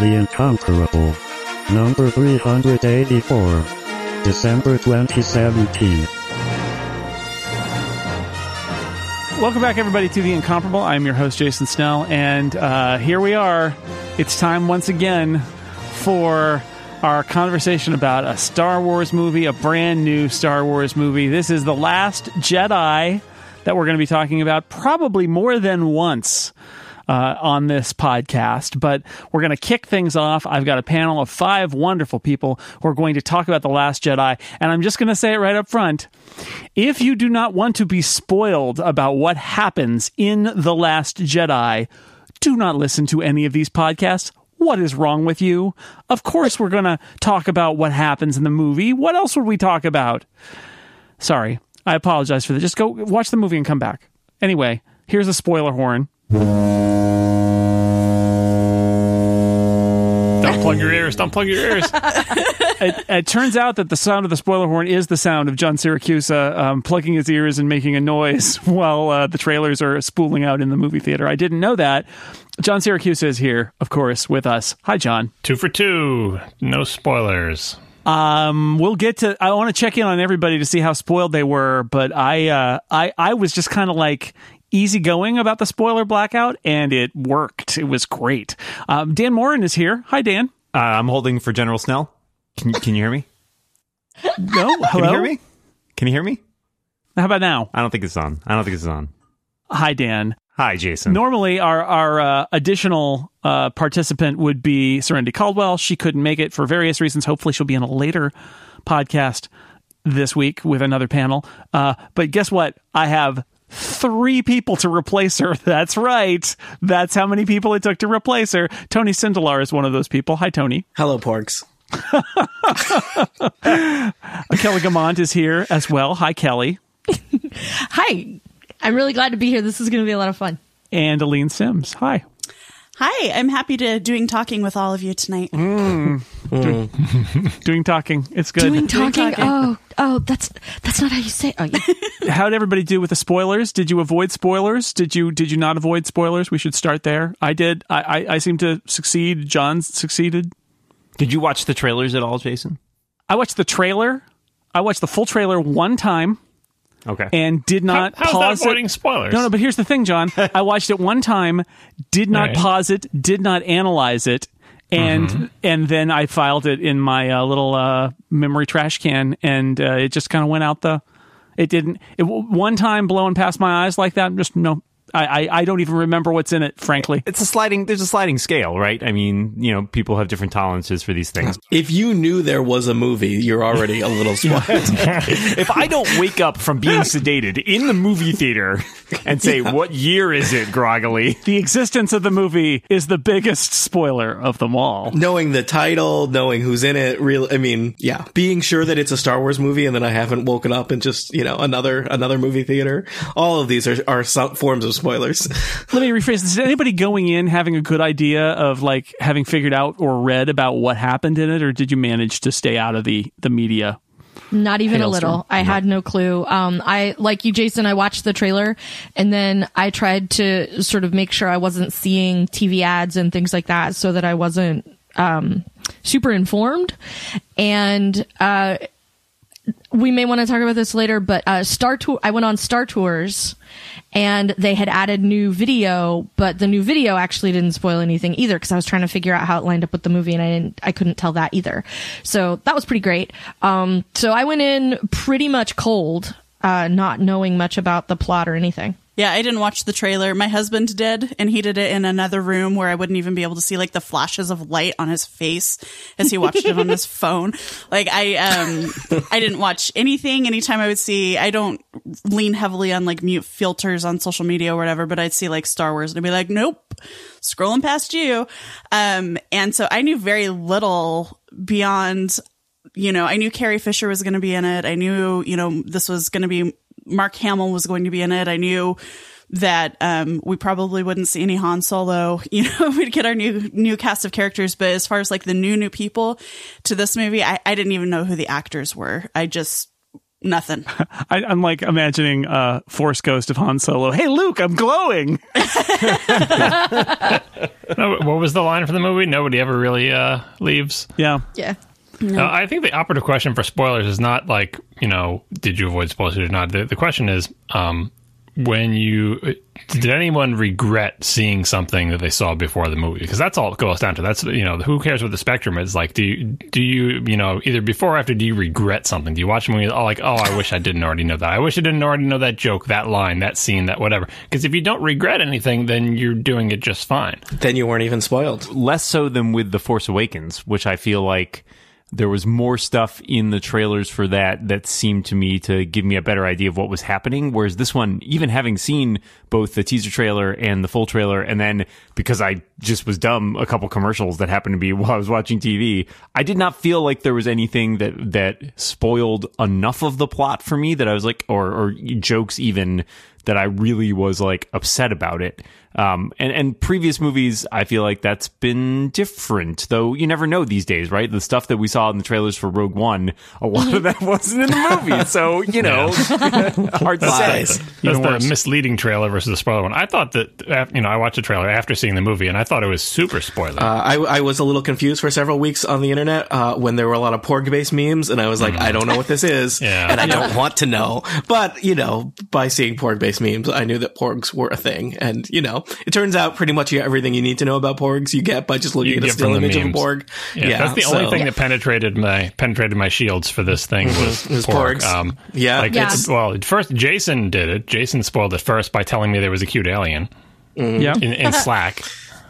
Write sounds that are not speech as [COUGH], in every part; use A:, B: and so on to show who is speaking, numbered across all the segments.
A: The Incomparable. Number 384. December 2017.
B: Welcome back, everybody, to The Incomparable. I'm your host, Jason Snell, and uh, here we are. It's time once again for our conversation about a Star Wars movie, a brand new Star Wars movie. This is The Last Jedi that we're going to be talking about probably more than once. Uh, on this podcast, but we're going to kick things off. I've got a panel of five wonderful people who are going to talk about The Last Jedi, and I'm just going to say it right up front. If you do not want to be spoiled about what happens in The Last Jedi, do not listen to any of these podcasts. What is wrong with you? Of course, we're going to talk about what happens in the movie. What else would we talk about? Sorry, I apologize for that. Just go watch the movie and come back. Anyway, here's a spoiler horn.
C: Don't plug your ears. Don't plug your ears. [LAUGHS]
B: it, it, turns out that the sound of the spoiler horn is the sound of John Siracusa um, plugging his ears and making a noise [LAUGHS] while uh, the trailers are spooling out in the movie theater. I didn't know that. John Siracusa is here, of course, with us. Hi, John.
C: Two for two. No spoilers.
B: Um, we'll get to. I want to check in on everybody to see how spoiled they were, but I, uh, I, I was just kind of like easygoing about the spoiler blackout, and it worked. It was great. Um, Dan Moren is here. Hi, Dan.
D: Uh, I'm holding for General Snell. Can, can you hear me?
B: No. Hello.
D: Can you hear me? Can you hear me?
B: How about now?
D: I don't think it's on. I don't think it's on.
B: Hi, Dan.
D: Hi, Jason.
B: Normally, our our uh, additional uh, participant would be Serenity Caldwell. She couldn't make it for various reasons. Hopefully, she'll be in a later podcast this week with another panel. Uh, but guess what? I have three people to replace her. [LAUGHS] That's right. That's how many people it took to replace her. Tony Sindelar is one of those people. Hi, Tony.
E: Hello, porks. [LAUGHS]
B: Kelly Guimont is here as well. Hi, Kelly. [LAUGHS]
F: Hi. I'm really glad to be here. This is going to be a lot of fun.
B: And Aleen Simms. Hi.
G: Hi, I'm happy to doing talking with all of you tonight.
B: Mm. Mm. [LAUGHS] doing talking, it's good.
F: Doing talking? doing talking? Oh, oh, that's that's not how you say. It.
B: Oh, [LAUGHS] how did everybody do with the spoilers? Did you avoid spoilers? Did you did you not avoid spoilers? We should start there. I did. I I, I seem to succeed. John succeeded.
D: Did you watch the trailers at all, Jason?
B: I watched the trailer. I watched the full trailer one time.
D: Okay.
B: And did not
C: How, how's
B: pause
C: that avoiding
B: it.
C: spoilers?
B: No, no, but here's the thing, John. [LAUGHS] I watched it one time, did not
C: Right.
B: pause it, did not analyze it, and
C: Mm-hmm.
B: and then I filed it in my uh, little uh, memory trash can, and uh, it just kind of went out the. It didn't. It one time blowing past my eyes like that. Just no. I, I, I don't even remember what's in it, frankly.
D: It's a sliding. There's a sliding scale, right? I mean, you know, people have different tolerances for these things.
E: If you knew there was a movie, you're already a little spoiled. [LAUGHS]
D: if I don't wake up from being sedated in the movie theater and say, "What year is it?" groggily,
B: The existence of the movie is the biggest spoiler of them all.
E: knowing the title, knowing who's in it, real. I mean, yeah, being sure that it's a Star Wars movie, and then I haven't woken up in just you know another another movie theater. All of these are are some forms of spoilers. [LAUGHS]
B: Let me rephrase this. Is anybody going in having a good idea of like having figured out or read about what happened in it, or did you manage to stay out of the the media?
F: Not even a little. I had no clue. Um, I like you, Jason. I watched the trailer, and then I tried to sort of make sure I wasn't seeing TV ads and things like that, so that I wasn't um, super informed. And uh, we may want to talk about this later, but uh, Star Tour. I went on Star Tours, and they had added new video, but the new video actually didn't spoil anything either because I was trying to figure out how it lined up with the movie, and I didn't. I couldn't tell that either. So that was pretty great. Um, so I went in pretty much cold, uh, not knowing much about the plot or anything.
G: Yeah, I didn't watch the trailer. My husband did, and he did it in another room where I wouldn't even be able to see like the flashes of light on his face as he watched it on his [LAUGHS] phone. Like I um I didn't watch anything. Anytime I would see I don't lean heavily on like mute filters on social media or whatever, but I'd see like Star Wars and I'd be like, Nope, scrolling past you. Um and so I knew very little beyond you know, I knew Carrie Fisher was going to be in it. I knew, you know, this was going to be Mark Hamill was going to be in it. I knew that um, we probably wouldn't see any Han Solo. [LAUGHS] You know, we'd get our new new cast of characters. But as far as like the new new people to this movie, I, I didn't even know who the actors were. I just Nothing. [LAUGHS]
B: I, I'm like imagining uh, Force Ghost of Han Solo. Hey, Luke, I'm glowing. [LAUGHS]
C: What was the line for the movie? Nobody ever really uh, leaves.
B: Yeah.
F: Yeah.
C: Uh, I think the operative question for spoilers is not like you know, did you avoid spoilers or not? The, the question is, um, when you did anyone regret seeing something that they saw before the movie? Because that's all it goes down to. That's you know, who cares what the spectrum is? Like, do you do you you know either before or after? Do you regret something? Do you watch a movie? Oh, like, oh, I wish I didn't already know that. I wish I didn't already know that joke, that line, that scene, that whatever. Because if you don't regret anything, then you're doing it just fine.
E: Then you weren't even spoiled.
D: less so than with the Force Awakens, which I feel like there was more stuff in the trailers for that that seemed to me to give me a better idea of what was happening. Whereas this one, even having seen both the teaser trailer and the full trailer, and then because I just was dumb, a couple commercials that happened to be [LAUGHS] while I was watching TV, I did not feel like there was anything that that spoiled enough of the plot for me that I was like, or or jokes even that I really was like upset about it. Um, and, and previous movies, I feel like that's been different, though you never know these days, right? The stuff that we saw in the trailers for Rogue One, a lot of [LAUGHS] that wasn't in the movie. So, you know, [LAUGHS] hard to say.
E: Lies.
C: That's the misleading trailer versus the spoiler one. I thought that you know I watched the trailer after seeing the movie, and I thought it was super spoiler.
E: Uh, I, I was a little confused for several weeks on the internet uh, when there were a lot of porg based memes, and I was like, I don't know what this is, [LAUGHS]
C: Yeah.
E: and I don't want to know. But you know, by seeing porg based memes, I knew that porgs were a thing, and you know, it turns out pretty much everything you need to know about porgs you get by just looking
C: You
E: at a still
C: from the
E: image of a porg.
C: yeah, that's the
E: so-
C: only thing that penetrated my penetrated my shields for this thing was,
E: was
C: porg.
E: porgs.
C: Um,
E: Yeah.
C: like
F: Yeah.
C: it's well, at first Jason did it. Jason spoiled it first by telling me there was a cute alien
B: Yeah.
C: in, in [LAUGHS] Slack.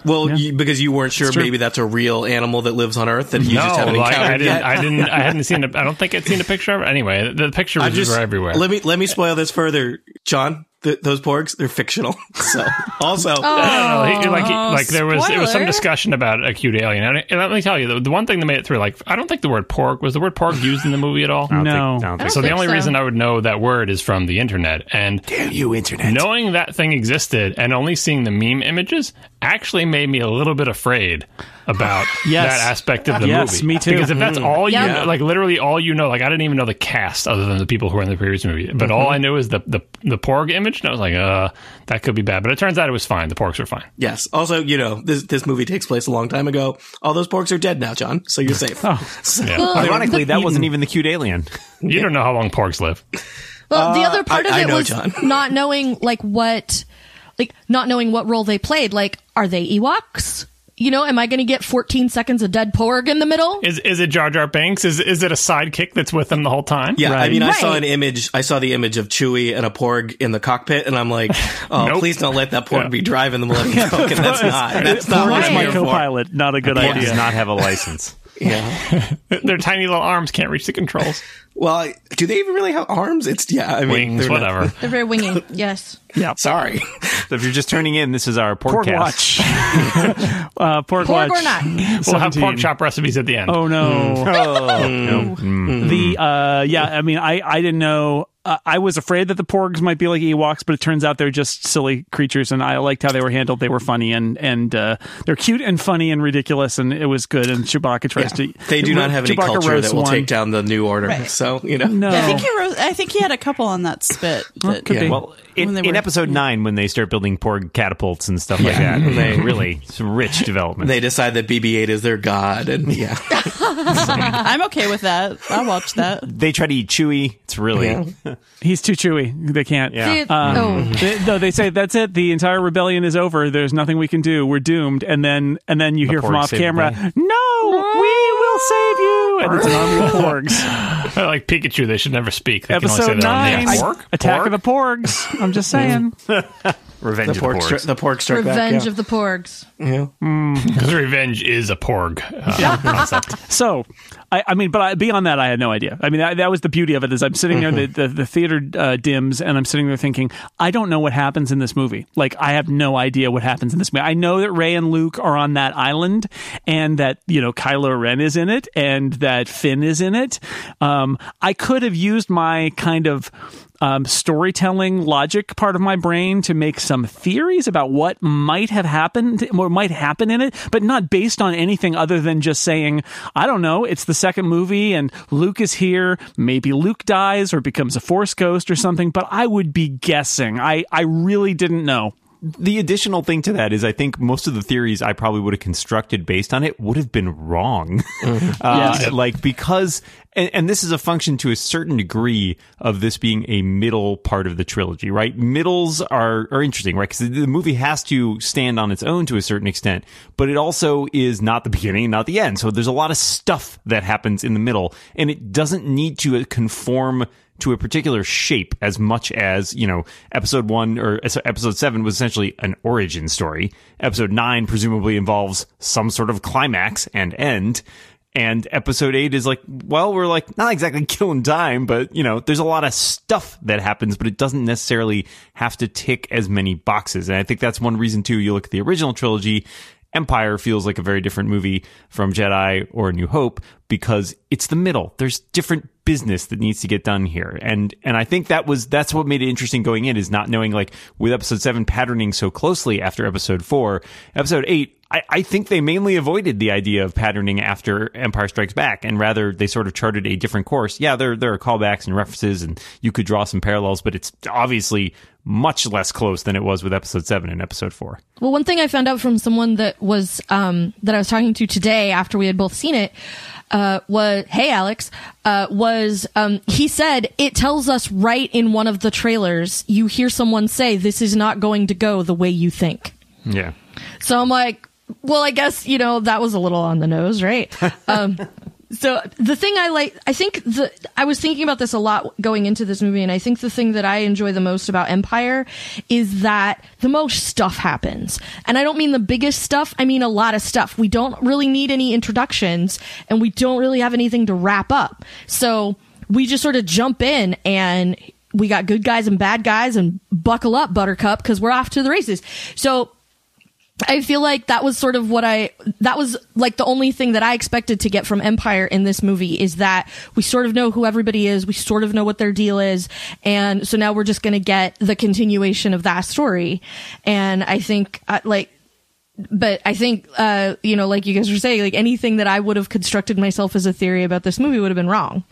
E: Well, you, because you weren't sure maybe that's a real animal that lives on Earth that you
C: no,
E: just haven't
C: like,
E: encountered
C: I didn't.
E: yet.
C: I didn't. I hadn't [LAUGHS] seen. A, I don't think I'd seen a picture of it. Anyway, the, the pictures
E: I'm just
C: were everywhere.
E: Let me let me spoil this further, John. Th- those porgs, they're fictional. [LAUGHS] So also, [LAUGHS]
C: oh, No, no, like, like there was it was some discussion about a cute alien. And, and let me tell you, the, the one thing that made it through, like, I don't think the word porg was the word porg used in the movie at all. [LAUGHS]
D: I don't
B: No.
D: think- I don't think
C: So
F: don't
C: the only
F: so.
C: reason I would know that word is from the internet. And
D: Damn you, internet.
C: knowing that thing existed and only seeing the meme images actually made me a little bit afraid about [LAUGHS]
B: Yes.
C: that aspect of the
B: Yes,
C: movie.
B: me too.
C: Because if that's all you
F: Yeah.
C: know, like literally all you know, like I didn't even know the cast other than the people who were in the previous movie. But all I knew is the, the the porg image, and I was like, uh, that could be bad. But it turns out it was fine. The porgs were fine.
E: yes. Also, you know, this this movie takes place a long time ago. All those porgs are dead now, John. So you're safe. [LAUGHS] So-
C: Yeah.
D: Ironically, that wasn't even the cute alien.
C: You don't know how long porgs live.
F: Well, the
E: Uh,
F: other part
E: I-
F: of
E: I
F: it
E: know,
F: was
E: John. [LAUGHS]
F: not knowing like what, like not knowing what role they played. Like, are they Ewoks? You know, am I going to get 14 seconds of dead porg in the middle?
C: Is is it Jar Jar Binks? Is is it a sidekick that's with him the whole time?
E: Yeah, I
B: Right.
E: mean, I saw an image. I saw the image of Chewie and a porg in the cockpit, and I'm like, [LAUGHS] "Oh,
C: Nope.
E: please don't let that porg be driving the Millennium [LAUGHS] Falcon." That's not. That's not
B: Porg
E: what
B: is
E: I'm
B: my co-pilot. Not a good
D: Porg
B: idea.
D: does not have a [LAUGHS] license.
E: Yeah.
C: Their tiny little arms can't reach the controls.
E: Well, I- do they even really have arms? It's yeah. I mean,
C: Wings,
E: they're not-
C: whatever. [LAUGHS]
F: They're very wingy. [LAUGHS] yes. Yeah.
E: Sorry.
D: So if you're just turning in, this is our
B: pork,
D: podcast.
B: watch. [LAUGHS] uh, porg,
F: Porg
B: watch.
F: or not?
C: We'll have pork chop recipes at the end.
B: Oh no.
D: Oh, no. Mm.
B: The uh yeah, I mean I I didn't know uh, I was afraid that the porgs might be like Ewoks, but it turns out they're just silly creatures, and I liked how they were handled. They were funny and and uh, they're cute and funny and ridiculous, and it was good. And Chewbacca tries to.
E: They do not have any
B: Chewbacca
E: culture
B: roasts
E: that will
B: one.
E: take down the new order.
G: Right.
E: So you know,
B: No,
G: I think he wrote, I think he had a couple on that spit. That,
B: could be.
D: Well, in,
G: When
D: in
G: were-
D: episode nine, when they start building Porg catapults and stuff like that, they [LAUGHS] really some rich development.
E: they decide that BB-8 is their god, and yeah, [LAUGHS]
G: I'm okay with that. I'll watch that.
D: They try to eat Chewie. It's really
E: Yeah.
B: He's too chewy. They can't.
D: Yeah.
F: Dude,
B: Uh,
F: oh,
B: they, no, they say that's it. The entire rebellion is over. There's nothing we can do. We're doomed. And then and then you hear from off camera,
D: day.
B: "No, we will save you." And it's an army of [LAUGHS] porgs.
C: like Pikachu, they should never speak. They
B: Episode
C: can only say
B: nine,
C: names.
D: Pork?
B: Attack
D: Pork?
B: of the Porgs. I'm just saying. [LAUGHS]
D: Revenge
E: the
D: of the Porgs.
E: stri- the pork struck
F: Revenge
E: back.
F: of the Porgs.
E: yeah. [LAUGHS] yeah.
C: Because revenge is a porg uh, concept.
B: So, I, I mean, but I, beyond that, I had no idea. I mean, that, that was the beauty of it. Is I'm sitting there, the, the, the theater uh, dims, and I'm sitting there thinking, I don't know what happens in this movie. Like, I have no idea what happens in this movie. I know that Rey and Luke are on that island, and that you know Kylo Ren is in it, and that Finn is in it. Um, I could have used my kind of um, storytelling logic part of my brain to make some theories about what might have happened or might happen in it, but not based on anything other than just saying, I don't know, it's the second movie and Luke is here. Maybe Luke dies or becomes a force ghost or something, but I would be guessing. I, I really didn't know
D: the additional thing to that is I think most of the theories I probably would have constructed based on it would have been wrong. [LAUGHS] uh,
B: Yes.
D: Like because, and, and this is a function to a certain degree of this being a middle part of the trilogy, right? Middles are, are interesting, right? Because the movie has to stand on its own to a certain extent, but it also is not the beginning, not the end. So there's a lot of stuff that happens in the middle and it doesn't need to conform to a particular shape as much as, you know, episode one or uh, episode seven was essentially an origin story. Episode nine presumably involves some sort of climax and end. And episode eight is like, well, we're like not exactly [LAUGHS] killing time, but you know, there's a lot of stuff that happens, but it doesn't necessarily have to tick as many boxes. And I think that's one reason too. You look at the original trilogy, Empire feels like a very different movie from Jedi or New Hope because it's the middle. There's different business that needs to get done here. And and I think that was that's what made it interesting going in is not knowing like with episode 7 patterning so closely after episode 4. Episode 8 I, I think they mainly avoided the idea of patterning after Empire Strikes Back, and rather they sort of charted a different course. Yeah, there there are callbacks and references, and you could draw some parallels, but it's obviously much less close than it was with Episode Seven and Episode Four.
F: Well, one thing I found out from someone that was um, that I was talking to today after we had both seen it uh, was, "Hey, Alex," uh, was um, he said it tells us right in one of the trailers. You hear someone say, "This is not going to go the way you think."
D: Yeah.
F: So I'm like, well, I guess, you know, that was a little on the nose, right? [LAUGHS] um, so the thing I like, I think the, I was thinking about this a lot going into this movie, and I think the thing that I enjoy the most about Empire is that the most stuff happens. And I don't mean the biggest stuff, I mean a lot of stuff. We don't really need any introductions, and we don't really have anything to wrap up. So we just sort of jump in and we got good guys and bad guys and buckle up buttercup because we're off to the races. So I feel like that was sort of what I, that was like the only thing that I expected to get from Empire in this movie is that we sort of know who everybody is. We sort of know what their deal is. And so now we're just going to get the continuation of that story. And I think, uh, like, but I think, uh, you know, like you guys were saying, like anything that I would have constructed myself as a theory about this movie would have been wrong.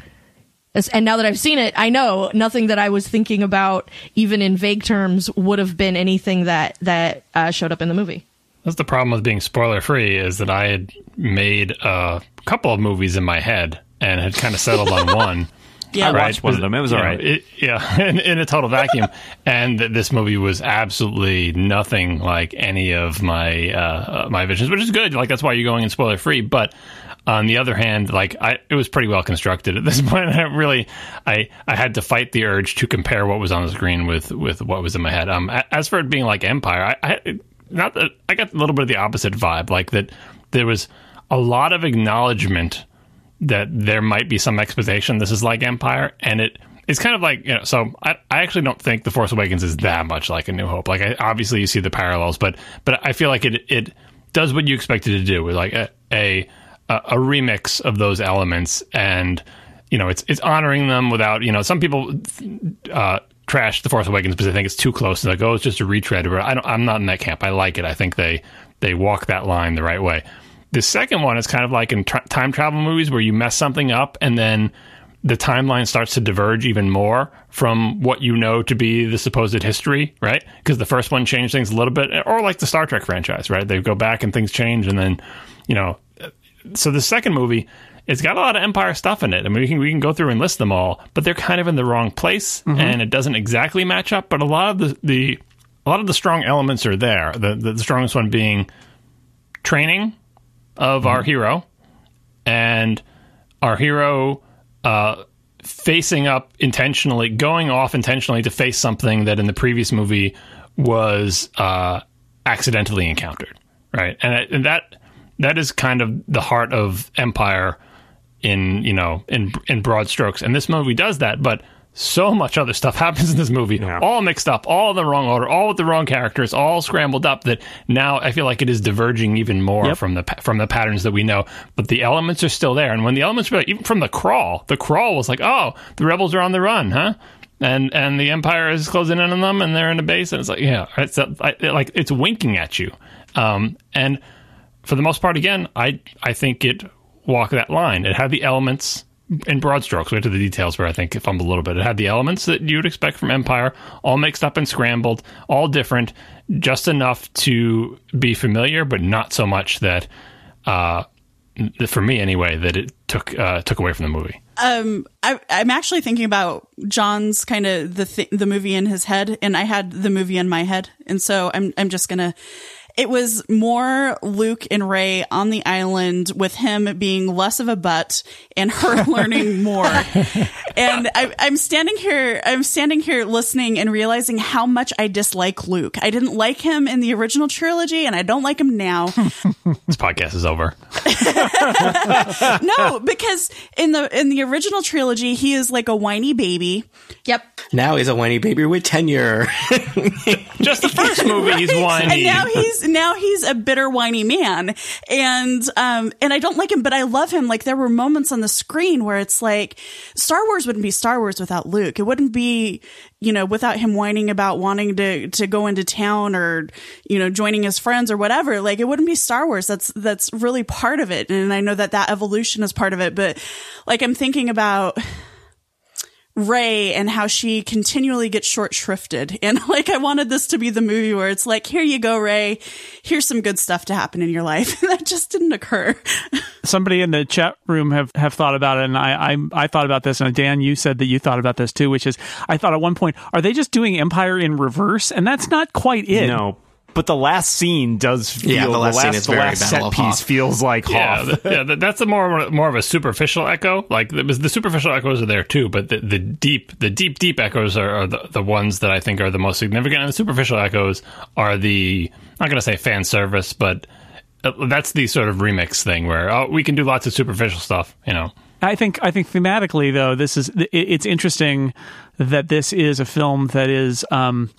F: And now that I've seen it, I know nothing that I was thinking about, even in vague terms, would have been anything that that uh, showed up in the movie.
C: That's the problem with being spoiler free is that I had made a couple of movies in my head and had kind of settled on [LAUGHS] one.
G: Yeah.
D: I watched one of them. It was all right.
C: know, it- yeah, [LAUGHS] in, in a total vacuum. and th- this movie was absolutely nothing like any of my uh, uh, my visions, which is good. Like that's why you're going in spoiler free. But on the other hand, like I, it was pretty well constructed at this [LAUGHS] point. I really, I I had to fight the urge to compare what was on the screen with with what was in my head. Um, as for it being like Empire, I, I not that I got a little bit of the opposite vibe, like that there was a lot of acknowledgement that there might be some expectation this is like Empire, and it it's kind of like you know. So I, I actually don't think the Force Awakens is that much like A New Hope. Like I, obviously you see the parallels, but but I feel like it it does what you expect it to do with like a a, a remix of those elements, and you know it's it's honoring them without you know some people uh, trash the Force Awakens because I think it's too close. They're like, oh, it's just a retread. But I don't, I'm not in that camp. I like it. I think they they walk that line the right way. The second one is kind of like in tra- time travel movies where you mess something up and then the timeline starts to diverge even more from what you know to be the supposed history, right? Because the first one changed things a little bit, or like the Star Trek franchise, right? They go back and things change, and then, you know, so the second movie, it's got a lot of Empire stuff in it. I mean, we can we can go through and list them all, but they're kind of in the wrong place, and it doesn't exactly match up. But a lot of the the a lot of the strong elements are there. The the, the strongest one being training of our hero, and our hero uh, facing up intentionally, going off intentionally to face something that in the previous movie was uh, accidentally encountered, right? And, and that that is kind of the heart of Empire in you know in in broad strokes. And this movie does that, but so much other stuff [LAUGHS] happens in this movie, all mixed up, all in the wrong order, all with the wrong characters, all scrambled up. That now I feel like it is diverging even more from the from the patterns that we know. But the elements are still there, and when the elements were even from the crawl, the crawl was like, oh, the rebels are on the run, huh? and and the Empire is closing in on them, and they're in a base, and it's like, yeah, it's uh, I, like it's winking at you. Um, and for the most part, again, I I think it walked that line. It had the elements in broad strokes. We get to the details where I think it fumbled a little bit. It had the elements that you'd expect from Empire, all mixed up and scrambled, all different, just enough to be familiar, but not so much that, uh, for me anyway, that it took uh, took away from the movie.
G: Um, I, I'm actually thinking about John's kind of the th- the movie in his head, and I had the movie in my head, and so I'm I'm just gonna. It was more Luke and Rey on the island with him being less of a butt and her [LAUGHS] learning more. And I, I'm standing here, I'm standing here listening and realizing how much I dislike Luke. I didn't like him in the original trilogy, and I don't like him now. [LAUGHS]
C: This podcast is over. [LAUGHS]
G: no, because in the in the original trilogy, he is like a whiny baby.
F: Yep.
E: Now he's a whiny baby with tenure.
C: Just the first movie, he's whiny.
G: and now he's now he's a bitter whiny man. And um and i don't like him but i love him. Like there were moments on the screen where it's like star wars wouldn't be star wars without luke. It wouldn't be you know without him whining about wanting to to go into town or you know joining his friends or whatever. Like it wouldn't be star wars. That's that's really part of it. And i know that that evolution is part of it but like i'm thinking about Rey and how she continually gets short shrifted. [LAUGHS] And like, I wanted this to be the movie where it's like, here you go, Rey. Here's some good stuff to happen in your life. [LAUGHS] And that just didn't occur. [LAUGHS]
B: Somebody in the chat room have, have thought about it, and I, I I thought about this, and uh, Dan, you said that you thought about this too, which is I thought at one point, are they just doing Empire in reverse? And that's not quite it.
D: No. But the last scene does feel
E: Yeah, the last scene is
D: the
E: very
D: last set
E: of
D: piece
E: Hoth.
D: feels like
C: Yeah,
D: Hoth.
C: yeah, that's a more more of a superficial echo. Like the, the superficial echoes are there too, but the, the deep the deep deep echoes are, are the, the ones that I think are the most significant. And the superficial echoes are the I'm not going to say fan service, but uh, that's the sort of remix thing where oh we can do lots of superficial stuff, you know.
B: I think I think thematically though this is it's interesting that this is a film that is um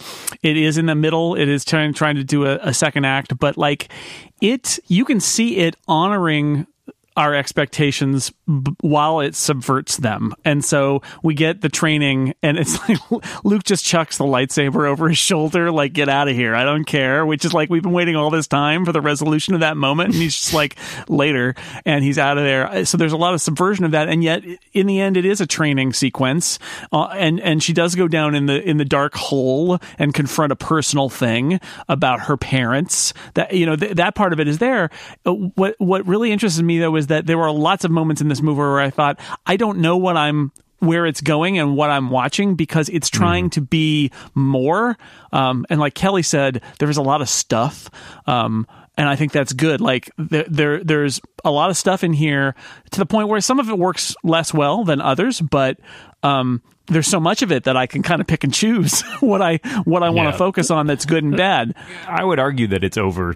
B: it is in the middle. It is trying trying to do a, a second act but like it you can see it honoring our expectations b- while it subverts them. And so we get the training and it's [LAUGHS] like luke just chucks the lightsaber over his shoulder like get out of here. I don't care which is like we've been waiting all this time for the resolution of that moment and he's just [LAUGHS] like later and he's out of there so there's a lot of subversion of that and yet in the end it is a training sequence uh, and and she does go down in the in the dark hole and confront a personal thing about her parents. That you know th- that part of it is there. Uh, what what really interested me though is that there were lots of moments in this movie where I thought I don't know what I'm where it's going and what I'm watching because it's trying to be more. Um, and like Kelly said, there was a lot of stuff. Um, and I think that's good. Like there, there, there's a lot of stuff in here to the point where some of it works less well than others, but, um, there's so much of it that I can kind of pick and choose [LAUGHS] what I what I want
C: Yeah.
B: to focus on that's good and bad.
D: I would argue that it's over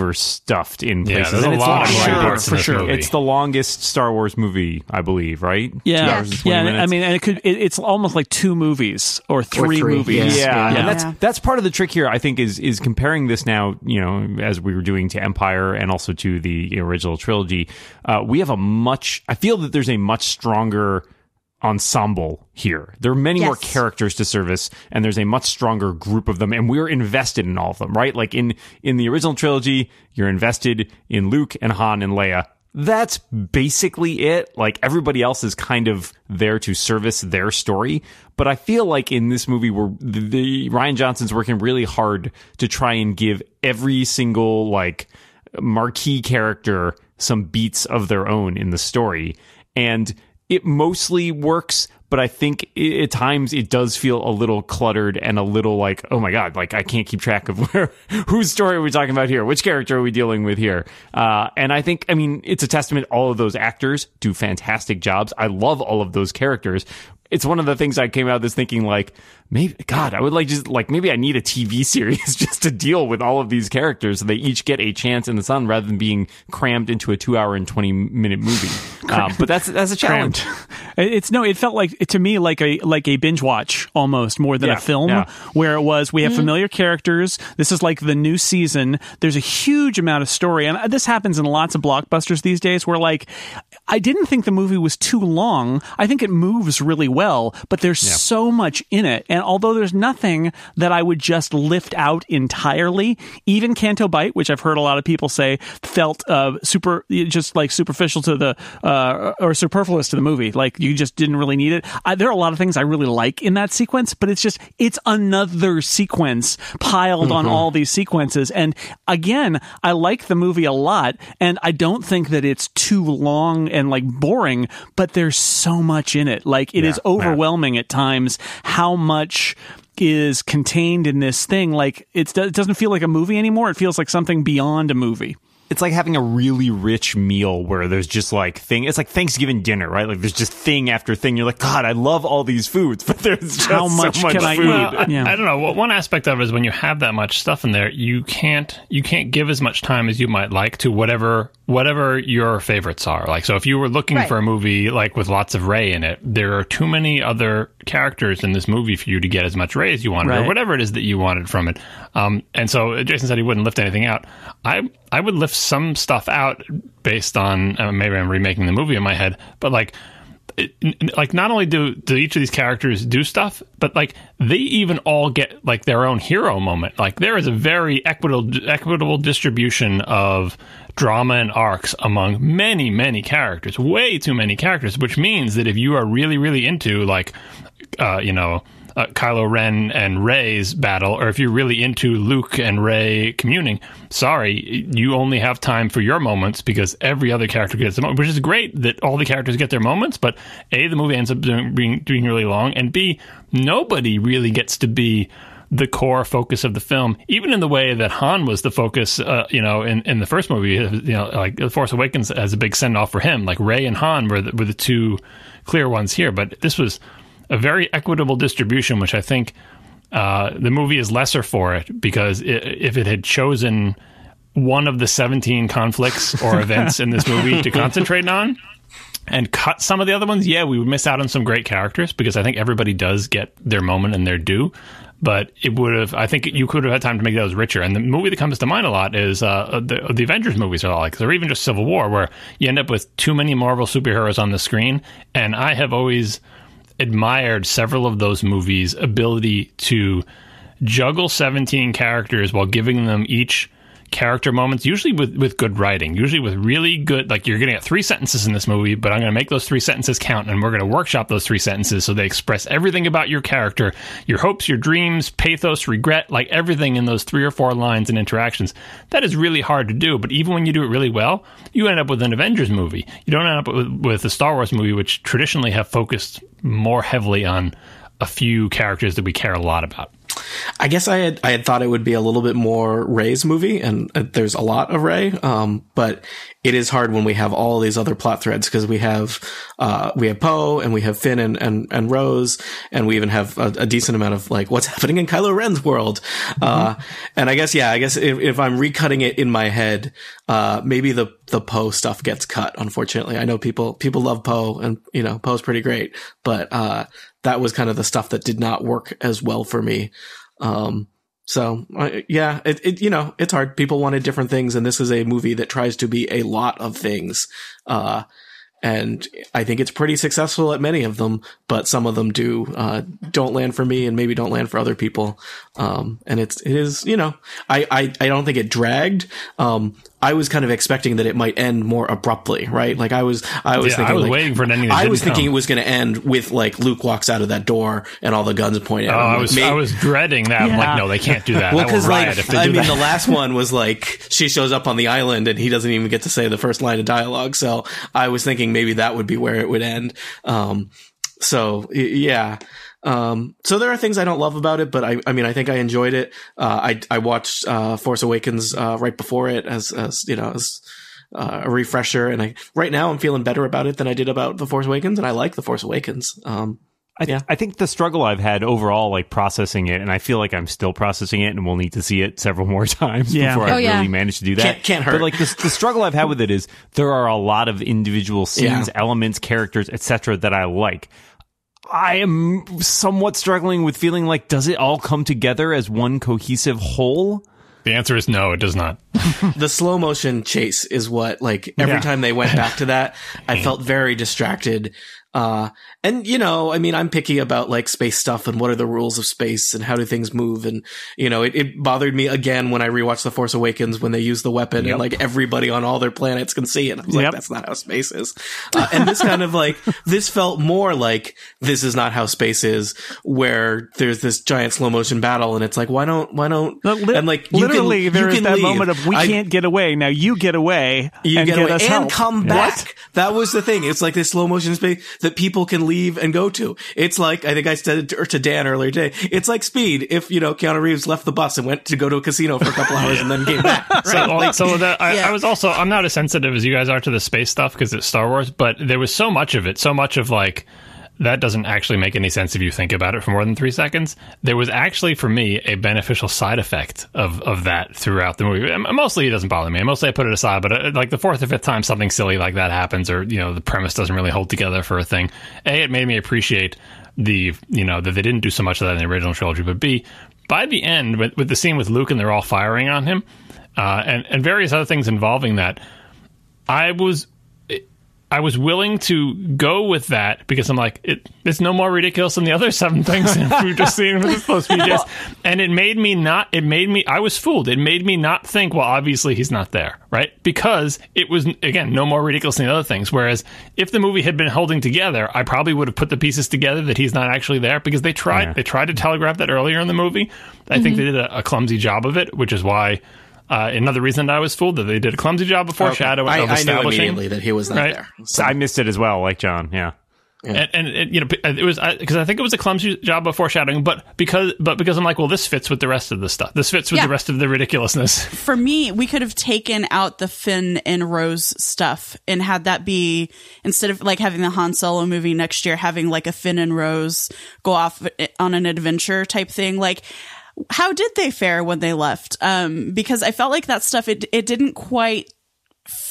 D: overstuffed in
C: Yeah,
D: places.
C: there's a
D: and it's
C: lot of
D: long.
C: blank
B: Sure,
C: in
B: for sure.
C: movie.
D: It's the longest Star Wars movie, I believe, right? Two
B: Yeah,
D: hours and
B: yeah. I mean, and it could it, it's almost like two movies or three,
E: three,
B: movies.
E: yeah.
D: yeah, and that's that's part of the trick here. I think is is comparing this now, you know, as we were doing to Empire and also to the original trilogy. Uh, we have a much. I feel that there's a much stronger ensemble here. There are many more characters to service, and there's a much stronger group of them, and we're invested in all of them, right? Like in in the original trilogy, you're invested in Luke and Han and Leia. That's basically it. Like everybody else is kind of there to service their story. But I feel like in this movie, where the, the Rian Johnson's working really hard to try and give every single like marquee character some beats of their own in the story. And it mostly works, but I think i at times it does feel a little cluttered and a little like, oh my god, like I can't keep track of [LAUGHS] where whose story are we talking about here, which character are we dealing with here. Uh, and I think, I mean, it's a testament. All of those actors do fantastic jobs. I love all of those characters. It's one of the things I came out of this thinking like, maybe God, I would like just like maybe I need a TV [LAUGHS] series just to deal with all of these characters so they each get a chance in the sun rather than being crammed into a two hour and twenty minute movie. [LAUGHS] um, but that's that's a challenge.
B: It- It's no, it felt like to me like a like a binge watch almost more than
D: Yeah,
B: a film
D: yeah.
B: where it was we have familiar characters. This is like the new season. There's a huge amount of story, and this happens in lots of blockbusters these days. Where like I didn't think the movie was too long. I think it moves really well, but there's so much in it. And although there's nothing that I would just lift out entirely, even Canto Bight, which I've heard a lot of people say felt uh, super, just like superficial to the, uh, or superfluous to the movie. Like you just didn't really need it. I, there are a lot of things I really like in that sequence, but it's just, it's another sequence piled on all these sequences. And again, I like the movie a lot, and I don't think that it's too long and like boring, but there's so much in it. Like it is
D: Yeah, yeah.
B: overwhelming at times how much is contained in this thing. Like it doesn't feel like a movie anymore. It feels like something beyond a movie.
D: It's like having a really rich meal where there's just like thing. It's like Thanksgiving dinner, right? Like there's just thing after thing. You're like, God, I love all these foods, [LAUGHS] but there's just
B: How much
D: so much
B: can I
D: food.
B: eat?
C: Well, I,
B: Yeah.
C: I don't know. Well, one aspect of it is when you have that much stuff in there, you can't you can't give as much time as you might like to whatever whatever your favorites are. Like, so if you were looking
F: Right.
C: for a movie like with lots of Rey in it, there are too many other characters in this movie for you to get as much Rey as you wanted,
B: Right.
C: or whatever it is that you wanted from it. Um, and so Jason said he wouldn't lift anything out. I I would lift some stuff out based on uh, maybe I'm remaking the movie in my head, but like it, like not only do do each of these characters do stuff, but like they even all get like their own hero moment. Like there is a very equitable equitable distribution of drama and arcs among many many characters. Way too many characters, which means that if you are really really into like uh, you know. Uh, Kylo Ren and Rey's battle, or if you're really into Luke and Rey communing, sorry, you only have time for your moments because every other character gets a moment, which is great that all the characters get their moments, but A, the movie ends up doing, being, being really long, and B, nobody really gets to be the core focus of the film, even in the way that Han was the focus, uh, you know, in, in the first movie, you know, like The Force Awakens as a big send off for him. Like Rey and Han were the, were the two clear ones here, but this was a very equitable distribution, which I think uh, the movie is lesser for it because i if it had chosen one of the 17 conflicts or [LAUGHS] events in this movie to concentrate on and cut some of the other ones, yeah, we would miss out on some great characters because I think everybody does get their moment and their due. But it would have, I think you could have had time to make those richer. And the movie that comes to mind a lot is uh, the, the Avengers movies are like, or even just Civil War, where you end up with too many Marvel superheroes on the screen. And I have always admired several of those movies' ability to juggle 17 characters while giving them each character moments usually with with good writing usually with really good like you're going to get three sentences in this movie but i'm going to make those three sentences count and we're going to workshop those three sentences so they express everything about your character your hopes your dreams pathos regret like everything in those three or four lines and interactions. That is really hard to do but even when you do it really well you end up with an avengers movie. You don't end up with, with a star wars movie which traditionally have focused more heavily on a few characters that we care a lot about
E: I guess I had I had thought it would be a little bit more Rey's movie, and uh, there's a lot of Rey. Um, but it is hard when we have all these other plot threads because we have uh, we have Poe and we have Finn and, and and Rose, and we even have a, a decent amount of like what's [LAUGHS] happening in Kylo Ren's world. Uh, and I guess yeah, I guess if, if I'm recutting it in my head, uh, maybe the the Poe stuff gets cut. Unfortunately, I know people people love Poe, and you know Poe's pretty great, but uh, that was kind of the stuff that did not work as well for me. Um, so yeah, it, it you know it's hard. People wanted different things, and this is a movie that tries to be a lot of things. Uh, and I think it's pretty successful at many of them, but some of them do uh, don't land for me, and maybe don't land for other people. Um, and it's it is you know I I, I don't think it dragged. Um, I was kind of expecting that it might end more abruptly, right? Like I was I was
C: Yeah, I
E: thinking
C: was
E: like,
C: waiting for an ending
E: I was
C: didn't
E: thinking
C: come.
E: it was going to end with like Luke walks out of that door and all the guns point at
C: Oh,
E: him.
C: I was
E: may-
C: I was dreading that. I'm like, no, they can't do that.
E: well,
C: I
E: because like
C: if they
E: I mean,
C: that.
E: the last one was like she shows up on the island and he doesn't even get to say the first line of dialogue. So I was thinking maybe that would be where it would end. Um, so yeah. Um, so there are things I don't love about it, but I, I mean, I think I enjoyed it. Uh, I, I watched, uh, Force Awakens, uh, right before it as, as, you know, as, uh, a refresher. And I, right now I'm feeling better about it than I did about The Force Awakens. And I like The Force Awakens. Um,
D: I,
E: Yeah.
D: I think the struggle I've had overall, like processing it, and I feel like I'm still processing it, and we'll need to see it several [LAUGHS] more times
B: Yeah.
D: before I
F: Oh, yeah.
D: really manage to do that.
E: Can't- can't hurt.
D: But like the, the struggle I've had with it is there are a lot of individual scenes,
E: Yeah.
D: elements, characters, etc. that I like. I am somewhat struggling with feeling like does it all come together as one cohesive whole?
C: the answer is no, it does not. [LAUGHS]
E: the slow motion chase is what like every
B: Yeah.
E: time they went back to that, I [LAUGHS] felt very distracted. Uh, and you know, I mean, I'm picky about like space stuff and what are the rules of space and how do things move. And you know, it, it bothered me again when I rewatched The Force Awakens when they use the weapon and like everybody on all their planets can see it. I was like, that's not how space is. Uh, and this kind of like, [LAUGHS] this felt more like this is not how space is where there's this giant slow motion battle and it's like, why don't, why don't,
B: li-
E: and like, you can-
B: literally,
E: you
B: there is that
E: leave.
B: moment of we
E: I-
B: can't get away. Now you get away
E: you
B: and
E: get,
B: get
E: away and
B: help.
E: come
B: What?
E: back. That was the thing. It's like this slow motion space that people can leave and go to. It's like I think I said it to, to Dan earlier today. It's like Speed. If you know Keanu Reeves left the bus and went to go to a casino for a couple hours [LAUGHS] and then came back. [LAUGHS]
C: So,
E: Right?
C: so that I,
G: Yeah.
C: I was also I'm not as sensitive as you guys are to the space stuff because it's Star Wars, but there was so much of it, so much of like that doesn't actually make any sense if you think about it for more than three seconds. There was actually for me a beneficial side effect of of that throughout the movie. Mostly it doesn't bother me. Mostly I put it aside, but uh, like the fourth or fifth time something silly like that happens, or you know the premise doesn't really hold together for a thing. A, it made me appreciate the you know that they didn't do so much of that in the original trilogy, but B, by the end with, with the scene with Luke and they're all firing on him, uh, and and various other things involving that, I was I was willing to go with that because I'm like, it, it's no more ridiculous than the other seven things we've just seen with supposed to be just. And it made me not, it made me, I was fooled. It made me not think, well, obviously he's not there, right? Because it was, again, no more ridiculous than the other things. Whereas if the movie had been holding together, I probably would have put the pieces together that he's not actually there because they tried,
D: Yeah.
C: they tried to telegraph that earlier in the movie. I think mm-hmm. they did a, a clumsy job of it, which is why. Uh, another reason that I was fooled that they did a clumsy job of foreshadowing
E: I,
C: of
E: I knew immediately that he was not
C: Right.
E: there. So,
D: I missed it as well, like John. Yeah.
C: and, and it, you know it was because I, think it was a clumsy job of foreshadowing, but because but because I'm like, well, this fits with the rest of the stuff. This fits with
F: Yeah.
C: the rest of the ridiculousness.
G: for me, we could have taken out the Finn and Rose stuff and had that be instead of like having the Han Solo movie next year, having like a Finn and Rose go off on an adventure type thing. Like, how did they fare when they left? Um, because I felt like that stuff it it didn't quite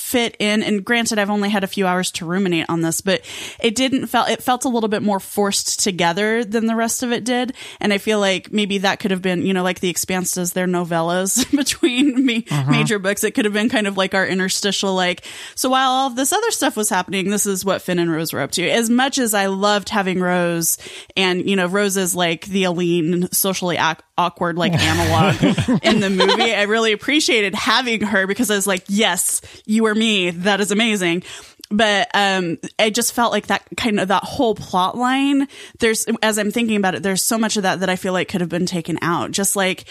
G: fit in and granted i've only had a few hours to ruminate on this but it didn't felt it felt a little bit more forced together than the rest of it did. And i feel like maybe that could have been you know like the expanse does their novellas [LAUGHS] between me uh-huh. major books. It could have been kind of like our interstitial like so while all this other stuff was happening this is what finn and rose were up to. As much as i loved having rose and you know rose is like the aleen socially ac- awkward like [LAUGHS] analog in the movie i really appreciated having her because i was like yes you are me that is amazing. But um i just felt like that kind of that whole plot line there's as i'm thinking about it there's so much of that that i feel like could have been taken out. Just like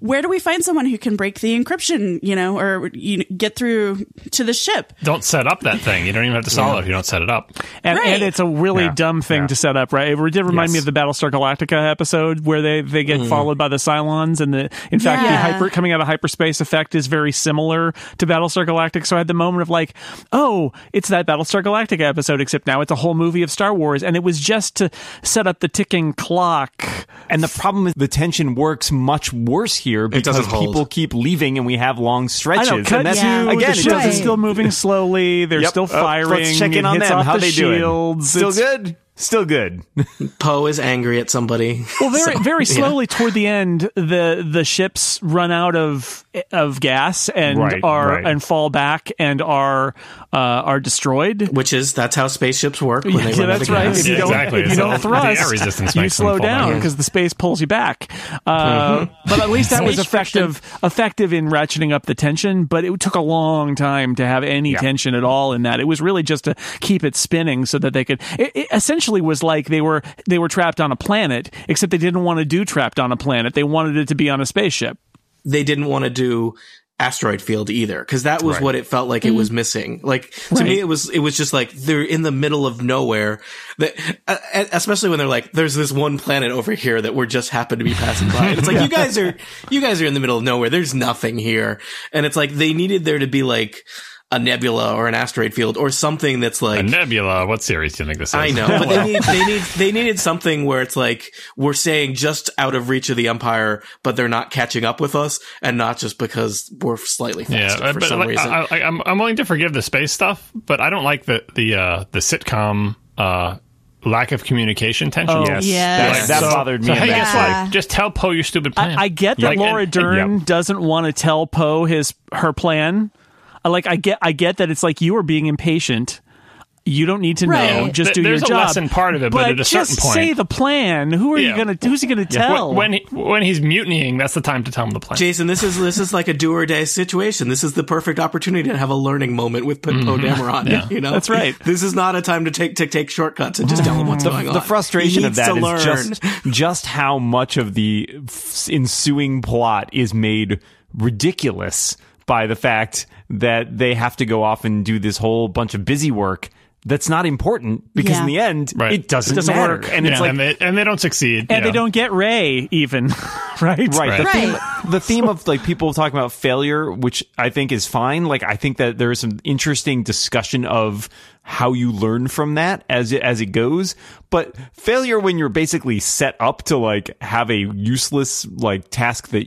G: where do we find someone who can break the encryption you know or you know, get through to the ship
C: don't set up that thing. You don't even have to solve it if you don't set it up.
B: And,
G: Right.
B: and it's a really
D: Yeah,
B: dumb thing
D: yeah.
B: to set up, right? It did remind me of the Battlestar Galactica episode where they, they get mm-hmm. followed by the Cylons, and the in fact the hyper coming out of hyperspace effect is very similar to Battlestar Galactica. So I had the moment of like, oh, it's that Battlestar Galactica episode, except now it's a whole movie of Star Wars, and it was just to set up the ticking clock.
D: And the problem is the tension works much worse here because people keep leaving and we have long stretches.
B: know, cut
D: and that's,
B: to
G: Yeah.
D: again,
B: the
D: it
B: ship
D: doesn't
B: is still moving slowly. They're
D: Yep.
B: still
D: Oh,
B: firing.
D: let's check in on
B: hits
D: them. How
B: the
D: they doing?
B: shields.
D: Still
B: It's-
D: good. Still good. [LAUGHS]
E: Poe is angry at somebody.
B: Well, very
E: So,
B: very
E: yeah.
B: slowly toward the end, the the ships run out of of gas and
D: Right,
B: are
D: right.
B: and fall back and are uh, are destroyed.
E: Which is that's how spaceships work when they
B: yeah,
E: run out
B: that's
E: of
B: right.
E: gas.
B: If you
C: Yeah,
B: don't,
C: exactly.
B: if you
C: So
B: don't
C: the air
B: thrust,
C: resistance
B: you slow down because the space pulls you back. Uh, But at least that was effective effective in ratcheting up the tension. But it took a long time to have any
D: Yeah.
B: tension at all in that. It was really just to keep it spinning so that they could. It, it essentially was like they were they were trapped on a planet, except they didn't want to do trapped on a planet. They wanted it to be on a spaceship.
E: they didn't want to do asteroid field either because that was
D: Right.
E: what it felt like it was missing. Like to
B: Right.
E: me it was it was just like they're in the middle of nowhere. That uh, especially when they're like there's this one planet over here that we're just happen to be passing by. And it's like you [LAUGHS] guys are you guys are in the middle of nowhere. There's nothing here. And it's like they needed there to be like a nebula or an asteroid field or something that's like
C: A nebula. What series do you think this is?
E: I know, [LAUGHS] but they need they need they needed something where it's like we're saying just out of reach of the empire, but they're not catching up with us, and not just because we're slightly faster
C: uh,
E: for
C: but
E: some
C: like,
E: reason.
C: I, I, I'm I'm willing to forgive the space stuff, but I don't like the the uh, the sitcom uh, lack of communication tension.
B: Oh,
D: Yes,
G: Yes.
D: that, that
C: So-
D: bothered
C: so,
D: me.
C: hey, guess
D: that.
C: what? Just tell Poe your stupid plan.
B: I, I get that
C: Like,
B: Laura
C: and-
B: Dern
C: yep.
B: doesn't want to tell Poe his her plan. I Like I get, I get that it's like you are being impatient. You don't need to know.
F: Right.
B: Just
C: Th-
B: do
C: there's
B: your
C: a
B: job.
C: lesson part of it, but at a certain
B: just
C: point-
B: say the plan. Who are you gonna? Who's he gonna? Who's he gonna tell?
C: when when, he, when he's mutinying, that's the time to tell him the plan.
E: Jason, this is this is like a do or die situation. This is the perfect opportunity to have a learning moment with Poe mm-hmm. Dameron. You know,
B: That's right.
E: This is not a time to take to take shortcuts and just tell him what's going on.
D: the frustration of that is to
E: learn.
D: just just how much of the f- ensuing plot is made ridiculous by the fact that they have to go off and do this whole bunch of busy work that's not important because
G: Yeah.
D: in the end
C: Right.
D: it doesn't,
B: It doesn't
D: matter.
B: work.
D: and
C: Yeah,
D: it's like
C: and they and they don't succeed,
B: and
C: you
B: they don't get Rey even, [LAUGHS] right?
D: right, The,
G: Right.
D: theme, the theme of like people talking about failure which i think is fine like i think that there is some interesting discussion of how you learn from that as it as it goes but failure when you're basically set up to like have a useless like task that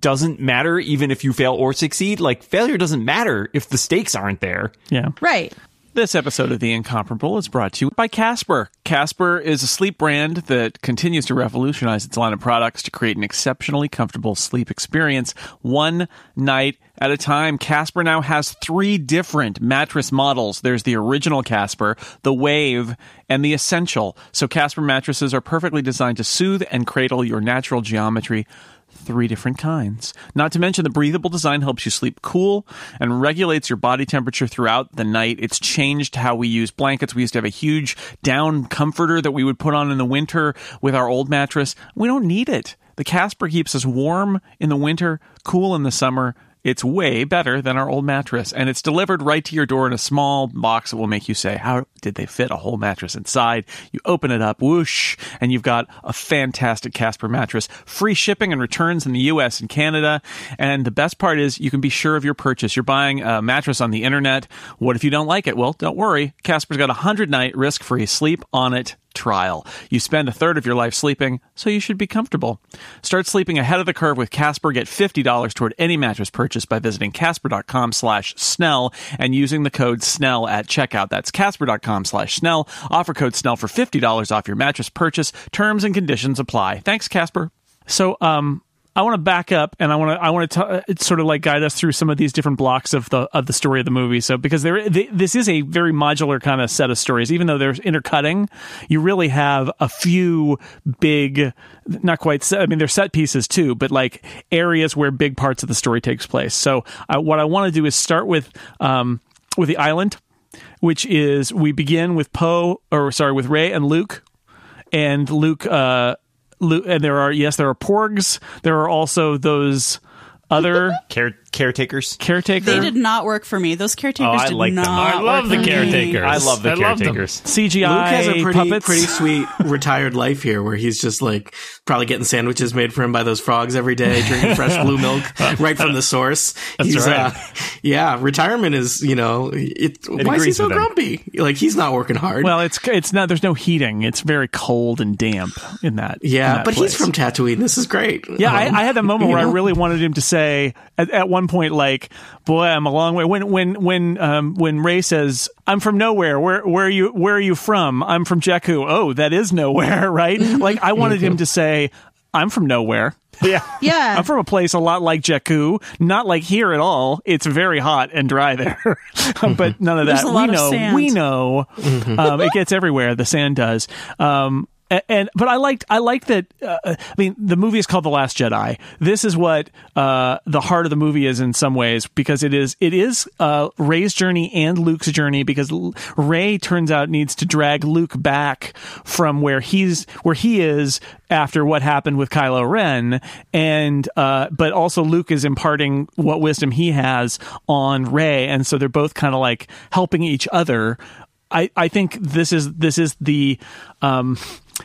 D: doesn't matter even if you fail or succeed like failure doesn't matter if the stakes aren't there
B: Yeah.
F: Right.
B: This episode of The Incomparable is brought to you by Casper. Casper is a sleep brand that continues to revolutionize its line of products to create an exceptionally comfortable sleep experience one night at a time. Casper now has three different mattress models. There's the original Casper, the Wave, and the Essential. So Casper mattresses are perfectly designed to soothe and cradle your natural geometry three different kinds. Not to mention the breathable design helps you sleep cool and regulates your body temperature throughout the night. It's changed how we use blankets. We used to have a huge down comforter that we would put on in the winter with our old mattress. We don't need it. The Casper keeps us warm in the winter, cool in the summer. It's way better than our old mattress, and it's delivered right to your door in a small box that will make you say, How did they fit a whole mattress inside? You open it up, whoosh, and you've got a fantastic Casper mattress. Free shipping and returns in the US and Canada. And the best part is you can be sure of your purchase. You're buying a mattress on the internet. What if you don't like it? Well, don't worry. Casper's got a 100 night risk free sleep on it trial. You spend a third of your life sleeping, so you should be comfortable. Start sleeping ahead of the curve with Casper. Get $50 toward any mattress purchase by visiting casper.com slash snell and using the code snell at checkout. That's casper.com slash snell. Offer code snell for $50 off your mattress purchase. Terms and conditions apply. Thanks, Casper. So, um, I want to back up and I want to I want to uh, sort of like guide us through some of these different blocks of the of the story of the movie. So because there th- this is a very modular kind of set of stories, even though they're intercutting, you really have a few big, not quite. Set, I mean, they're set pieces too, but like areas where big parts of the story takes place. So uh, what I want to do is start with um, with the island, which is we begin with Poe or sorry with Rey and Luke, and Luke. Uh, and there are yes, there are porgs. There are also those other [LAUGHS]
D: Care- caretakers
B: caretaker.
G: They did not work for me. Those caretakers
D: Oh, I
G: did
D: like them.
G: not.
C: I love
G: work
C: the
G: for me.
C: caretakers.
D: i love the
C: I love them.
D: caretakers
B: CGI
E: Luke has a pretty
B: puppets.
E: pretty [LAUGHS] sweet retired life here, where he's just like probably getting sandwiches made for him by those frogs every day, drinking fresh blue milk [LAUGHS] right from the source. he's,
C: right.
E: uh, yeah, retirement is you know it. why is he
D: agrees
E: so
D: with him.
E: grumpy? Like he's not working hard.
B: well, it's it's not. There's no heating. It's very cold and damp in that. in
E: yeah,
B: that
E: but
B: place.
E: he's from Tatooine. This is great.
B: Yeah,
E: Um,
B: I, I had that moment
E: you
B: where I
E: know?
B: really wanted him to say at, at one point, like, "Boy, I'm a long way." When when when um, when Rey says, "I'm from nowhere," where where are you where are you from? I'm from Jakku. Oh, that is nowhere, [LAUGHS] right? like I wanted him to say, "I'm from nowhere."
D: yeah
F: Yeah.
B: I'm from a place a lot like Jakku, not like here at all. It's very hot and dry there, [LAUGHS] but none of
G: There's
B: that.
G: a lot
B: we
G: of
B: know.
G: sand.
B: We know. Um, it gets everywhere. The sand does. Um, a- and but I liked I liked that. Uh, I mean, the movie is called The Last Jedi. This is what uh, the heart of the movie is in some ways because it is it is uh, Rey's journey and Luke's journey because Rey turns out needs to drag Luke back from where he's where he is after what happened with Kylo Ren, and uh, but also Luke is imparting what wisdom he has on Rey, and so they're both kind of like helping each other. I, I think this is this is the um,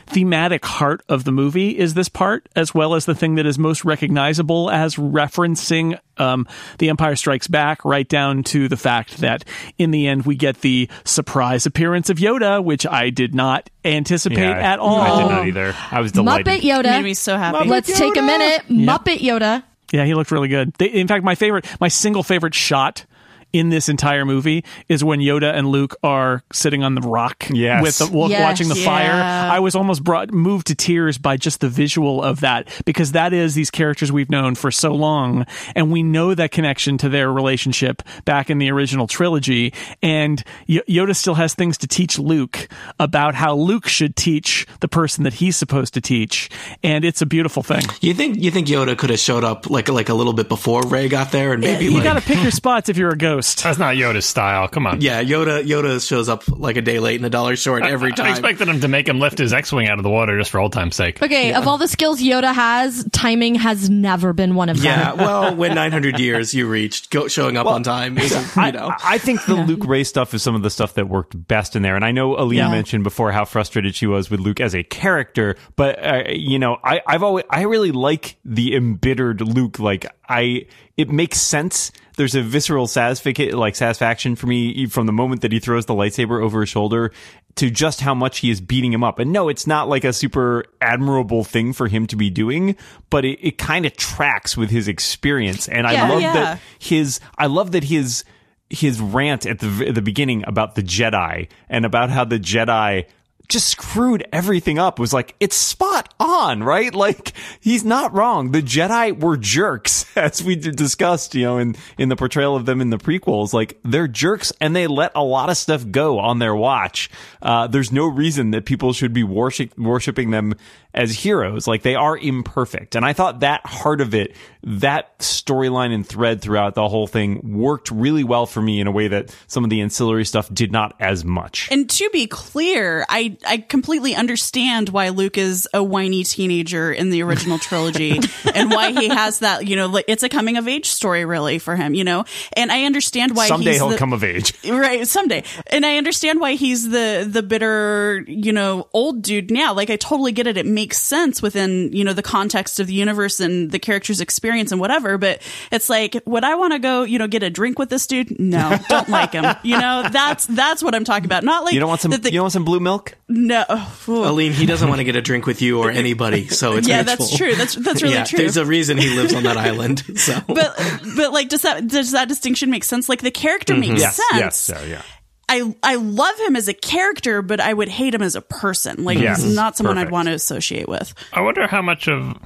B: thematic heart of the movie is this part as well as the thing that is most recognizable as referencing um, the empire strikes back right down to the fact that in the end we get the surprise appearance of yoda which i did not anticipate
D: Yeah,
B: at all
D: i did not either i was delighted
F: Muppet Yoda.
G: Made me so happy.
F: Let's take a minute. Muppet Yoda.
B: Yeah, he looked really good. They, in fact, my favorite, my single favorite shot in this entire movie is when Yoda and Luke are sitting on the rock
D: Yes.
B: with the, wa-
F: Yes.
B: watching the fire. I was almost brought moved to tears by just the visual of that because that is these characters we've known for so long and we know that connection to their relationship back in the original trilogy and y- Yoda still has things to teach Luke about how Luke should teach the person that he's supposed to teach and it's a beautiful thing.
E: You think you think Yoda could have showed up like like a little bit before Rey got there, and maybe
B: You
E: like
B: got to pick your [LAUGHS] spots if you're a ghost.
C: That's not Yoda's style. Come on.
E: yeah, Yoda Yoda shows up like a day late and a dollar short every [LAUGHS] time.
C: I expected him to make him lift his X-wing out of the water just for old time's sake.
F: Okay, of all the skills Yoda has, timing has never been one of them.
E: yeah, well, when [LAUGHS] 900 years you reached, go, showing up on time is [LAUGHS] you know.
D: I, I think the Luke Rey stuff is some of the stuff that worked best in there. And I know Aleen
F: Yeah.
D: mentioned before how frustrated she was with Luke as a character, but uh, you know, I, I've always I really like the embittered Luke. Like I, it makes sense. There's a visceral like satisfaction for me from the moment that he throws the lightsaber over his shoulder to just how much he is beating him up. And no, it's not like a super admirable thing for him to be doing, but it, it kind of tracks with his experience. And I love
G: Yeah.
D: that his I love that his his rant at the at the beginning about the Jedi and about how the Jedi just screwed everything up. Was like it's spot on right? [LAUGHS] Like he's not wrong. The jedi were jerks [LAUGHS] as we discussed you know in in the portrayal of them in the prequels. Like they're jerks and they let a lot of stuff go on their watch. Uh there's no reason that people should be worship, worshiping them as heroes. Like they are imperfect. And i thought that heart of it that storyline and thread throughout the whole thing worked really well for me in a way that some of the ancillary stuff did not as much.
G: And to be clear, I I completely understand why Luke is a whiny teenager in the original trilogy [LAUGHS] and why he has that, you know, like it's a coming of age story really for him, you know. And I understand why
D: someday
G: he's
D: he'll
G: the,
D: come of age [LAUGHS]
G: right someday and i understand why he's the the bitter you know old dude now like i totally get it it makes sense within you know the context of the universe and the character's experience and whatever but it's like would i want to go you know get a drink with this dude no don't like him [LAUGHS] you know that's that's what i'm talking about not like
D: You don't want some.
G: the-
D: you don't want some blue milk?
G: No
E: Aleen, he doesn't want to get a drink with you or anybody, so it's
G: yeah
E: mutual.
G: that's true that's that's really
E: yeah,
G: true
E: There's a reason he lives on that island. [LAUGHS] So
G: but but like does that does that distinction make sense like the character makes
D: Mm-hmm. Yes.
G: sense
D: Yes. So, yeah.
G: I I love him as a character, but I would hate him as a person. Like
D: Yes.
G: he's not someone
D: Perfect.
G: I'd want to associate with.
C: I wonder how much of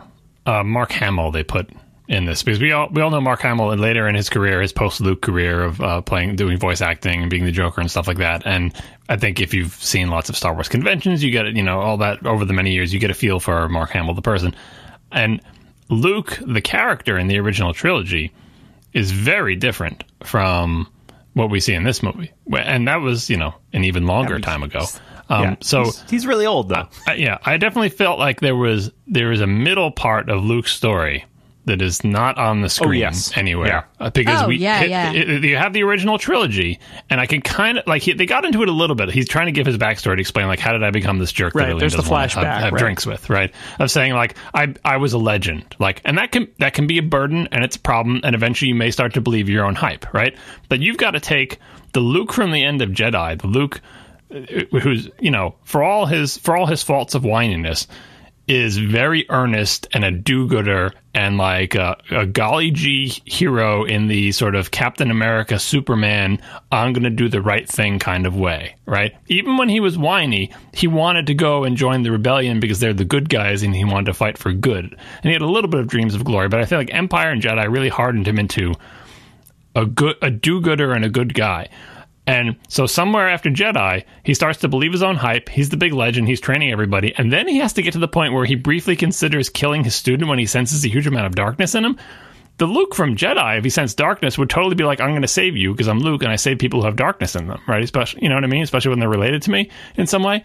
C: uh, Mark Hamill they put in this because we all we all know Mark Hamill and later in his career, his post Luke career of uh, playing, doing voice acting and being the Joker and stuff like that. And I think if you've seen lots of Star Wars conventions, you get it, you know all that over the many years, you get a feel for Mark Hamill the person. And Luke, the character in the original trilogy, is very different from what we see in this movie, and that was you know an even longer time ago. Um,
D: yeah.
C: So
D: he's, he's really old though.
C: I- yeah, I definitely felt like there was there was a middle part of Luke's story that is not on the screen
D: yes.
C: anywhere
D: Yeah.
C: Uh, because
F: Oh,
C: we
F: yeah,
C: it-
F: yeah.
C: it- you have the original trilogy, and I can kind of like he, they got into it a little bit. He's trying to give his backstory to explain like how did I become this jerk
B: Right,
C: that Aleen
B: there's the
C: doesn't want to have,
B: flashback,
C: have
B: right.
C: drinks with, right? Of saying like I I was a legend, like, and that can that can be a burden and it's a problem, and eventually you may start to believe your own hype, right? But you've got to take the Luke from the end of Jedi, the Luke who's you know for all his for all his faults of whininess is very earnest and a do-gooder and like a, a golly gee hero in the sort of Captain America Superman I'm going to do the right thing kind of way, right? Even when he was whiny, he wanted to go and join the rebellion because they're the good guys and he wanted to fight for good. And he had a little bit of dreams of glory, but I feel like Empire and Jedi really hardened him into a good a do-gooder and a good guy. And so somewhere after Jedi, he starts to believe his own hype. He's the big legend. He's training everybody. And then he has to get to the point where he briefly considers killing his student when he senses a huge amount of darkness in him. The Luke from Jedi, if he sensed darkness, would totally be like, I'm going to save you because I'm Luke and I save people who have darkness in them, right? Especially, you know what I mean? Especially when they're related to me in some way.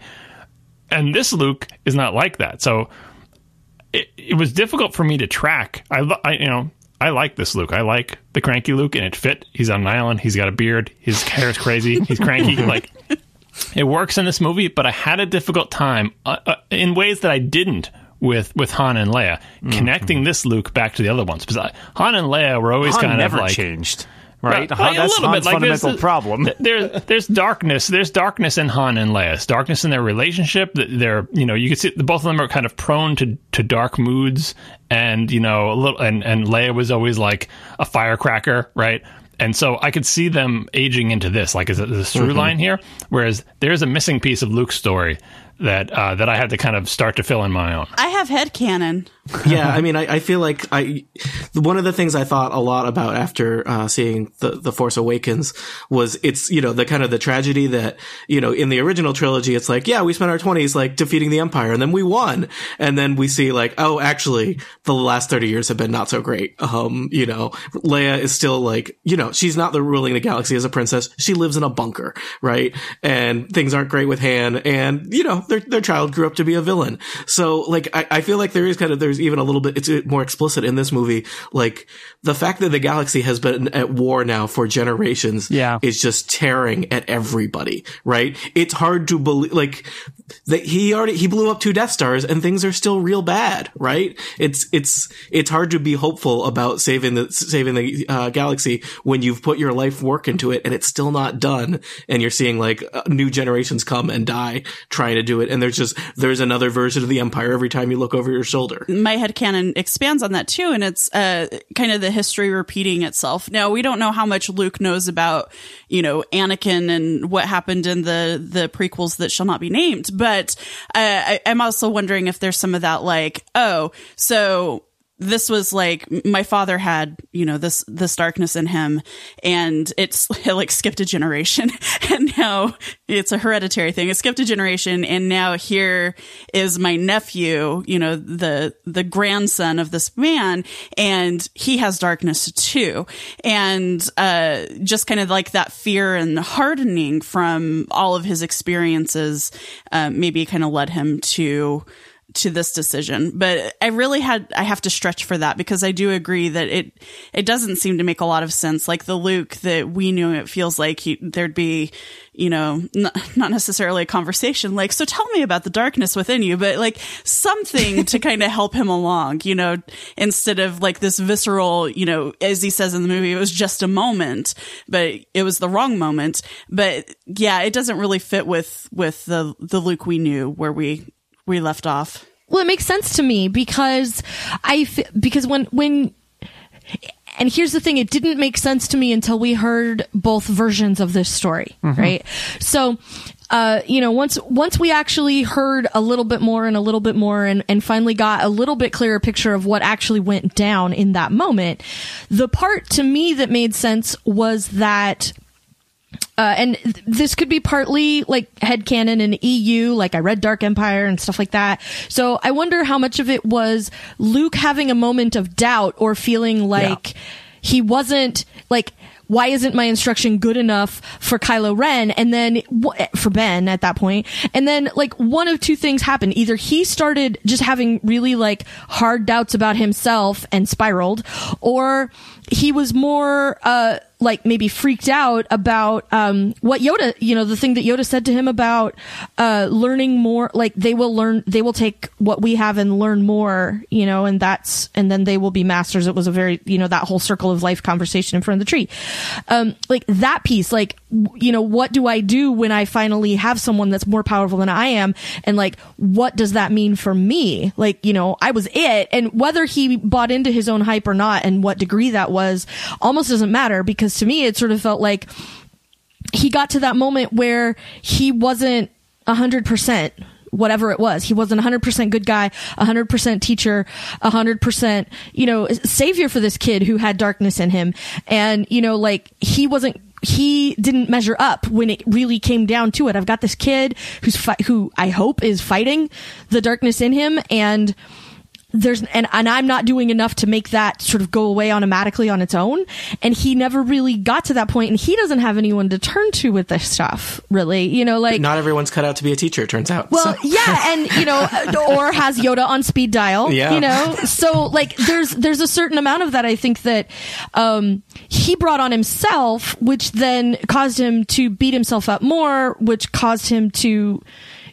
C: And this Luke is not like that. So it, it was difficult for me to track. I, I, you know, I like this Luke. I like the cranky Luke, and it fit. He's on an island. He's got a beard. His hair is crazy. He's cranky. [LAUGHS] like it works in this movie, but I had a difficult time uh, uh, in ways that I didn't with with Han and Leia connecting this Luke back to the other ones because Han and Leia were always
D: Han
C: kind
D: never
C: of like
D: changed, right?
C: Well,
D: Han-
C: like, a
D: that's
C: little
D: Han's
C: bit, like, there's
D: fundamental
C: the-
D: problem.
C: There's there's darkness. There's darkness in Han and Leia. Darkness in their relationship. Th- They're you know you can see both of them are kind of prone to to dark moods, and you know a little and and Leia was always like a firecracker, right? and so I could see them aging into this, like as a, as a through
E: Mm-hmm.
C: line here. Whereas there's a missing piece of Luke's story that uh, that I had to kind of start to fill in my own.
G: I have head canon. [LAUGHS]
E: yeah, I mean, I, I feel like I one of the things I thought a lot about after uh, seeing the the Force Awakens was it's you know the kind of the tragedy that you know in the original trilogy it's like yeah we spent our twenties like defeating the Empire and then we won and then we see like oh actually the last thirty years have been not so great. Um, you know, Leia is still like you know she's not the ruling the galaxy as a princess. She lives in a bunker, right? And things aren't great with Han, and you know their their child grew up to be a villain. So like I, I feel like there is kind of there's even a little bit it's uh, more explicit in this movie. Like the fact that the galaxy has been at war now for generations,
B: Yeah.
E: is just tearing at everybody. Right? It's hard to believe like that he already he blew up two Death Stars and things are still real bad. Right? It's it's it's hard to be hopeful about saving the saving the uh, galaxy when you've put your life work into it and it's still not done and you're seeing like uh, new generations come and die trying to do it and there's just there's another version of the empire every time you look over your shoulder
G: my head canon expands on that too and it's uh, kind of the history repeating itself now we don't know how much luke knows about you know anakin and what happened in the the prequels that shall not be named but uh, I, i'm also wondering if there's some of that like oh so this was like my father had you know this this darkness in him and it's [LAUGHS] it like skipped a generation. [LAUGHS] And now it's a hereditary thing. It skipped a generation and now here is my nephew you know the the grandson of this man and he has darkness too. And uh just kind of like that fear and hardening from all of his experiences uh, maybe kind of led him to to this decision but i really had i have to stretch for that because i do agree that it it doesn't seem to make a lot of sense. Like the luke that we knew it feels like he, there'd be you know n- not necessarily a conversation like so tell me about the darkness within you but like something to kind of help him along you know instead of like this visceral you know as he says in the movie it was just a moment but it was the wrong moment. But yeah it doesn't really fit with with the the luke we knew where we we left off
F: Well, it makes sense to me because I because when when and here's the thing, it didn't make sense to me until we heard both versions of this story, right? So uh, you know, once once we actually heard a little bit more and a little bit more and, and finally got a little bit clearer picture of what actually went down in that moment, the part to me that made sense was that uh, and th- this could be partly like headcanon and EU, like I read Dark Empire and stuff like that. So I wonder how much of it was Luke having a moment of doubt or feeling like he wasn't like, why isn't my instruction good enough for Kylo Ren? And then wh- for Ben at that point. And then like one of two things happened. Either he started just having really like hard doubts about himself and spiraled, or he was more, uh, like maybe freaked out about um, what Yoda, you know, the thing that Yoda said to him about uh, learning more. Like they will learn, they will take what we have and learn more, you know, and that's and then they will be masters. It was a very, you know, that whole circle of life conversation in front of the tree, um, like that piece. Like, you know, what do I do when I finally have someone that's more powerful than I am, and like, what does that mean for me? Like, you know, I was it, and whether he bought into his own hype or not, and what degree that was, almost doesn't matter because to me it sort of felt like he got to that moment where he wasn't a hundred percent whatever it was. He wasn't a hundred percent good guy a hundred percent teacher a hundred percent you know savior for this kid who had darkness in him. And you know like he wasn't he didn't measure up when it really came down to it. I've got this kid who's fi- who i hope is fighting the darkness in him and there's and, and I'm not doing enough to make that sort of go away automatically on its own. And he never really got to that point and he doesn't have anyone to turn to with this stuff, really. You know, like
E: not everyone's cut out to be a teacher it turns out
F: well,
E: So-
F: yeah, and you know, [LAUGHS] or has Yoda on speed dial.
E: Yeah.
F: You know, so like there's there's a certain amount of that I think that um, he brought on himself, which then caused him to beat himself up more, which caused him to,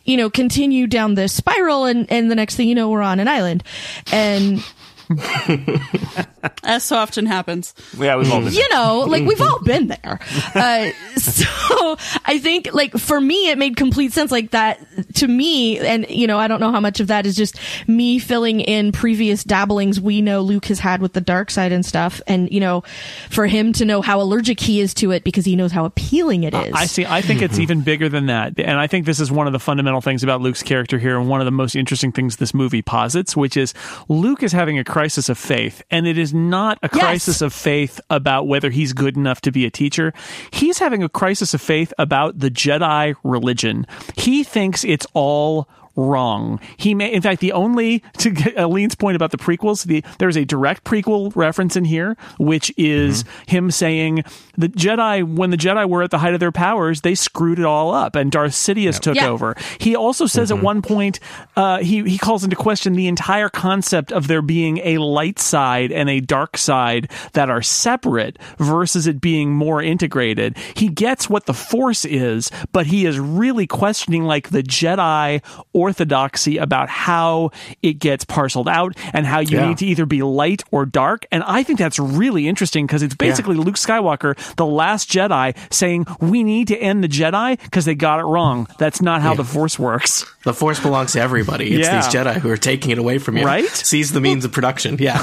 F: you know, continue down this spiral, and and the next thing you know, we're on an island, and [LAUGHS]
G: As so often happens.
D: Yeah, we've all been
F: you know, like we've all been there. Uh, [LAUGHS] so I think like for me, it made complete sense like that to me. And, you know, I don't know how much of that is just me filling in previous dabblings we know Luke has had with the dark side and stuff. And, you know, for him to know how allergic he is to it because he knows how appealing it is.
B: I see. I think it's even bigger than that. And I think this is one of the fundamental things about Luke's character here and one of the most interesting things this movie posits, which is Luke is having a crisis of faith. And it is not a
F: Yes.
B: crisis of faith about whether he's good enough to be a teacher. He's having a crisis of faith about the Jedi religion. He thinks it's all wrong. He may, in fact, the only [LAUGHS] to get Aleen's point about the prequels, the there's a direct prequel reference in here, which is him saying the Jedi, when the Jedi were at the height of their powers, they screwed it all up, and Darth Sidious took
F: Yeah.
B: over. He also says at one point, uh, he he calls into question the entire concept of there being a light side and a dark side that are separate versus it being more integrated. He gets what the Force is, but he is really questioning like the Jedi orthodoxy about how it gets parceled out and how you
E: Yeah.
B: need to either be light or dark. And I think that's really interesting because it's basically Luke Skywalker, the last Jedi, saying we need to end the Jedi because they got it wrong. That's not how the Force works.
E: The force belongs to everybody. It's
B: Yeah.
E: these Jedi who are taking it away from you.
B: Right?
E: Seize the means of production. Yeah.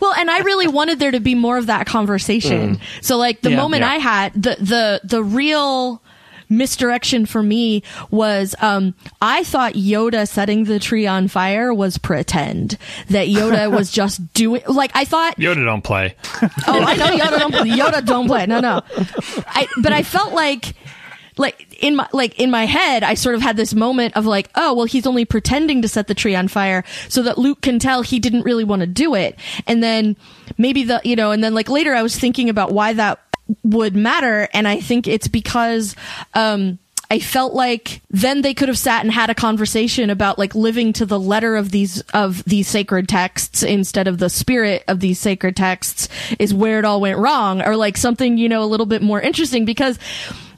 F: Well, and I really wanted there to be more of that conversation. Mm. So like the
B: Yeah,
F: moment
B: yeah.
F: I had the the the real misdirection for me was um I thought Yoda setting the tree on fire was pretend that Yoda [LAUGHS] was just doing like I thought
C: Yoda don't play.
F: Oh, I know Yoda don't play. Yoda don't play. No, no. I but I felt like like in my like in my head I sort of had this moment of like, oh, well he's only pretending to set the tree on fire so that Luke can tell he didn't really want to do it. And then maybe the you know, and then like later I was thinking about why that would matter. And I think it's because um I felt like then they could have sat and had a conversation about like living to the letter of these of these sacred texts instead of the spirit of these sacred texts is where it all went wrong. Or like something you know a little bit more interesting because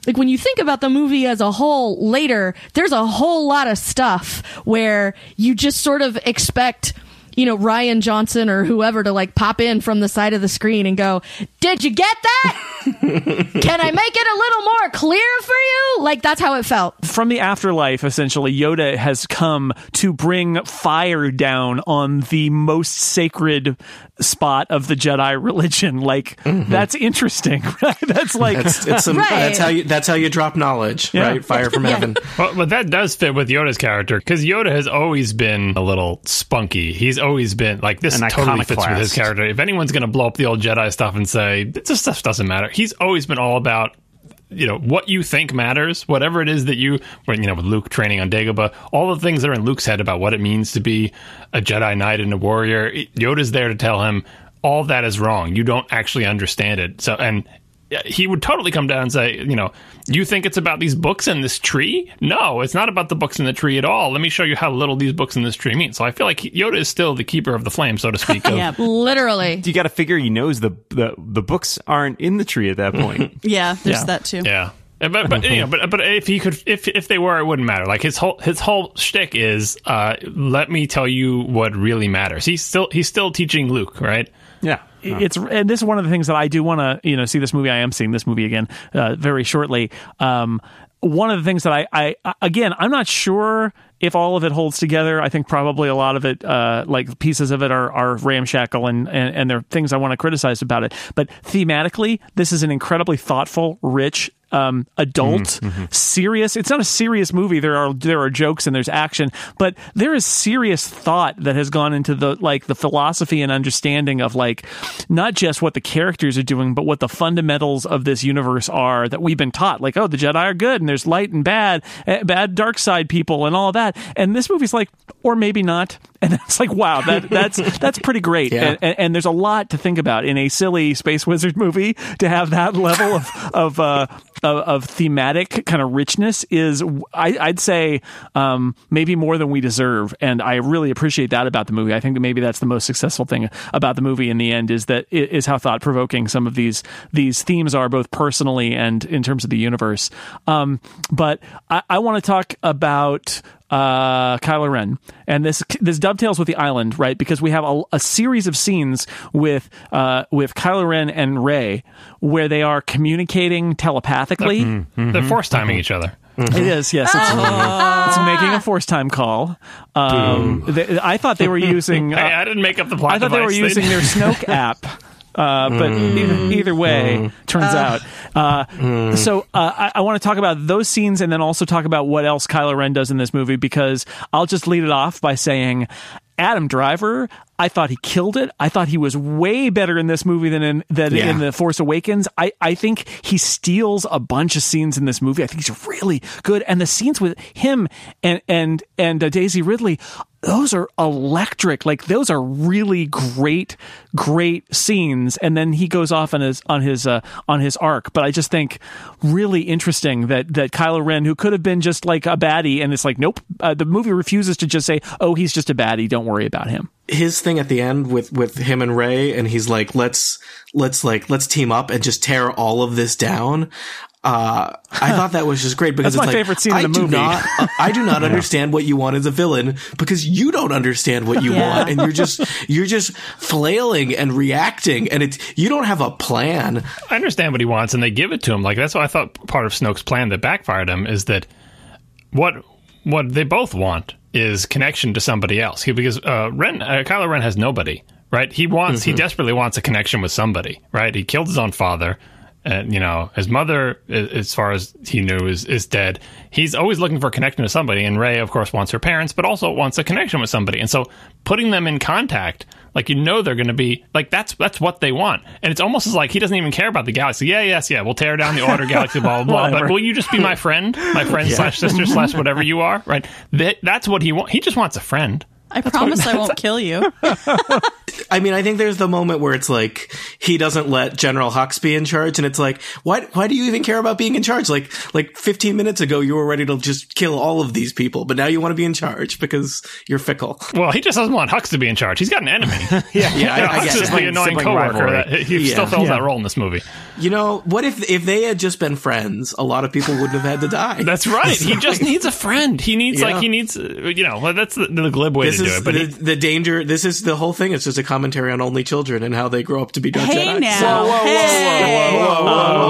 F: like when you think about the movie as a whole later there's a whole lot of stuff where you just sort of expect you know Rian Johnson or whoever to like pop in from the side of the screen and go, "Did you get that? [LAUGHS] Can I make it a little more clear for you?" Like that's how it felt.
B: From the afterlife, essentially, Yoda has come to bring fire down on the most sacred spot of the Jedi religion. Like mm-hmm. that's interesting. [LAUGHS] Right? That's like
E: It's, it's some,
F: Right.
E: that's how you that's how you drop knowledge,
B: Yeah.
E: right? Fire from [LAUGHS] heaven.
C: Well, but that does fit with Yoda's character because Yoda has always been a little spunky. He's always been like this.
D: An
C: totally fits with his character. If anyone's going to blow up the old Jedi stuff and say this stuff doesn't matter, he's always been all about you know what you think matters, whatever it is that you, when you know, with Luke training on Dagobah, all the things that are in Luke's head about what it means to be a Jedi Knight and a warrior. Yoda's there to tell him all that is wrong. You don't actually understand it. So and he would totally come down and say, you know, you think it's about these books and this tree? No, it's not about the books in the tree at all. Let me show you how little these books in this tree mean. So I feel like Yoda is still the keeper of the flame, so to speak. Of, [LAUGHS]
G: Yeah.
F: Literally.
D: You got to figure he knows the, the the books aren't in the tree at that [LAUGHS] point.
G: Yeah, there's
B: Yeah.
G: that too.
C: Yeah. But but you know, but but if he could, if if they were, it wouldn't matter. Like his whole his whole shtick is, uh, let me tell you what really matters. He's still he's still teaching Luke, right?
D: Yeah.
B: it's and this is one of the things that I do want to you know see this movie. I am seeing this movie again uh, very shortly. Um, one of the things that I, I I- again I'm not sure if all of it holds together. I think probably a lot of it, uh, like pieces of it, are are ramshackle and and, and there are things I want to criticize about it. But thematically, this is an incredibly thoughtful, rich. Um, adult, serious. It's not a serious movie. There are there are jokes and there's action, but there is serious thought that has gone into the like the philosophy and understanding of like not just what the characters are doing, but what the fundamentals of this universe are that we've been taught. Like, oh, the Jedi are good and there's light and bad, eh, bad dark side people and all that. And this movie's like, or maybe not. [LAUGHS] And it's like, wow, that that's that's pretty great.
E: Yeah.
B: And, and, and there's a lot to think about in a silly space wizard movie to have that level of of uh, of, of thematic kind of richness is I, I'd say um, maybe more than we deserve, and I really appreciate that about the movie. I think that maybe that's the most successful thing about the movie in the end is that is how thought provoking some of these these themes are both personally and in terms of the universe. Um, but I, I want to talk about uh, Kylo Ren, and this this dovetails with the island, right? Because we have a, a series of scenes with uh, with Kylo Ren and Rey where they are communicating telepathically.
C: They're force timing each other.
B: It is, yes. It's, it's making a force time call. Um, they, I thought they were using. [LAUGHS]
C: Hey,
B: uh,
C: I didn't make up the plot.
B: I thought they were using their [LAUGHS] Snoke app. Uh, but either, either way, turns out. Uh, So uh, I, I want to talk about those scenes and then also talk about what else Kylo Ren does in this movie because I'll just lead it off by saying Adam Driver. I thought he killed it. I thought he was way better in this movie than in than
E: Yeah.
B: in the Force Awakens. I, I think he steals a bunch of scenes in this movie. I think he's really good, and the scenes with him and and and uh, Daisy Ridley, those are electric. Like those are really great, great scenes. And then he goes off on his on his uh, on his arc. But I just think really interesting that that Kylo Ren, who could have been just like a baddie, and it's like nope, uh, the movie refuses to just say, oh, he's just a baddie. Don't worry about him.
E: his thing at the end with with him and Rey, and he's like, let's let's like let's team up and just tear all of this down. Uh, I thought that was just great because
B: That's
E: it's
B: my
E: like,
B: favorite scene in
E: I
B: the
E: do
B: movie.
E: Not, uh, I do not [LAUGHS] understand what you want as a villain because you don't understand what you
G: Yeah.
E: want, and you're just you're just flailing and reacting, and it's you don't have a plan.
C: I understand what he wants, and they give it to him. Like that's what I thought part of Snoke's plan that backfired him is that what what they both want is connection to somebody else. He, because uh, Ren, uh, Kylo Ren has nobody, right? He wants, he desperately wants a connection with somebody, right? He killed his own father. And you know his mother, uh, as far as he knew, is is dead. He's always looking for a connection to somebody, and Rey, of course, wants her parents, but also wants a connection with somebody. And so, putting them in contact, like you know, they're going to be like that's that's what they want. And it's almost as like he doesn't even care about the galaxy. Yeah, yes, yeah, we'll tear down the Order galaxy, blah blah blah. [LAUGHS] But will you just be my friend, my friend [LAUGHS] slash sister slash whatever you are, right? That, that's what he wants. He just wants a friend.
G: I promise I won't kill you. [LAUGHS]
E: I mean, I think there's the moment where it's like he doesn't let General Hux be in charge, and it's like, why? Why do you even care about being in charge? Like, like 15 minutes ago, you were ready to just kill all of these people, but now you want to be in charge because you're fickle.
C: Well, he just doesn't want Hux to be in charge. He's got an enemy. [LAUGHS]
E: Yeah, yeah, [LAUGHS] I, I
C: Hux
E: get
C: is
E: it.
C: the annoying coworker that he
E: Yeah.
C: still fills
B: Yeah.
C: that role in this movie.
E: You know, what if if they had just been friends? A lot of people wouldn't have had to die.
C: That's right. He just needs a friend. He needs
E: Yeah.
C: like he needs uh, you know that's the, the glib way
E: this
C: to do it. But
E: the,
C: he,
E: the danger. This is the whole thing. It's just a commentary on only children and how they grow up to be dark
G: hey
E: Jedi.
G: now. hey.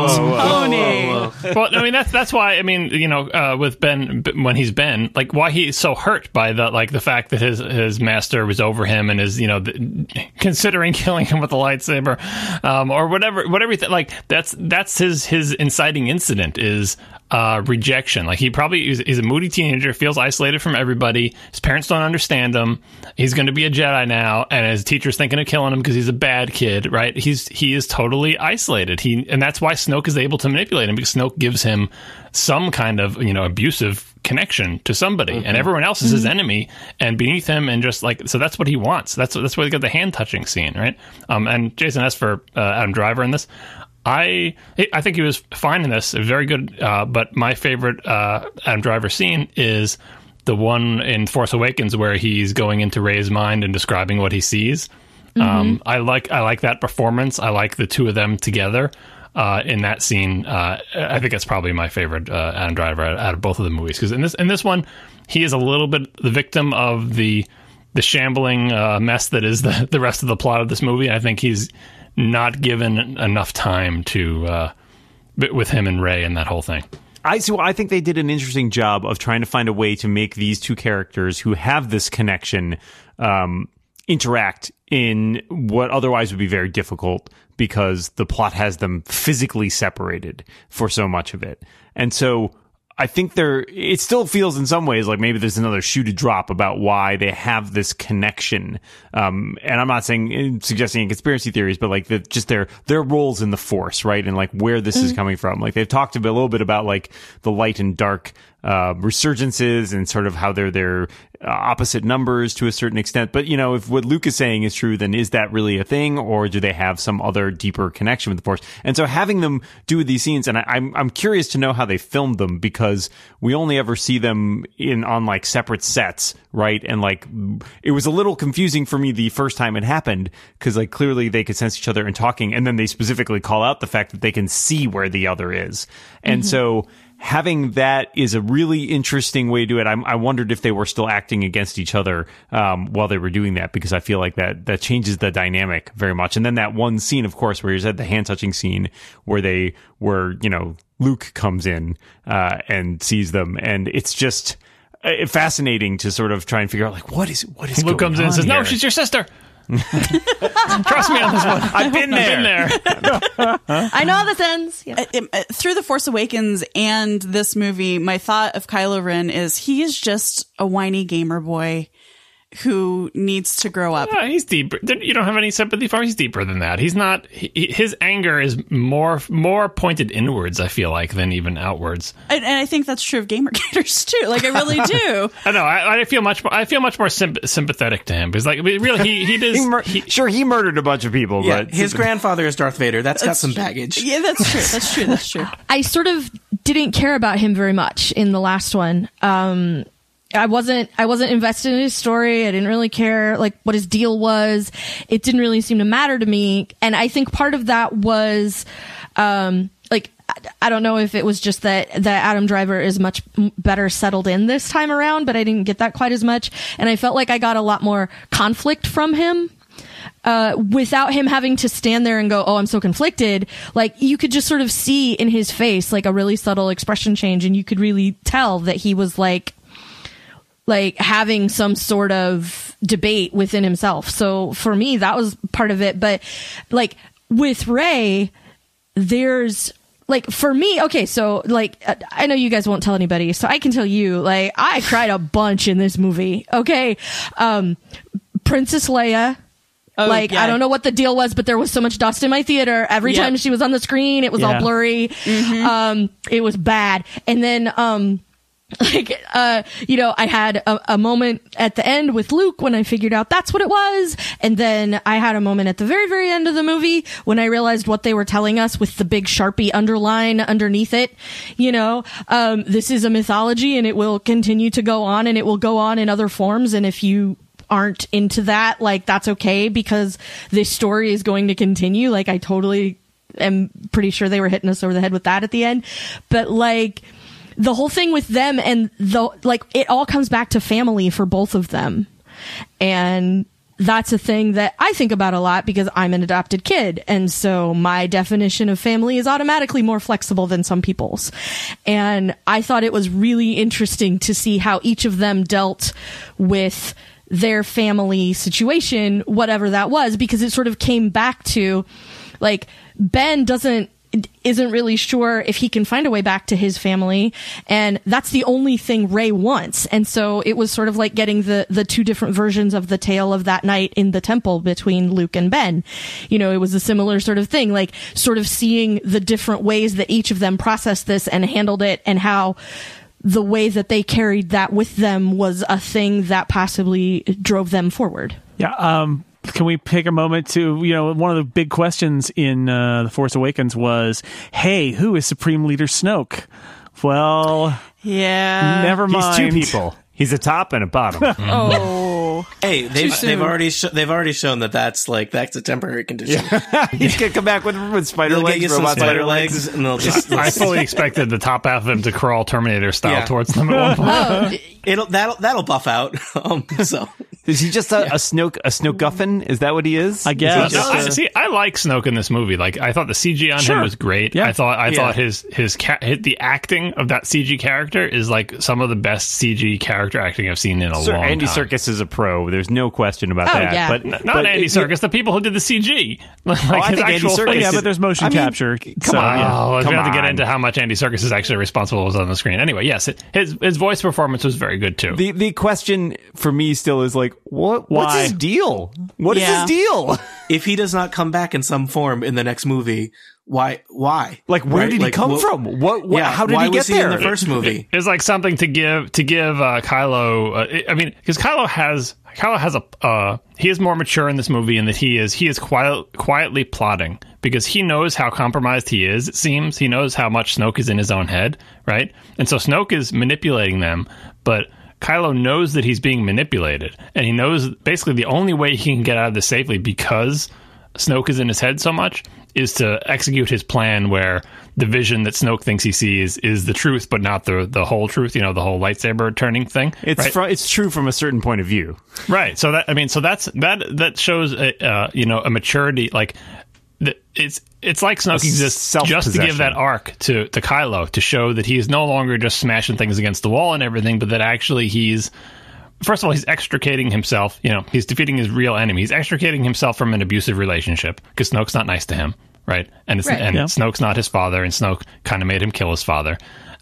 G: Pony.
C: well, I mean that's that's why I mean you know uh, with Ben when he's Ben like why he's so hurt by the like the fact that his his master was over him and is you know the, considering [LAUGHS] killing him with a lightsaber um, or whatever whatever you like that's that's his his inciting incident is uh, rejection. Like he probably is he's a moody teenager feels isolated from everybody. His parents don't understand him. He's going to be a Jedi now and his teacher's thinking of killing him because he's a bad kid right? He's he is totally isolated. He and that's why Snoke is able to manipulate him because Snoke gives him some kind of you know abusive connection to somebody and everyone else is his enemy and beneath him and just like so that's what he wants. That's that's why they got the hand touching scene right? Um and Jason as for uh, Adam Driver in this I I think he was fine in this very good uh, but my favorite uh, Adam Driver scene is the one in Force Awakens where he's going into Rey's mind and describing what he sees um, I like I like that performance. I like the two of them together uh, in that scene. Uh, I think that's probably my favorite uh, Adam Driver out, out of both of the movies because in this in this one he is a little bit the victim of the the shambling uh, mess that is the the rest of the plot of this movie. I think he's not given enough time to uh, with him and Rey and that whole thing.
D: I so I think they did an interesting job of trying to find a way to make these two characters who have this connection um, interact in what otherwise would be very difficult because the plot has them physically separated for so much of it. And so I think there it still feels in some ways like maybe there's another shoe to drop about why they have this connection. Um, and I'm not saying suggesting any conspiracy theories, but like the, just their their roles in the force, right? And like where this is coming from. Like they've talked a, bit, a little bit about like the light and dark uh, resurgences and sort of how they're they're uh, opposite numbers to a certain extent. But you know, if what Luke is saying is true, then is that really a thing, or do they have some other deeper connection with the Force? And so having them do these scenes, and I, I'm I'm curious to know how they filmed them because we only ever see them in on like separate sets, right? And like it was a little confusing for me the first time it happened because like clearly they could sense each other and talking, and then they specifically call out the fact that they can see where the other is, and so having that is a really interesting way to do it. I, I wondered if they were still acting against each other um, while they were doing that because I feel like that that changes the dynamic very much. And then that one scene, of course, where you said the hand touching scene where they were, you know, Luke comes in uh, and sees them, and it's just uh, fascinating to sort of try and figure out like what is what is
C: Luke comes in and says, "No, she's your sister." [LAUGHS] Trust me on this one.
D: I've been there.
C: Been there. [LAUGHS]
F: I know how this ends. Yeah.
G: Uh, um, uh, through the Force Awakens and this movie, my thought of Kylo Ren is he is just a whiny gamer boy who needs to grow up.
C: Yeah, he's deeper. You don't have any sympathy for him. He's deeper than that. He's not. He, his anger is more more pointed inwards. I feel like than even outwards.
G: And, and I think that's true of gamer gators [LAUGHS] too. Like I really do.
C: I know. I, I feel much more. I feel much more symp- sympathetic to him because, like, really, he he [LAUGHS] does.
D: He mur-
C: he-
D: sure, he murdered a bunch of people,
E: Yeah,
D: but
E: his [LAUGHS] grandfather is Darth Vader. That's got some baggage.
G: yeah, that's true. That's true. That's true.
F: I sort of didn't care about him very much in the last one. Um, I wasn't I wasn't invested in his story. I didn't really care like what his deal was. It didn't really seem to matter to me. And I think part of that was um like I- don't know if it was just that that Adam Driver is much better settled in this time around, but I didn't get that quite as much and I felt like I got a lot more conflict from him uh, without him having to stand there and go, "Oh, I'm so conflicted." Like you could just sort of see in his face like a really subtle expression change, and you could really tell that he was like, like having some sort of debate within himself. So for me, that was part of it. But like with Rey, there's like for me okay so like i know you guys won't tell anybody so i can tell you like i cried a bunch in this movie okay um princess leia
G: Oh,
F: like
G: yeah.
F: I don't know what the deal was, but there was so much dust in my theater. Every
G: Yep.
F: time she was on the screen, it was all
B: Yeah.
F: blurry. Um, it was bad. And then, um, [LAUGHS] like, uh, you know, I had a, a moment at the end with Luke when I figured out that's what it was. And then I had a moment at the very, very end of the movie when I realized what they were telling us with the big Sharpie underline underneath it. You know, um, this is a mythology and it will continue to go on and it will go on in other forms. And if you aren't into that, like that's okay because this story is going to continue. Like I totally am pretty sure they were hitting us over the head with that at the end. But like the whole thing with them and the like it all comes back to family for both of them. And that's a thing that I think about a lot because I'm an adopted kid. And so my definition of family is automatically more flexible than some people's. And I thought it was really interesting to see how each of them dealt with their family situation, whatever that was, because it sort of came back to like Ben doesn't isn't really sure if he can find a way back to his family. And that's the only thing Rey wants. And so it was sort of like getting the the two different versions of the tale of that night in the temple between Luke and Ben. You know it was a similar sort of thing like sort of seeing the different ways that each of them processed this and handled it and how the way that they carried that with them was a thing that possibly drove them forward.
B: Yeah. Um, can we pick a moment to, you know, one of the big questions in uh, The Force Awakens was, hey, who is Supreme Leader Snoke? Well,
G: Yeah.
B: never mind.
D: he's two people. He's a top and a bottom. [LAUGHS]
G: Oh.
E: Hey, they've they've already sh- they've already shown that that's like that's a temporary condition. [LAUGHS]
D: He's gonna come back with, with spider
E: They'll get
D: legs,
E: you some
D: robot
E: spider legs, and they'll just [LAUGHS]
C: I fully expected the top half of him to crawl Terminator style
E: Yeah.
C: towards them at one point.
E: it'll that'll that'll buff out. Um, so
D: Is he just a, a Snoke a Snoke Guffin? Is that what he is?
B: I guess.
C: No,
B: Just, uh,
C: see, I like Snoke in this movie. Like, I thought the CG on
B: Sure.
C: him was great.
B: Yeah.
C: I thought, I
E: Yeah.
C: thought his his ca- the acting of that CG character is like some of the best CG character acting I've seen in a
D: Sir,
C: long
D: Andy
C: time.
D: Serkis is a pro. There's no question about
F: Oh,
D: that.
F: yeah.
D: But
C: Not
D: but
C: Andy
D: it-
C: Circus, the people who did the CG. [LAUGHS] like
D: I think Andy
C: actual
D: Serkis
B: oh, yeah, but there's motion
D: I mean,
B: capture.
D: come
B: so,
D: on.
B: yeah.
C: Oh,
D: Come
C: we have to get into how much Andy Serkis is actually responsible was on the screen. Anyway, yes, it, his his voice performance was very good too.
D: The the question for me still is like, what? What's his deal? What is
G: Yeah.
D: his deal?
E: if he does not come back in some form in the next movie, why? Why?
D: Like, where
E: Right?
D: did he come
E: what-
D: from? What? what
E: Yeah,
D: how did
E: why
D: he get
E: was he
D: there?
E: in the first movie? [LAUGHS]
C: It's like something to give to give uh, Kylo. Uh, I mean, because Kylo has Kylo has a uh, he is more mature in this movie in that he is he is quiet, quietly plotting because he knows how compromised he is. It seems he knows how much Snoke is in his own head, right? And so Snoke is manipulating them, but Kylo knows that he's being manipulated, and he knows basically the only way he can get out of this safely because Snoke is in his head so much is to execute his plan where the vision that Snoke thinks he sees is the truth, but not the the whole truth. You know, the whole lightsaber turning thing.
D: It's
C: right?
D: fr- it's true from a certain point of view.
C: Right. So that I mean, so that's that that shows a, uh, you know a maturity. Like it's it's like Snoke exists just to give that arc to to Kylo to show that he is no longer just smashing things against the wall and everything, but that actually he's first of all he's extricating himself. You know, he's defeating his real enemy. He's extricating himself from an abusive relationship because Snoke's not nice to him, right? And it's
F: Right.
C: and
B: Yeah.
C: Snoke's not his father, and Snoke kind of made him kill his father.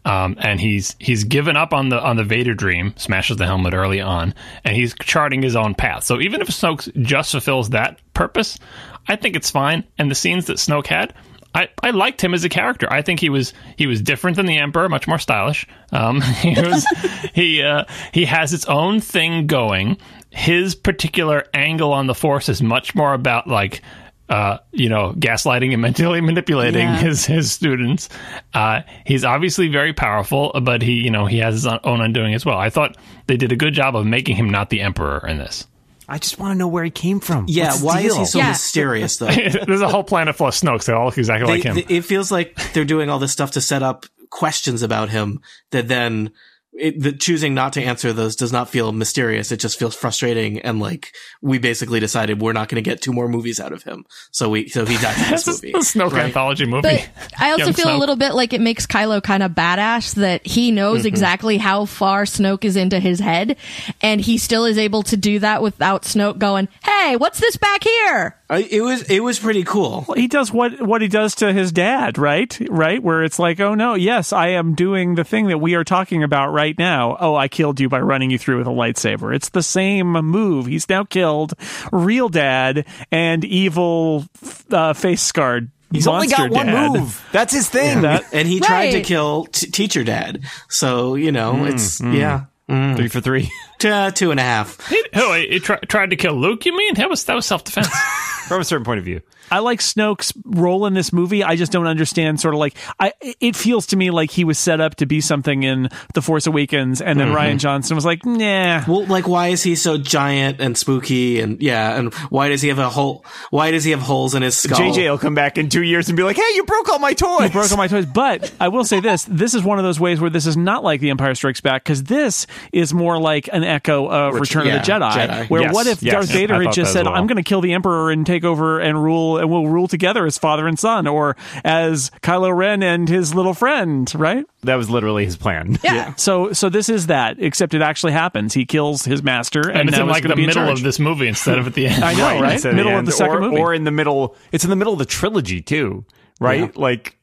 C: Um, and he's he's given up on the on the Vader dream, smashes the helmet early on, and he's charting his own path. So even if Snoke just fulfills that purpose, I think it's fine. And the scenes that Snoke had, I, I liked him as a character. I think he was he was different than the Emperor, much more stylish. Um, [LAUGHS] he was he uh, he has its own thing going. His particular angle on the Force is much more about like uh, you know, gaslighting and [LAUGHS] mentally manipulating
G: Yeah.
C: his his students. Uh, he's obviously very powerful, but he, you know, he has his own undoing as well. I thought they did a good job of making him not the emperor in this.
D: I just want to know where he came from.
E: Yeah,
D: What's his
E: why is he so
F: Yeah.
E: mysterious though? [LAUGHS]
C: There's a whole planet full of Snokes. They all look exactly
E: They-
C: like him.
E: they- it feels like they're doing all this stuff to set up questions about him that then it, the choosing not to answer those does not feel mysterious. It just feels frustrating. And like, we basically decided we're not going to get two more movies out of him. So we, so he dies in this [LAUGHS]
C: This
E: movie.
C: a Snoke
E: right?
C: anthology movie.
F: But I also
C: Young
F: feel a little bit like it makes Kylo kind of badass that he knows
E: Mm-hmm.
F: exactly how far Snoke is into his head, and he still is able to do that without Snoke going, "Hey, what's this back here?"
E: I, it was, it was pretty cool.
B: he does what what he does to his dad, right? Right, where it's like, oh no, yes, I am doing the thing that we are talking about right now. Oh, I killed you by running you through with a lightsaber. It's the same move. He's now killed real dad and evil uh, face scarred.
D: He's only got
B: monster
D: one move. That's his thing.
B: That- [LAUGHS]
E: And he tried to kill t- teacher dad. So, you know, it's, mm, mm. yeah. Mm.
D: Three for three. [LAUGHS]
E: T- uh, two and a half.
C: He- oh, he, he tri- tried to kill Luke. You mean that was that was self defense? [LAUGHS]
D: from a certain point of view.
B: I like Snoke's role in this movie. I just don't understand sort of like I it feels to me like he was set up to be something in The Force Awakens and then Rian Johnson was like, "Nah."
E: Well, like, why is he so giant and spooky? And yeah, and why does he have a hole? Why does he have holes in his skull?
D: JJ will come back in two years and be like, "Hey, you broke all my toys."
B: You broke all my toys. But I will say this: this is one of those ways where this is not like The Empire Strikes Back because this is more like an echo uh, of
E: Ret-
B: Return
E: yeah,
B: of the Jedi.
E: Jedi.
B: Where
D: Yes,
B: what if
D: yes.
B: Darth Vader had just said,
C: well.
B: "I'm going to kill the Emperor and take over and rule, and we'll rule together as father and son," or as Kylo Ren and his little friend, right?
D: that was literally his plan.
F: Yeah. [LAUGHS]
B: So, so this is that, except it actually happens. He kills his master, and,
C: and it's in like the middle of this movie instead of at the [LAUGHS] end.
B: I know, right?
D: It's at
B: Middle of the second
D: or,
B: movie.
D: or in the middle. It's in the middle of the trilogy too, right? Like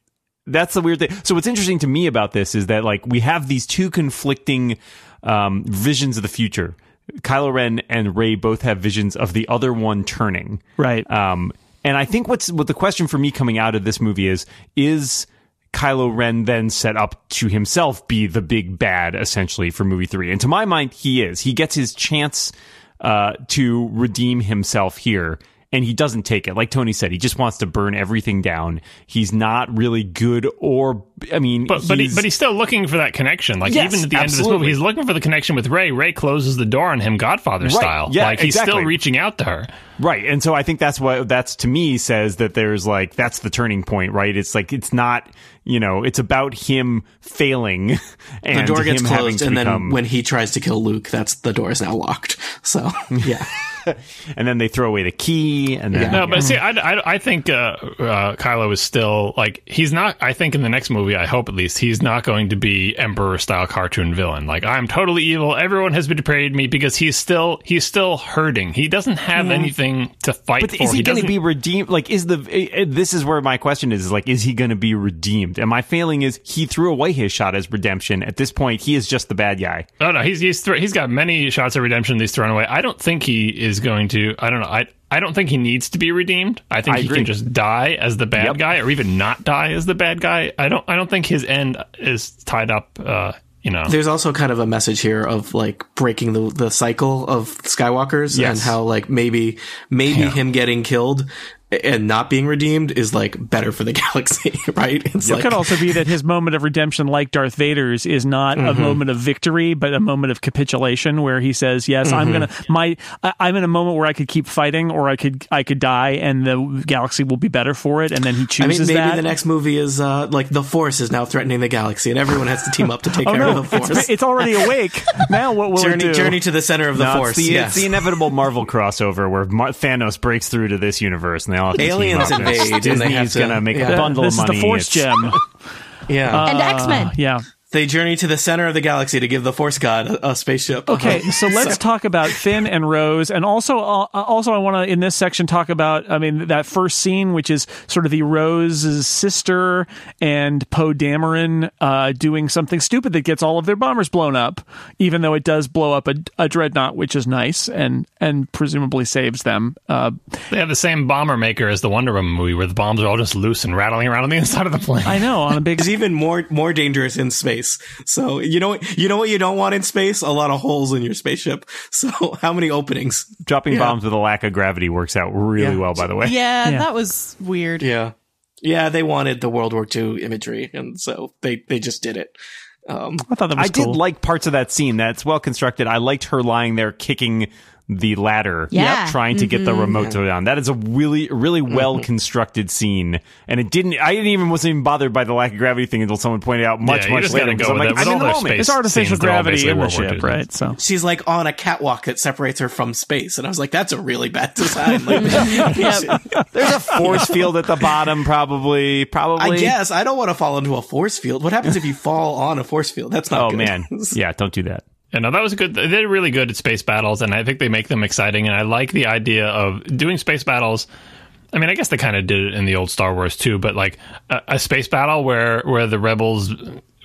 D: that's the weird thing. So what's interesting to me about this is that like we have these two conflicting um, visions of the future. Kylo Ren and Rey both have visions of the other one turning.
B: Right.
D: Um, and I think what's what the question for me coming out of this movie is is Kylo Ren then set up to himself be the big bad essentially for movie three? And to my mind, he is. He gets his chance uh, to redeem himself here. And he doesn't take it. Like Tony said, he just wants to burn everything down. He's not really good or, I mean,
C: But but, he,
D: he's-
C: but he's still looking for that connection. Like
D: Yes,
C: even at the end of this movie, he's looking for the connection with Rey. Rey closes the door on him, Godfather
D: Right.
C: style.
D: Yeah,
C: like he's
D: exactly.
C: still reaching out to her.
D: Right. And so I think that's what that's to me says that there's like that's the turning point, right? It's like it's not, you know, it's about him failing [LAUGHS] and
E: the door gets
D: him having
E: closed,
D: to
E: and then when he tries to kill Luke, that's the door is now locked. So [LAUGHS] yeah, [LAUGHS]
D: and then they throw away the key and then
C: No, but see, I, I, I think uh, uh, Kylo is still like he's not. I think in the next movie, I hope at least he's not going to be Emperor style cartoon villain. Like I'm totally evil. Everyone has betrayed me because he's still he's still hurting. He doesn't have anything to fight
D: But
C: for.
D: is he, going to be redeemed? Like, is the this is where my question is? is Like, is he going to be redeemed? And my feeling is he threw away his shot as redemption. At this point, he is just the bad guy.
C: Oh no, he's he's thr he's got many shots of redemption that he's thrown away. I don't think he is going to. I don't know. I I don't think he needs to be redeemed. I think
D: I
C: he
D: agree.
C: can just die as the bad
D: Yep.
C: guy, or even not die as the bad guy. I don't. I don't think his end is tied up. Uh, you know.
E: there's also kind of a message here of like breaking the the cycle of Skywalkers
D: Yes.
E: and how like maybe maybe him getting killed and not being redeemed is like better for the [LAUGHS] galaxy, [LAUGHS] right? It's
B: It
E: like
B: could also be that his moment of redemption, like Darth Vader's, is not a
E: Mm-hmm.
B: moment of victory, but a moment of capitulation, where he says, "Yes, I'm
E: Mm-hmm.
B: gonna my I, I'm in a moment where I could keep fighting, or I could I could die, and the galaxy will be better for it." And then he chooses.
E: I mean, maybe
B: that.
E: the next movie is uh, like the Force is now threatening the galaxy, and everyone has to team up to take [LAUGHS]
B: oh
E: care
B: no,
E: of the Force.
B: it's, it's already awake. now what will it
E: journey,
B: do?
E: journey to the center of the
D: No,
E: Force.
D: it's the,
E: yes.
D: it's the inevitable Marvel crossover where Mar- Thanos breaks through to this universe and they all have to
E: Aliens
D: up.
E: invade,
D: Disney's
E: have to-
D: gonna make
E: yeah.
D: a bundle
B: this
D: of money.
B: is the Force
D: It's-
B: gem.
E: yeah.
F: and uh, X Men.
B: Yeah.
E: They journey to the center of the galaxy to give the Force God a, a spaceship.
B: Okay,
E: Uh-huh.
B: so [LAUGHS] let's talk about Finn and Rose, and also, uh, also, I want to in this section talk about, I mean, that first scene, which is sort of the Rose's sister and Poe Dameron uh, doing something stupid that gets all of their bombers blown up, even though it does blow up a, a dreadnought, which is nice and and presumably saves them. Uh,
C: They have the same bomber maker as the Wonder Woman movie, where the bombs are all just loose and rattling around on the inside of the plane.
B: I know on a big [LAUGHS]
E: It's even more more dangerous in space. So you know you know what you don't want in space? A lot of holes in your spaceship. So [LAUGHS] how many openings?
D: Dropping
E: Yeah.
D: bombs with a lack of gravity works out really
E: Yeah.
D: well, by the way.
G: Yeah,
B: Yeah.
G: that was weird.
E: Yeah, yeah. They wanted the World War II imagery, and so they they just did it. Um,
B: I thought that was
D: I did like parts of that scene. That's well constructed. I liked her lying there kicking the ladder,
F: Yeah.
D: trying to get the mm-hmm. remote to go down. That is a really, really mm-hmm. well constructed scene. And it didn't. I didn't even wasn't even bothered by the lack of gravity thing until someone pointed out much,
C: Yeah,
D: much later.
C: gotta
D: because
C: go
D: I'm
C: with
D: like, I'm in the moment.
B: it's artificial
C: scenes, they're all
B: gravity in the
C: World
B: ship, right? So
E: she's like on a catwalk that separates her from space, and I was like, that's a really bad design. Like, [LAUGHS]
D: There's a force field at the bottom, probably. Probably.
E: I guess I don't want to fall into a force field. What happens if you fall on a force field? That's not.
D: Oh
E: good.
D: man, [LAUGHS] yeah. Don't do that.
C: Yeah, no, that was good. They're really good at space battles, and I think they make them exciting. And I like the idea of doing space battles. I mean, I guess they kind of did it in the old Star Wars too, but like a, a space battle where where the rebels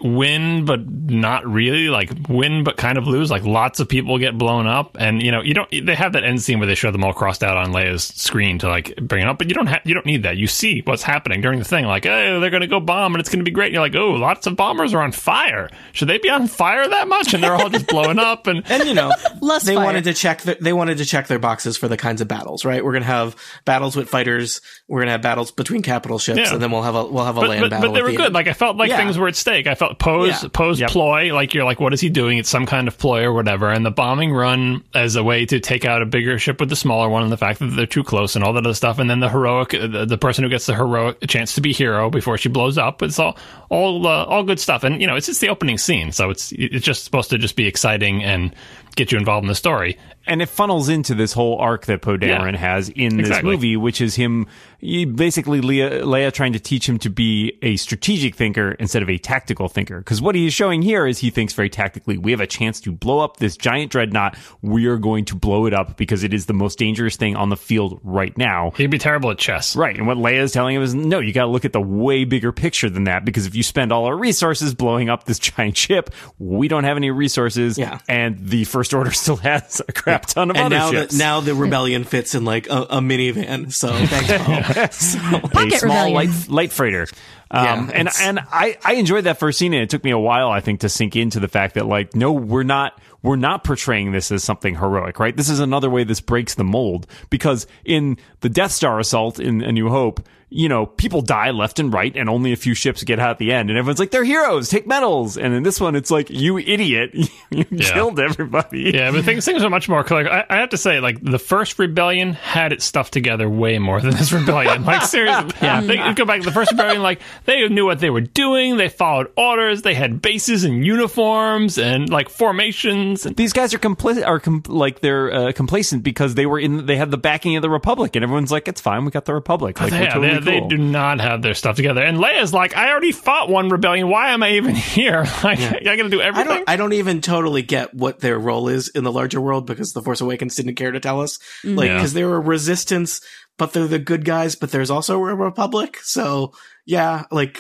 C: win but not really like win but kind of lose like lots of people get blown up and you know you don't they have that end scene where they show them all crossed out on Leia's screen to like bring it up but you don't have you don't need that you see what's happening during the thing like oh they're gonna go bomb and it's gonna be great and you're like oh lots of bombers are on fire should they be on fire that much and they're all just blowing up and
E: And you know, [LAUGHS]
G: Less
E: they
G: fire.
E: wanted to check. The, they wanted to check their boxes for the kinds of battles. Right? We're gonna have battles with fighters. We're gonna have battles between capital ships,
C: Yeah.
E: and then we'll have a we'll have a
C: but,
E: land
C: but,
E: battle.
C: but they were
E: the
C: good.
E: end.
C: Like I felt like
E: Yeah.
C: things were at stake. I felt Poe's
E: Yeah.
C: Poe's ploy. Like you're like, what is he doing? It's some kind of ploy or whatever. And the bombing run as a way to take out a bigger ship with the smaller one, and the fact that they're too close and all that other stuff. And then the heroic, the, the person who gets the heroic chance to be hero before she blows up. It's all all uh, all good stuff. And you know, it's just the opening scene, so it's it's just supposed to just be exciting and get you involved in the story.
D: and it funnels into this whole arc that Poe Dameron
C: Yeah.
D: has in this
C: Exactly.
D: movie, which is him basically Leia, Leia trying to teach him to be a strategic thinker instead of a tactical thinker. Because what he is showing here is he thinks very tactically. We have a chance to blow up this giant dreadnought. We are going to blow it up because it is the most dangerous thing on the field right now.
C: He'd be terrible at chess.
D: Right. And what Leia is telling him is no, you got to look at the way bigger picture than that because if you spend all our resources blowing up this giant ship, we don't have any resources.
E: Yeah.
D: And the First Order still has a crap ton of
E: and
D: other
E: now
D: ships.
E: the, now the rebellion fits in like a, a minivan. So thanks, Poe. [LAUGHS] [LAUGHS] so,
F: Pocket
D: a small
F: rebellion.
D: light, light freighter. Um,
E: Yeah,
D: and and I, I enjoyed that first scene, and it took me a while, I think, to sink into the fact that like, no, we're not we're not portraying this as something heroic, right? This is another way this breaks the mold because in the Death Star assault in A New Hope, you know, people die left and right, and only a few ships get out at the end, and everyone's like, they're heroes, take medals. And in this one, it's like, you idiot, [LAUGHS] you
C: Yeah.
D: killed everybody.
C: Yeah, but things things are much more clear. I, I have to say, like the first rebellion had its stuff together way more than this [LAUGHS] rebellion. Like seriously, [LAUGHS] yeah. They, go back to the first rebellion. Like they knew what they were doing. They followed orders. They had bases and uniforms and like formations. And
D: these guys are compli- are com- like they're uh, complacent because they were in they had the backing of the republic and everyone's like it's fine we got the republic like we're
C: yeah,
D: totally
C: they,
D: cool.
C: do not have their stuff together. And Leia's like, I already fought one rebellion. Why am I even [LAUGHS] here? Like, I got to do
E: I
C: everything.
E: don't I don't even totally get what their role is in the larger world because the Force Awakens didn't care to tell us. Mm-hmm. Like
C: Yeah.
E: because they were resistance, but they're the good guys, but there's also a republic. So yeah, like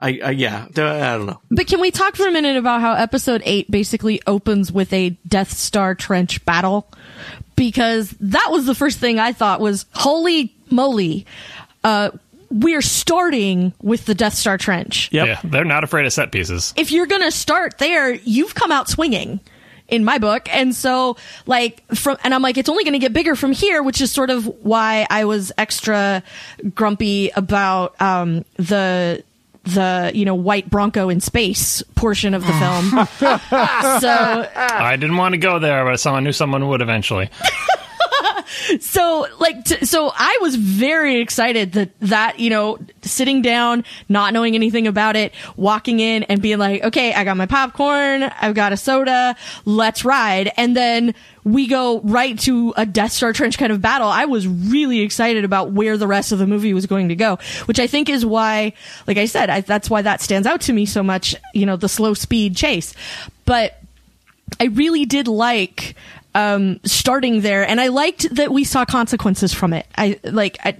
E: I, I yeah, I don't know.
F: But can we talk for a minute about how episode 8 basically opens with a Death Star trench battle? Because that was the first thing I thought was, holy moly, uh, we're starting with the Death Star trench.
B: Yep.
C: Yeah, they're not afraid of set pieces.
F: If you're going to start there, you've come out swinging. in my book. And so like from, and I'm like, it's only going to get bigger from here, which is sort of why I was extra grumpy about, um, the, the, you know, white Bronco in space portion of the [LAUGHS] film. so,
C: I didn't want to go there, but someone knew someone would eventually. [LAUGHS]
F: so like t- so i was very excited that that you know sitting down not knowing anything about it walking in and being like okay i got my popcorn i've got a soda let's ride. And then we go right to a death star trench kind of battle. I was really excited about where the rest of the movie was going to go which i think is why like i said I, that's why that stands out to me so much you know the slow speed chase. But I really did like um, starting there, and I liked that we saw consequences from it. I like, I,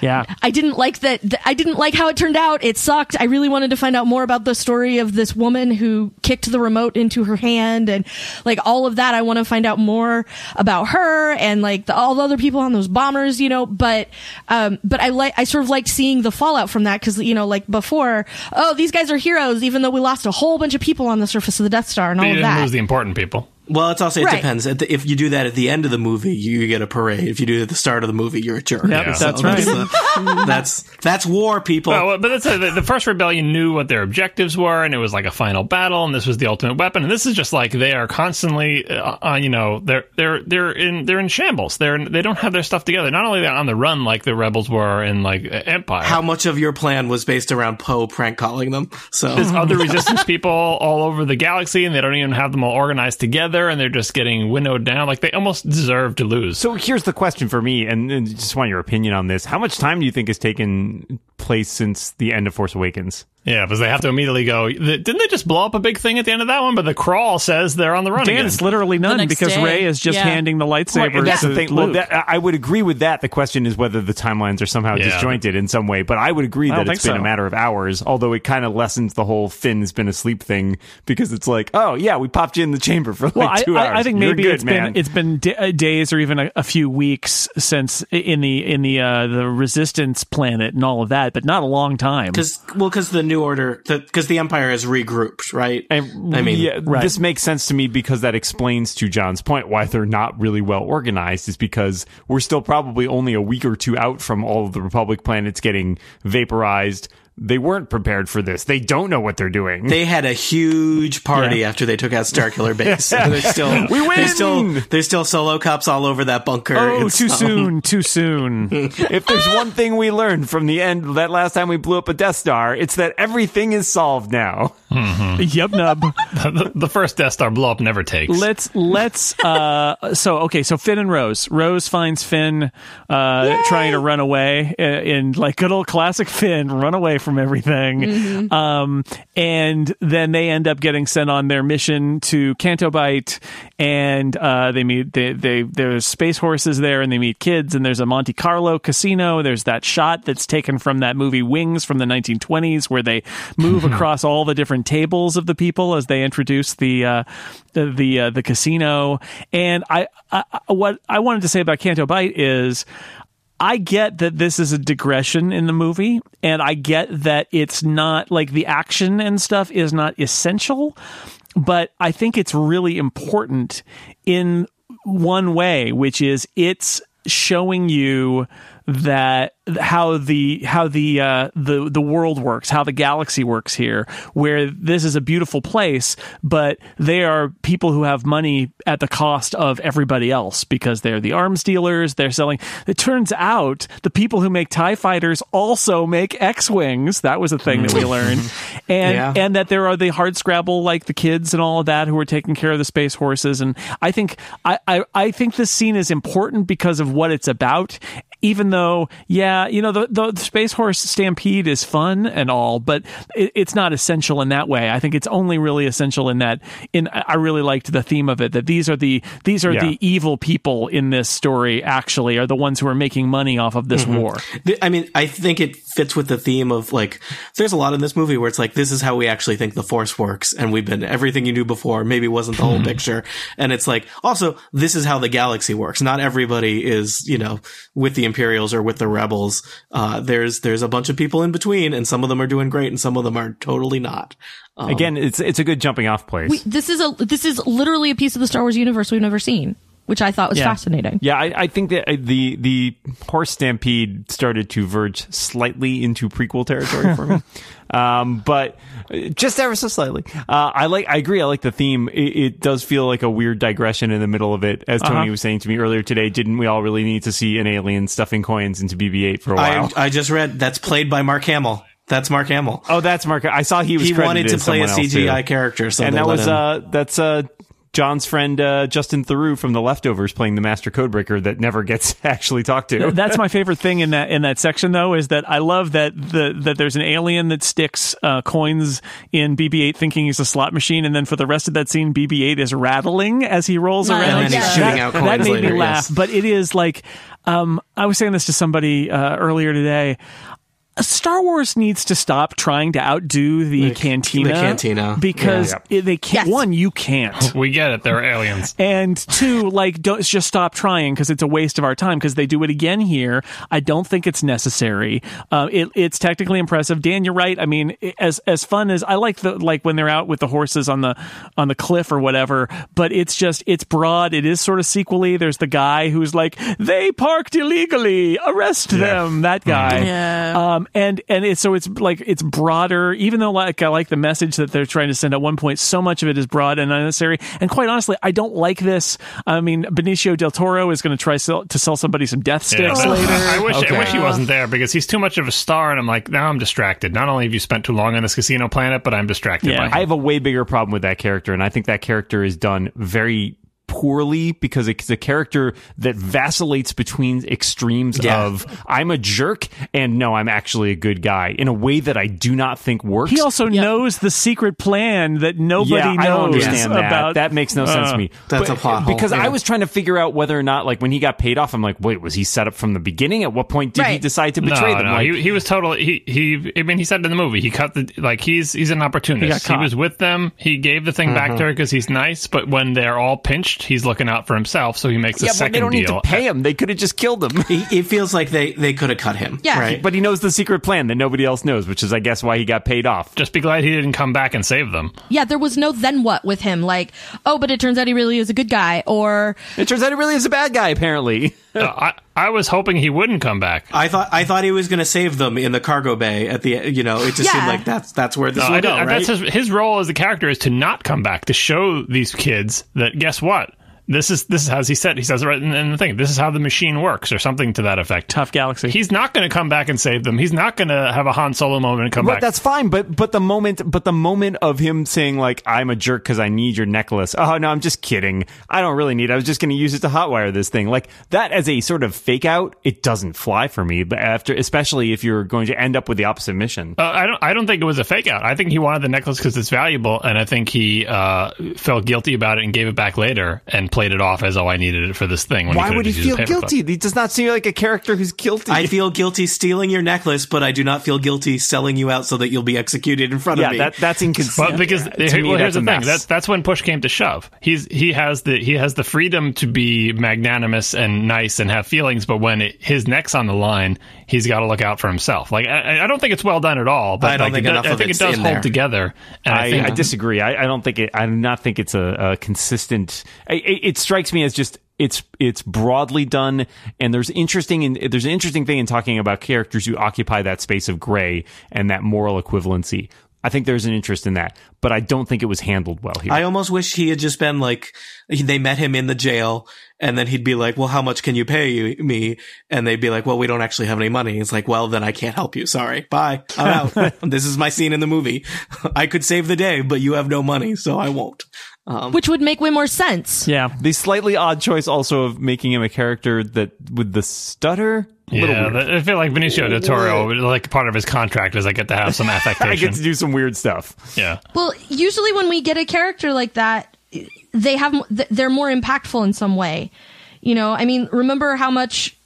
B: Yeah.
F: I didn't like that. th- I didn't like how it turned out. It sucked. I really wanted to find out more about the story of this woman who kicked the remote into her hand, and like all of that. I want to find out more about her and like the, all the other people on those bombers, you know. But, um, but I like, I sort of liked seeing the fallout from that because you know, like before, oh, these guys are heroes, even though we lost a whole bunch of people on the surface of the Death Star and all
C: You
F: of
C: didn't
F: that.
C: lose the important people.
E: Well, it's also it
F: Right.
E: depends. At the, if you do that at the end of the movie, you get a parade. If you do it at the start of the movie, you're a jerk.
B: Yep,
C: Yeah.
B: that's right.
E: the- that's that's war, people.
C: Well, but that's the, the first rebellion knew what their objectives were, and it was like a final battle, and this was the ultimate weapon. And this is just like they are constantly, uh, uh, you know, they're they're they're in they're in shambles. They're they don't have their stuff together. Not only are on the run like the rebels were in like uh, Empire.
E: How much of your plan was based around Poe prank calling them? So
C: there's other resistance people all over the galaxy, and they don't even have them all organized together, and they're just getting winnowed down. Like they almost deserve to lose.
D: So here's the question for me, and, and just want your opinion on this. How much time do you think has taken place since the end of Force Awakens?
C: Yeah, because they have to immediately go. Didn't they just blow up a big thing at the end of that one? But the crawl says they're on the run
B: Dan,
C: again.
B: it's literally none because
G: day.
B: Rey is just
G: Yeah.
B: handing the lightsaber.
D: and that's
B: to
D: the thing. Well, that, I would agree with that. The question is whether the timelines are somehow
C: Yeah.
D: disjointed in some way. But I would agree
B: I
D: that it's been
B: so.
D: a matter of hours. Although it kind of lessens the whole Finn's been asleep thing because it's like, oh yeah, we popped you in the chamber for like
B: well, I,
D: two hours.
B: I, I think
D: You're
B: maybe
D: good,
B: it's
D: man.
B: been it's been d- uh, days or even a, a few weeks since in the in the uh, the Resistance planet and all of that, but not a long time.
E: because well, because the New Order, because the Empire has regrouped, right?
D: And
E: I mean,
D: yeah,
B: right.
D: this makes sense to me because that explains to John's point why they're not really well organized is because we're still probably only a week or two out from all of the Republic planets getting vaporized. They weren't prepared for this. They don't know what they're doing.
E: They had a huge party after they took out Starkiller [LAUGHS] Base. And there's still
D: We win!
E: There's still there's still solo cups all over that bunker.
B: oh, too
E: um,
B: soon, [LAUGHS] too soon. [LAUGHS]
D: if there's one thing we learned from the end that last time we blew up a Death Star, it's that everything is solved now.
B: yep, nub.
C: the, the first Death Star blow up never takes.
B: Let's let's. Uh, so okay, so Finn and Rose. Rose finds Finn uh, trying to run away uh, in like good old classic Finn, run away from everything. Um, and then they end up getting sent on their mission to Canto Bight, and uh, they meet they, they there's space horses there, and they meet kids, and there's a Monte Carlo casino. There's that shot that's taken from that movie Wings from the 1920s, where they move [LAUGHS] across all the different tables of the people as they introduce the uh, the the, uh, the casino. And I, I I- what I wanted to say about Canto Bight is. I get that this is a digression in the movie, and I get that it's not like the action and stuff is not essential, but I think it's really important in one way, which is it's showing you that how the how the uh, the the world works, how the galaxy works here, where this is a beautiful place, but they are people who have money at the cost of everybody else because they're the arms dealers. They're selling. It turns out the people who make Tie fighters also make X wings. That was a thing that we learned, [LAUGHS] and
E: Yeah.
B: and that there are the hard scrabble like the kids and all of that who are taking care of the space horses. And I think I I, I think this scene is important because of what it's about even though, yeah, you know, the, the, the Space Horse Stampede is fun and all, but it, it's not essential in that way. I think it's only really essential in that. In I really liked the theme of it that these are the these are
D: Yeah.
B: the evil people in this story. Actually, are the ones who are making money off of this mm-hmm. war.
E: Th- I mean, I think it fits with the theme of like, there's a lot in this movie where it's like, this is how we actually think the Force works, and we've been everything you knew before maybe wasn't the whole picture, and it's like, also, this is how the galaxy works. Not everybody is, you know, with the Imperials or with the Rebels. Uh, there's there's a bunch of people in between, and some of them are doing great, and some of them are totally not.
D: Again, it's it's a good jumping off place.
F: We, this is a this is literally a piece of the Star Wars universe we've never seen, which I thought was
B: Yeah.
F: fascinating.
D: yeah, I, I think that uh, the the horse stampede started to verge slightly into prequel territory for me, [LAUGHS] um, but uh, just ever so slightly. Uh, I like. I agree. I like the theme. It, it does feel like a weird digression in the middle of it, as Tony
B: Uh-huh.
D: was saying to me earlier today. Didn't we all really need to see an alien stuffing coins into BB-8 for a while?
E: I, I just read that's played by Mark Hamill. That's Mark Hamill.
D: oh, that's Mark. I saw he was.
E: he wanted to play a CGI
D: too.
E: character, so
D: and that was uh that's uh John's friend uh, Justin Theroux from The Leftovers playing the Master Codebreaker that never gets [LAUGHS] actually talked to.
B: That's my [LAUGHS] favorite thing in that in that section, though, is that I love that the that there's an alien that sticks uh, coins in BB-8, thinking he's a slot machine, and then for the rest of that scene, BB-8 is rattling as he rolls
F: Nice.
B: around.
E: And then he's
F: Yeah.
E: shooting
B: that,
E: out
B: that
E: coins
B: made
E: later.
B: me laugh,
E: yes.
B: but it is like um, I was saying this to somebody uh, earlier today. Star Wars needs to stop trying to outdo the,
E: The-
B: cantina.
E: the cantina.
B: because
D: Yeah.
B: it- they can't.
F: Yes.
B: One, you can't. [LAUGHS]
C: We get it. They're aliens.
B: And two, like, don't just stop trying because it's a waste of our time because they do it again here. I don't think it's necessary. Uh, it, it's technically impressive. Dan, you're right. I mean, as as fun as I like the like when they're out with the horses on the on the cliff or whatever. But it's just it's broad. It is sort of sequely. There's the guy who's like they parked illegally. Arrest them. That guy.
G: Yeah.
B: Um, and and it's so it's like it's broader. Even though like I like the message that they're trying to send at one point, so much of it is broad and unnecessary. And quite honestly, I don't like this. I mean, Benicio del Toro is going to try sell, to sell somebody some death sticks [LAUGHS]
C: that-
B: later.
C: I wish I wish he wasn't there because he's too much of a star, and I'm like, now I'm distracted. Not only have you spent too long on this casino planet, but I'm distracted
B: Yeah.
D: I have a way bigger problem with that character, and I think that character is done very poorly because it's a character that vacillates between extremes
E: Yeah.
D: of I'm a jerk and no, I'm actually a good guy in a way that I do not think works.
B: He also knows the secret plan that nobody
D: yeah,
B: knows
D: I don't understand that.
B: about.
D: that makes no sense
B: Uh,
D: to me.
E: That's
D: But-
E: a plot hole,
D: because I was trying to figure out whether or not, like, when he got paid off, I'm like, wait, was he set up from the beginning? At what point did he decide to betray
C: no,
D: them?
C: no,
D: Like,
C: he, he was totally he he. I mean, he said in the movie he cut the like he's he's an opportunist.
B: He
C: He, was with them. He gave the thing back to her because he's nice. But when they're all pinched, he's looking out for himself. So he makes a
D: yeah, but
C: second
D: they don't need to pay him. They could have just killed him.
E: He, it feels like they, they could have cut him.
F: Yeah.
E: Right.
D: but he knows the secret plan that nobody else knows, which is, I guess, why he got paid off.
C: Just be glad he didn't come back and save them.
F: Yeah, there was no then what with him. Like, oh, but it turns out he really is a good guy, or
D: It turns out he really is a bad guy, apparently. [LAUGHS]
C: Uh, I I was hoping he wouldn't come back.
E: I thought I thought he was going to save them in the cargo bay at the you know it just
F: Yeah.
E: seemed like that's that's where this
C: No,
E: will
C: I
E: go
C: did-
E: right.
C: That's his, his role as a character is to not come back to show these kids that guess what this is this is as he said he says it right in, in the thing this is how the machine works or something to that effect.
B: Tough Galaxy.
C: He's not going to come back and save them. He's not going to have a Han Solo moment and come
D: But
C: back.
D: that's fine. But but the moment but the moment of him saying like I'm a jerk because I need your necklace. Oh no, I'm just kidding. I don't really need. it. I was just going to use it to hotwire this thing. Like that as a sort of fake out, it doesn't fly for me. But after, especially if you're going to end up with the opposite mission.
C: Uh, I don't. I don't think it was a fake out. I think he wanted the necklace because it's valuable, and I think he uh, felt guilty about it and gave it back later and played it off as oh I needed it for this thing. When
D: Why
C: he
D: would he
C: could've just used
D: feel
C: a paperclip.
D: guilty? He does not seem like a character who's guilty.
E: I feel guilty stealing your necklace, but I do not feel guilty selling you out so that you'll be executed in front
D: yeah,
E: of me.
D: that that's inconsistent.
C: But because
D: to me,
C: well, here's
D: that's
C: the thing. That's that's when push came to shove. He's he has the he has the freedom to be magnanimous and nice and have feelings, but when it, his neck's on the line, he's got to look out for himself. Like I, I don't think it's well done at all. But
E: I don't
C: like,
E: think
C: it,
E: enough
C: does- I think it does hold
E: there.
C: together. And I,
D: I,
C: think
D: I disagree. I, I don't think it. I do not think it's a, a consistent. It, it strikes me as just it's it's broadly done, and there's interesting. In, there's an interesting thing in talking about characters who occupy that space of gray and that moral equivalency. I think there's an interest in that, but I don't think it was handled well here.
E: I almost wish he had just been like, they met him in the jail and then he'd be like, well, how much can you pay you, me? And they'd be like, well, we don't actually have any money. It's like, well, then I can't help you. Sorry. Bye. I'm out. [LAUGHS] this is my scene in the movie. I could save the day, but you have no money, so I won't. Um,
F: which would make way more sense.
B: yeah.
D: the slightly odd choice also of making him a character that with the stutter. A little
C: yeah,
D: weird.
C: I feel like Benicio del Toro, like part of his contract is I get to have some [LAUGHS] affectation.
D: I get to do some weird stuff.
C: yeah.
F: Well, usually when we get a character like that, they have th- they're more impactful in some way. You know, I mean, remember how much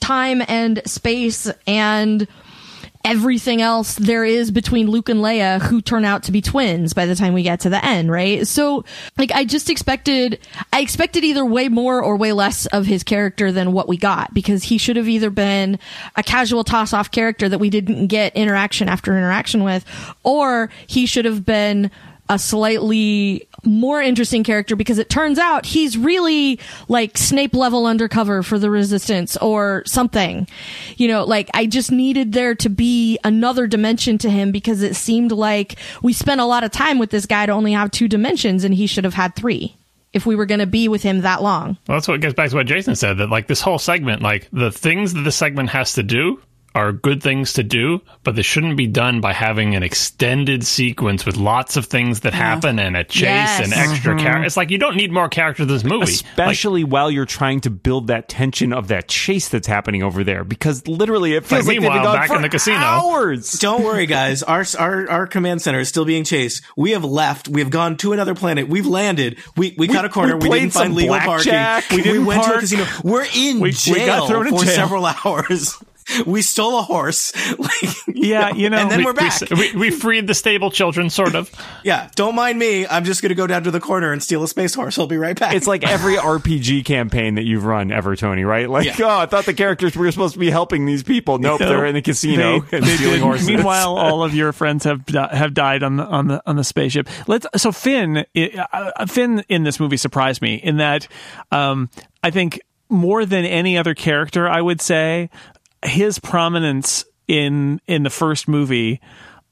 F: time and space and everything else there is between Luke and Leia who turn out to be twins by the time we get to the end, right? So like I just expected I expected either way more or way less of his character than what we got because he should have either been a casual toss off character that we didn't get interaction after interaction with or he should have been a slightly more interesting character because it turns out he's really like Snape level undercover for the resistance or something. You know, like I just needed there to be another dimension to him because it seemed like we spent a lot of time with this guy to only have two dimensions and he should have had three if we were going to be with him that long.
C: Well, that's what gets back to what Jason said that like this whole segment, like the things that the segment has to do are good things to do, but they shouldn't be done by having an extended sequence with lots of things that happen and a chase
F: Yes.
C: and extra character. Mm-hmm. It's like you don't need more characters in this movie. Like,
D: Especially while you're trying to build that tension of that chase that's happening over there, because literally it feels
C: Like,
D: like, they've been
C: meanwhile, back
D: for
C: in the casino.
D: hours.
E: Don't worry, guys. Our, our our command center is still being chased. We have left. We have gone to another planet. We've landed. We we, cut a corner.
D: we
E: We, didn't find
D: some
E: legal
D: blackjack.
E: parking.
D: We didn't
E: went to a casino. We're in
B: We- we
E: jail
B: got thrown in
E: for
B: jail.
E: several [LAUGHS] hours. [LAUGHS] We stole a horse. [LAUGHS] Like,
B: Yeah, you know,
E: and then
B: we-
E: we're back.
C: we, we freed the stable children, sort of. [LAUGHS]
E: yeah, don't mind me. I'm just gonna go down to the corner and steal a space horse. I'll be right back.
D: It's like every RPG campaign that you've run ever, Tony, right? Like,
E: Yeah.
D: oh, I thought the characters were supposed to be helping these people. Nope,
B: No,
D: they're in the casino
B: they-
D: and
B: they
D: stealing
B: did.
D: horses.
B: Meanwhile, all of your friends have di- have died on the on the on the spaceship. Let's so Finn i- uh, Finn in this movie surprised me in that um, I think more than any other character, I would say his prominence in in the first movie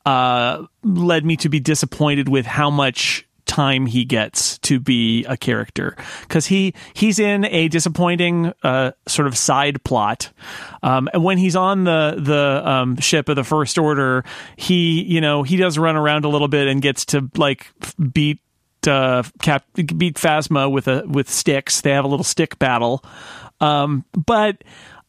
B: uh, led me to be disappointed with how much time he gets to be a character. Because he he's in a disappointing uh, sort of side plot. Um, and when he's on the the um, ship of the first order he you know he does run around a little bit and gets to like beat uh, Cap beat Phasma with a with sticks. They have a little stick battle, um, but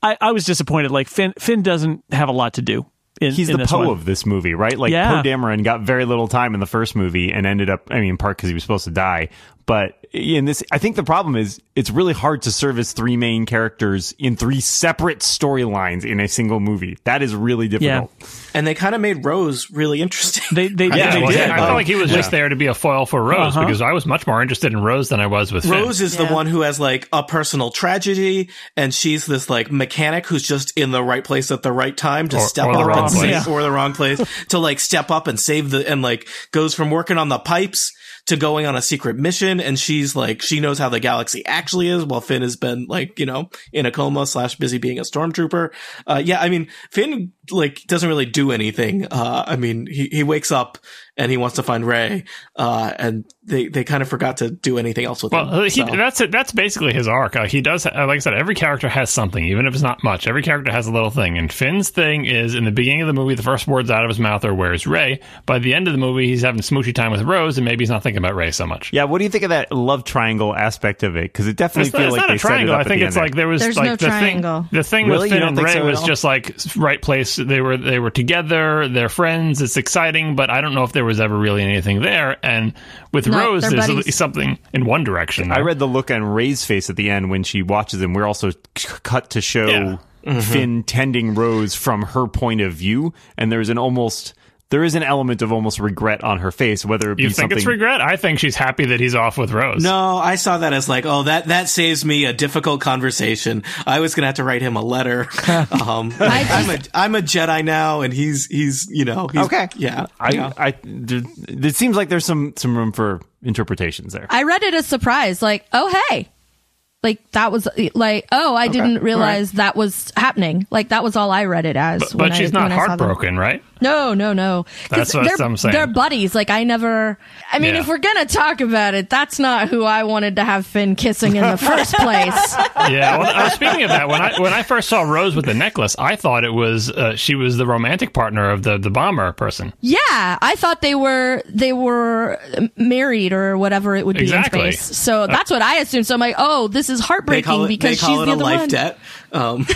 B: I, I was disappointed. Like Finn Finn doesn't have a lot to do. In,
D: He's
B: in
D: the Poe of this movie, right? Like
B: Yeah.
D: Poe Dameron got very little time in the first movie and ended up, I mean, in part because he was supposed to die. But in this, I think the problem is it's really hard to service three main characters in three separate storylines in a single movie. That is really difficult. Yeah.
E: and they kind of made Rose really interesting.
B: They they,
C: Yeah,
B: they
C: well,
B: did.
C: I felt like he was just there to be a foil for Rose
B: Uh-huh.
C: because I was much more interested in Rose than I was with Finn.
E: Rose is the one who has like a personal tragedy, and she's this like mechanic who's just in the right place at the right time to
C: Or-
E: step
C: or
E: up
C: wrong
E: and save,
B: place.
E: or the wrong place to like step up and save the and like goes from working on the pipes to going on a secret mission, and she's like she knows how the galaxy actually is, while Finn has been like you know in a coma slash busy being a stormtrooper. Uh, yeah, I mean Finn like doesn't really do anything. Uh, I mean he he wakes up and he wants to find Rey, uh, and they they kind of forgot to do anything else with him.
C: Well,
E: so.
C: that's it. That's basically his arc. Uh, he does, uh, like I said, every character has something, even if it's not much. Every character has a little thing. And Finn's thing is, in the beginning of the movie, the first words out of his mouth are "Where's Rey?" By the end of the movie, he's having smoochy time with Rose, and maybe he's not thinking about Rey so much.
D: Yeah, what do you think of that love triangle aspect of it? Because it definitely feels like
C: not
D: they
C: a
D: set it
C: triangle.
D: up
C: I think it's
D: end
C: like
D: there.
C: there was
F: There's
C: like
F: no
C: the
F: triangle.
C: thing. The thing
D: Really?
C: with Finn and Rey
D: so
C: was just like right place. They were they were together. They're friends. It's exciting, but I don't know if there was ever really anything there. And with
F: No,
C: Rose,
F: they're
C: there's
F: buddies.
C: at least something in one direction.
D: I read the look on Rey's face at the end when she watches him. We're also c- cut to show
C: Yeah.
D: Finn tending Rose from her point of view, and there's an almost there is an element of almost regret on her face, whether it be
C: You think
D: something.
C: it's regret? I think she's happy that he's off with Rose.
E: No, I saw that as like, oh, that that saves me a difficult conversation. I was gonna have to write him a letter. [LAUGHS] Um, I'm a I'm a Jedi now, and he's he's you know he's,
D: Okay.
E: yeah.
D: I,
E: yeah.
D: I, there, it seems like there's some some room for interpretations there.
F: I read it as surprise, like, oh hey, like that was like, oh, I didn't realize that was happening. Like that was all I read it as.
C: But,
F: when
C: but she's
F: I,
C: not
F: when I saw them.
C: heartbroken, right?
F: No, no, no. 'Cause
C: That's what
F: they're,
C: I'm saying.
F: They're buddies. Like I never. I mean,
C: Yeah.
F: if we're gonna talk about it, that's not who I wanted to have Finn kissing in the first [LAUGHS] place.
C: Yeah. Well, uh, speaking of that, when I when I first saw Rose with the necklace, I thought it was uh, she was the romantic partner of the the bomber person.
F: Yeah, I thought they were they were married or whatever it would be
C: Exactly.
F: in space. So that's what I assumed. So I'm like, oh, this is
E: they
F: heartbreaking
E: call it they
F: because
E: call
F: she's
E: it
F: the
E: a
F: other
E: life
F: one.
E: Debt. Um, [LAUGHS]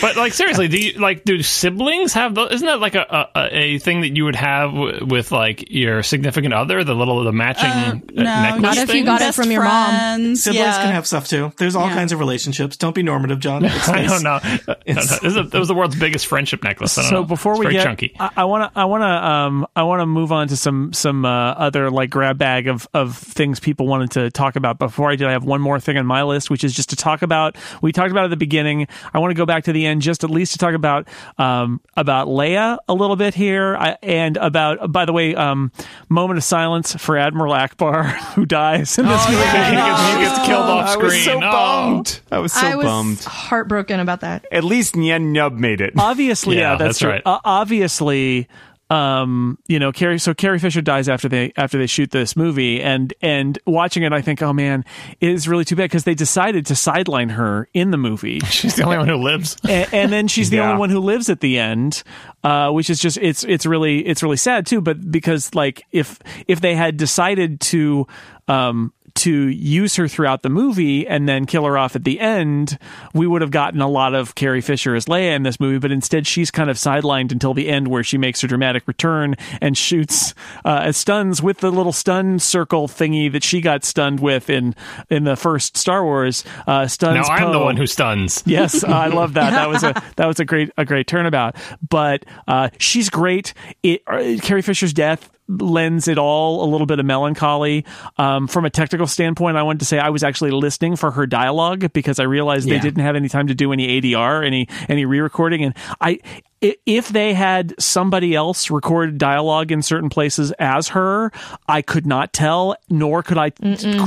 C: But like seriously, do you like do siblings have? tho- Isn't that like a, a, a thing that you would have w- with like your significant other? The little the matching uh,
G: no,
C: necklace.
F: Not if you
C: thing?
F: got it from your mom.
E: Siblings
G: yeah.
E: can have stuff too. There's all
G: Yeah.
E: kinds of relationships. Don't be normative, John. [LAUGHS] It's
C: I don't know. No, no.
E: It's-
C: This That was the world's biggest friendship necklace. I don't
B: so
C: know.
B: before
C: It's
B: we
C: very
B: get,
C: chunky.
B: I want to, I want to, um, I want to move on to some some uh, other like grab bag of of things people wanted to talk about. Before I do, I have one more thing on my list, which is just to talk about. We talked about at the beginning. I want to go back to the end, just at least to talk about um, about Leia a little bit here, I, and about. By the way, um, moment of silence for Admiral Ackbar, [LAUGHS] who dies in this movie.
C: he, gets, he gets killed off
D: I
C: screen.
D: was so
C: Oh.
D: bummed. I was so
F: I was
D: bummed.
F: heartbroken about that.
D: At least Nien Nunb made it.
B: obviously, yeah,
C: Yeah,
B: that's,
C: that's
B: true.
C: right.
B: Uh, obviously, um, you know, Carrie. So Carrie Fisher dies after they after they shoot this movie, and and watching it, I think, oh man, it is really too bad because they decided to sideline her in the movie, [LAUGHS]
C: She's the only one who lives.
B: and, and then she's the
D: Yeah.
B: only one who lives at the end, uh, which is just it's it's really it's really sad too. But because like if if they had decided to um, to use her throughout the movie and then kill her off at the end, we would have gotten a lot of Carrie Fisher as Leia in this movie. But instead, she's kind of sidelined until the end, where she makes her dramatic return and shoots uh, stuns with the little stun circle thingy that she got stunned with in in the first Star Wars. Uh, stuns.
C: Now I'm the one who stuns. [LAUGHS]
B: Yes, I love that. That was a [LAUGHS] that was a great a great turnabout. But uh, she's great. It, uh, Carrie Fisher's death lends it all a little bit of melancholy. Um, from a technical standpoint, I wanted to say I was actually listening for her dialogue because I realized they didn't have any time to do any ADR, any any re-recording, and I. i- If they had somebody else record dialogue in certain places as her, I could not tell, nor could I,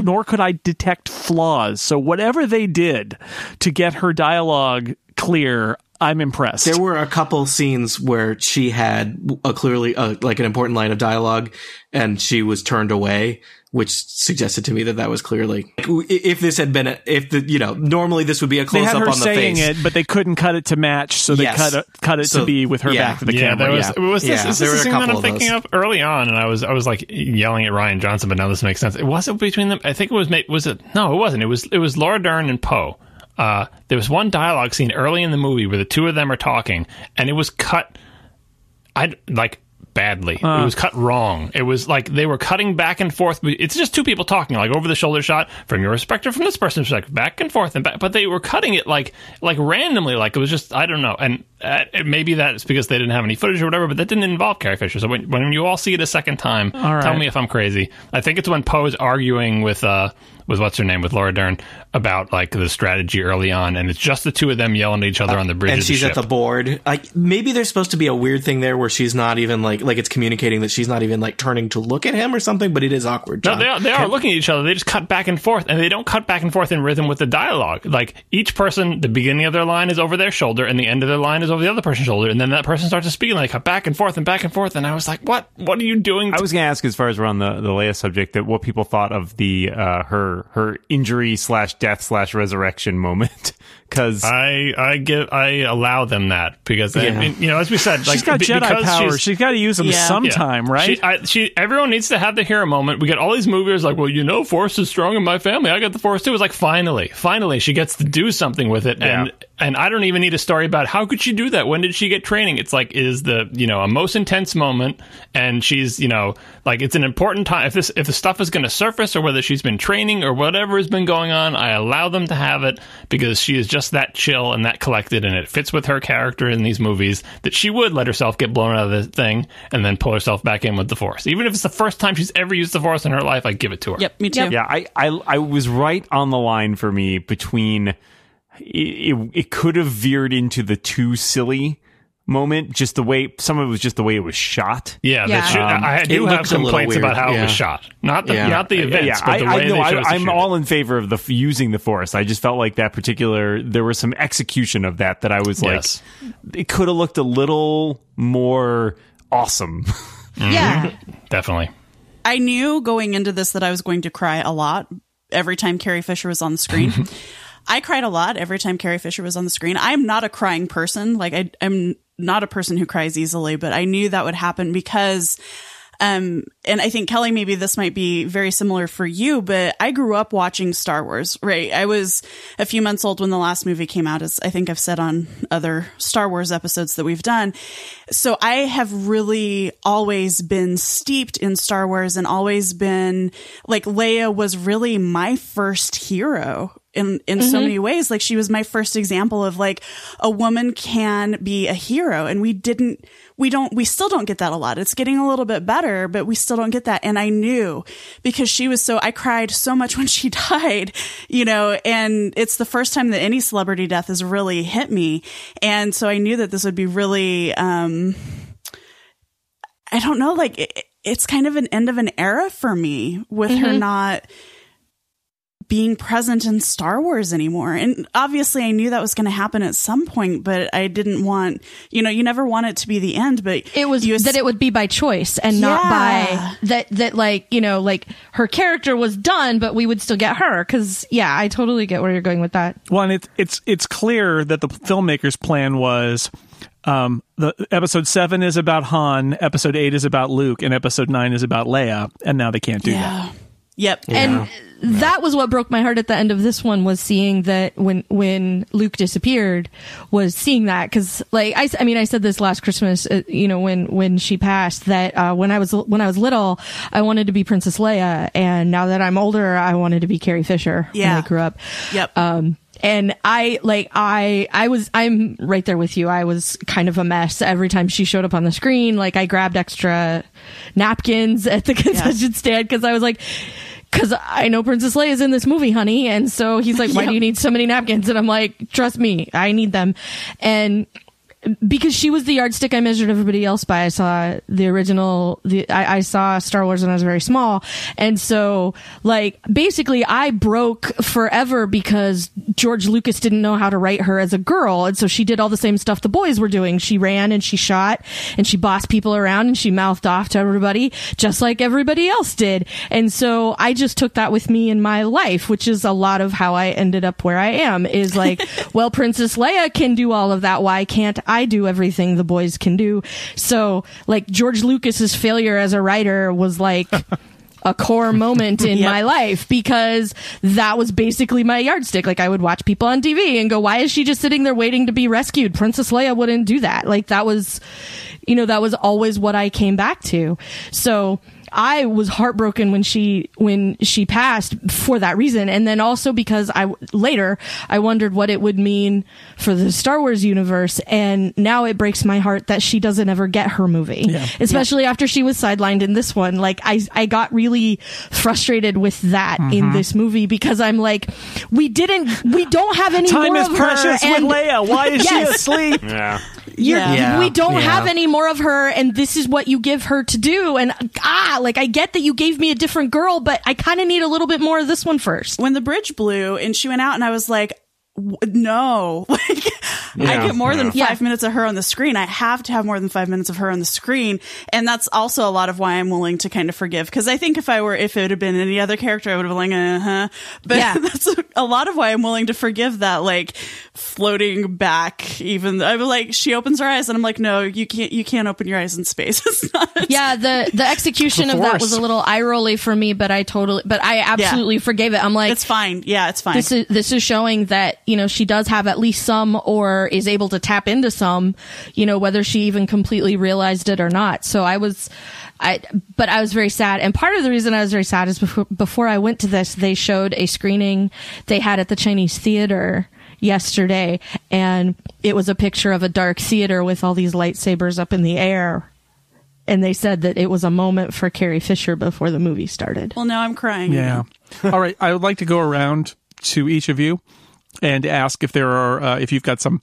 B: nor could I detect flaws. So whatever they did to get her dialogue clear, I'm impressed.
E: There were a couple scenes where she had a clearly uh, like an important line of dialogue, and she was turned away, which suggested to me that that was clearly if this had been a, if the you know normally this would be a
B: they
E: close
B: had
E: up
B: her
E: on the
B: saying
E: face.
B: it, but they couldn't cut it to match, so they
E: Yes.
B: cut it, cut it
E: So,
B: to be with her
E: yeah.
B: back to the
C: yeah,
B: camera.
C: there was
E: yeah.
C: was this,
E: Yeah,
C: is this
E: were
C: the
E: a
C: scene that I'm
E: of
C: thinking
E: those.
C: of early on, and I was I was like yelling at Rian Johnson, but now this makes sense. It wasn't between them. I think it was ma- was it no, it wasn't. It was it was Laura Dern and Poe. Uh, there was one dialogue scene early in the movie where the two of them are talking, and it was cut. I like badly. it was cut wrong. It was like they were cutting back and forth. It's just two people talking, like over the shoulder shot from your perspective, from this person's perspective, back and forth and back. But they were cutting it like like randomly, like it was just I don't know. And uh, maybe that's because they didn't have any footage or whatever. But that didn't involve Carrie Fisher. So when when you all see it a second time,
B: right.
C: tell me if I'm crazy. I think it's when Poe is arguing with uh with what's her name with Laura Dern about like the strategy early on, and it's just the two of them yelling at each other on the bridge.
E: and
C: of
E: she's
C: the
E: at the board. Like maybe there's supposed to be a weird thing there where she's not even like like it's communicating that she's not even like turning to look at him or something. But it is awkward.
C: No, they are, they are looking at each other. They just cut back and forth, and they don't cut back and forth in rhythm with the dialogue. Like each person, the beginning of their line is over their shoulder, and the end of their line is over the other person's shoulder, and then that person starts to speak, and they cut back and forth and back and forth. And I was like, "What? What are you doing?"
D: I was going to ask, as far as we're on the the Leia subject, that what people thought of the uh, her her injury slash death slash resurrection moment, [LAUGHS] because
C: I I give I allow them that because I
E: Yeah.
C: mean, you know, as we said, like
B: she's got
C: be-
B: Jedi
C: because
B: powers.
C: she's-
B: She's got to use them
G: Yeah.
C: Yeah.
B: sometime, right?
C: She, I, she, everyone needs to have the hero moment. We get all these movies like, well, you know, Force is strong in my family. I got the Force too. It's like finally, finally, she gets to do something with it, and
D: Yeah.
C: and I don't even need a story about how could she do that. When did she get training? It's like it is the you know a most intense moment, and she's you know like it's an important time. If this if the stuff is going to surface or whether she's been training or whatever has been going on, I allow them to have it because she is just that chill and that collected, and it fits with her character in these movies that she would let herself get blown out of the thing and then pull herself back in with the Force. Even if it's the first time she's ever used the Force in her life, I give it to her.
G: Yep, me too.
F: Yep.
D: yeah, I, I I was right on the line for me between it, it, it could have veered into the too silly moment, just the way some of it was just the way it was shot.
C: Yeah,
F: Yeah.
C: that should,
E: Um,
C: I
E: it
C: do have
E: looked a little
C: complaints about how it was shot. Not the
E: Yeah.
C: not the events,
D: yeah,
C: but the
D: I,
C: way
D: I, no,
C: they
D: I,
C: chose to
D: I'm
C: shoot
D: all in favor of the using the force. I just felt like that particular there was some execution of that that I was like,
C: Yes.
D: it could have looked a little more awesome. [LAUGHS]
F: Yeah.
C: Definitely.
G: I knew going into this that I was going to cry a lot every time Carrie Fisher was on the screen. [LAUGHS] I cried a lot every time Carrie Fisher was on the screen. I'm not a crying person. Like I, I'm not a person who cries easily, but I knew that would happen because Um, and I think Kelly, maybe this might be very similar for you, but I grew up watching Star Wars, right? I was a few months old when the last movie came out, as I think I've said on other Star Wars episodes that we've done. So I have really always been steeped in Star Wars and always been like Leia was really my first hero in in so many ways. Like she was my first example of like a woman can be a hero. And we didn't we don't we still don't get that a lot. It's getting a little bit better but we still don't get that. And i knew because she was so i cried so much when she [LAUGHS] died you know and it's the first time that any celebrity death has really hit me. And so i knew that this would be really um i don't know like it, it's kind of an end of an era for me with her not being present in Star Wars anymore. And obviously I knew that was going to happen at some point, but I didn't want, you know, you never want it to be the end, but
F: it was
G: you
F: that it would be by choice and not by that that like you know like her character was done but we would still get her because yeah i totally get where you're going with that
B: Well, and it's it's it's clear that the filmmakers' plan was um, the episode seven is about Han, episode eight is about Luke, and episode nine is about Leia, and now they can't do that.
G: Yeah. Yep.
F: and that was what broke my heart at the end of this one was seeing that when when luke disappeared was seeing that because like I, I mean i said this last christmas uh, you know when when she passed that uh, when i was when i was little i wanted to be princess leia and now that i'm older i wanted to be carrie fisher
G: Yeah.
F: when i grew up
G: Yep.
F: um and I like I I was I'm right there with you. I was kind of a mess every time she showed up on the screen. Like I grabbed extra napkins at the concession stand because I was like, because I know Princess Leia is in this movie, honey. And so he's like, why do [LAUGHS] you need so many napkins? And I'm like, trust me, I need them. And because she was the yardstick I measured everybody else by. I saw the original, the, I, I saw Star Wars when I was very small. And so, like, basically I broke forever because George Lucas didn't know how to write her as a girl. And so she did all the same stuff the boys were doing. She ran and she shot and she bossed people around and she mouthed off to everybody just like everybody else did. And so I just took that with me in my life, which is a lot of how I ended up where I am is like, [LAUGHS] well, Princess Leia can do all of that. Why can't I do everything the boys can do? So like George Lucas's failure as a writer was like, a core moment in [LAUGHS]
G: Yep.
F: my life because that was basically my yardstick. Like I would watch people on TV and go, why is she just sitting there waiting to be rescued? Princess Leia wouldn't do that. Like that was, you know, that was always what I came back to. So I was heartbroken when she when she passed for that reason, and then also because I later I wondered what it would mean for the Star Wars universe, and now it breaks my heart that she doesn't ever get her movie,
B: Yeah.
F: especially after she was sidelined in this one. Like I I got really frustrated with that
B: Mm-hmm.
F: in this movie because I'm like, we didn't we don't have any
B: Time
F: more
B: is
F: of
B: precious
F: her,
B: with
F: and-
B: Leia. Why is
F: Yes.
B: she asleep? [LAUGHS]
D: Yeah.
F: you're-
G: Yeah.
E: Yeah.
F: we don't
E: Yeah.
F: have any more of her and this is what you give her to do and ah like i get that you gave me a different girl but i kind of need a little bit more of this one first.
G: When the bridge blew and she went out and I was like, no, [LAUGHS] like I get more than
F: yeah.
G: five minutes of her on the screen. I have to have more than five minutes of her on the screen. And that's also a lot of why I'm willing to kind of forgive. Cause I think if I were, if it had been any other character, I would have been like, uh huh. But
F: Yeah. [LAUGHS]
G: that's a, a lot of why I'm willing to forgive that, like floating back, even I'm like, she opens her eyes and I'm like, no, you can't, you can't open your eyes in space. [LAUGHS] It's not.
F: yeah the the execution of that was a little eye rolly for me but i totally but i absolutely forgave it i'm like
G: It's fine. Yeah, it's fine.
F: this is this is showing that you know she does have at least some or is able to tap into some you know whether she even completely realized it or not so i was i but i was very sad and part of the reason i was very sad is before before i went to this they showed a screening they had at the chinese theater yesterday and it was a picture of a dark theater with all these lightsabers up in the air and they said that it was a moment for Carrie Fisher before the movie started.
G: well, now I'm crying.
B: Yeah. All right. I would like to go around to each of you and ask if there are uh, if you've got some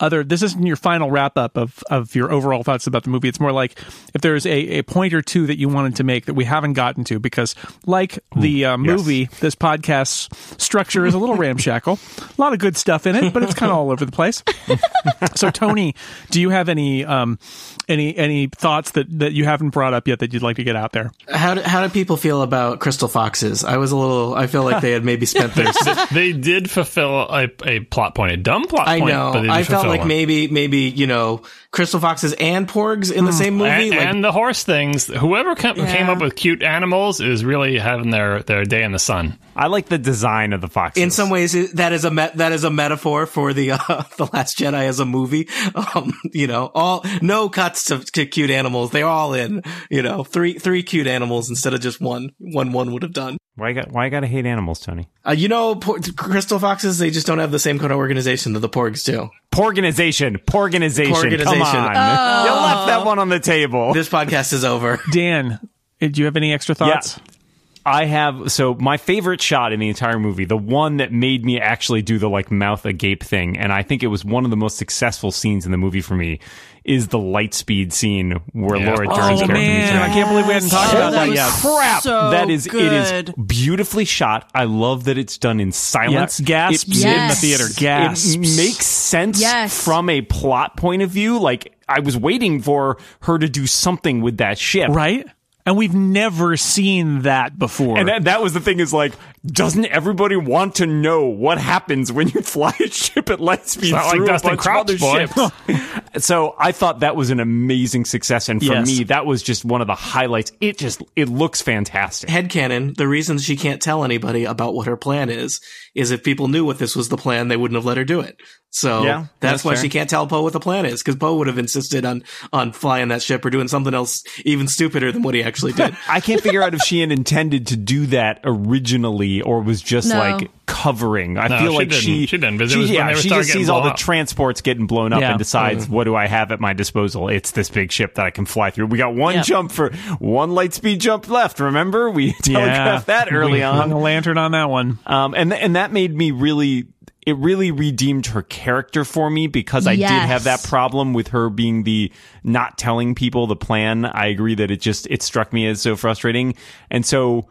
B: other. This isn't your final wrap up of of your overall thoughts about the movie. It's more like if there's a, a point or two that you wanted to make that we haven't gotten to because, like the uh, movie, this podcast's structure is a little ramshackle. A lot of good stuff in it, but it's kind of all over the place. [LAUGHS] so, Tony, do you have any um, any any thoughts that that you haven't brought up yet that you'd like to get out there?
E: How do, how do people feel about crystal foxes? I was a little. I feel like they had maybe spent their. [LAUGHS]
C: they did fulfill a, a plot point, a dumb plot
E: I
C: point,
E: know.
C: but they did
E: I
C: fulfill Solo.
E: like maybe maybe you know crystal foxes and porgs in the same movie.
C: and,
E: like,
C: and the horse things. Whoever ca- came
G: Yeah.
C: up with cute animals is really having their, their day in the sun.
D: I like the design of the foxes.
E: in some ways, that is a met that is a metaphor for the uh, [LAUGHS] the Last Jedi as a movie. [LAUGHS] Um, you know, all no cuts to, to cute animals. They're all in. You know, three three cute animals instead of just one. One one would have done.
D: Why got why I gotta hate animals, Tony?
E: Uh, you know, por- crystal foxes. They just don't have the same kind of organization that the porgs do.
D: Porganization, porganization. Come
E: Porganization.
D: on, you left that one on the table.
E: This podcast is over.
B: Dan, do you have any extra thoughts?
D: I have so my favorite shot in the entire movie, the one that made me actually do the like mouth agape thing, and I think it was one of the most successful scenes in the movie for me, is the light speed scene where
C: Yeah.
D: Laura Dern's
B: Oh
D: character meets her.
B: I can't believe we hadn't talked
G: Oh,
B: about
G: that
B: that yet.
D: crap.
G: so
D: that is it
G: good.
D: is beautifully shot. I love that it's done in silence.
B: Yeah, gasps
D: It-
F: in the
B: theater, gasps.
D: It makes sense
F: Yes.
D: from a plot point of view. Like I was waiting for her to do something with that ship.
B: Right? And we've never seen that before.
D: And that, that was the thing is like, doesn't everybody want to know what happens when you [LAUGHS] fly a ship at light speed
C: not like
D: through
C: Dustin
D: a bunch
C: Crouch,
D: of other ships? [LAUGHS] so I thought that was an amazing success, and for
B: Yes.
D: me, that was just one of the highlights. It just it looks fantastic.
E: Headcanon, the reason she can't tell anybody about what her plan is, is if people knew what this was the plan, they wouldn't have let her do it. So
D: Yeah,
E: that's,
D: that's
E: why
D: fair.
E: she can't tell Poe what the plan is, because Poe would have insisted on on flying that ship or doing something else even stupider than what he actually did. [LAUGHS]
D: I can't figure out if she had intended to do that originally or was just
F: No.
D: like covering. I
C: No,
D: feel
C: she
D: like
C: didn't.
D: she
C: She didn't, because it was when
D: yeah,
C: they
D: she just sees all
C: blown
D: the transports getting blown up
B: Yeah.
D: and decides what do I have at my disposal? It's this big ship that I can fly through. We got one
G: Yep.
D: jump for one light speed jump left. Remember we [LAUGHS] telegraphed that early
B: we hung
D: on.
B: a lantern on that one.
D: Um, and th- and that made me really. It really redeemed her character for me because I did have that problem with her being the not telling people the plan. I agree that it just it struck me as so frustrating, and so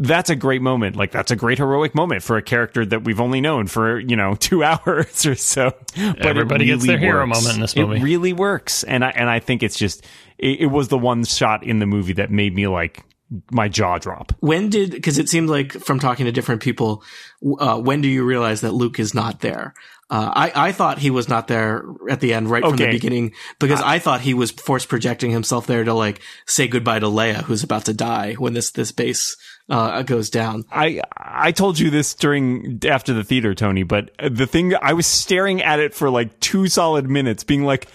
D: that's a great moment. Like that's a great heroic moment for a character that we've only known for you know [LAUGHS] two [LAUGHS] hours or so. But it
C: Everybody gets their hero moment in this movie.
D: It really works, and I and I think it's just it, it was the one shot in the movie that made me like my jaw drop.
E: when did because it seemed like from talking to different people uh, when do you realize that luke is not there uh, I, I thought he was not there at the end right from the beginning because I thought he was force projecting himself there to like say goodbye to Leia who's about to die when this this base uh, goes down.
D: I I told you this during after the theater, Tony, but the thing I was staring at it for like two solid minutes, being like.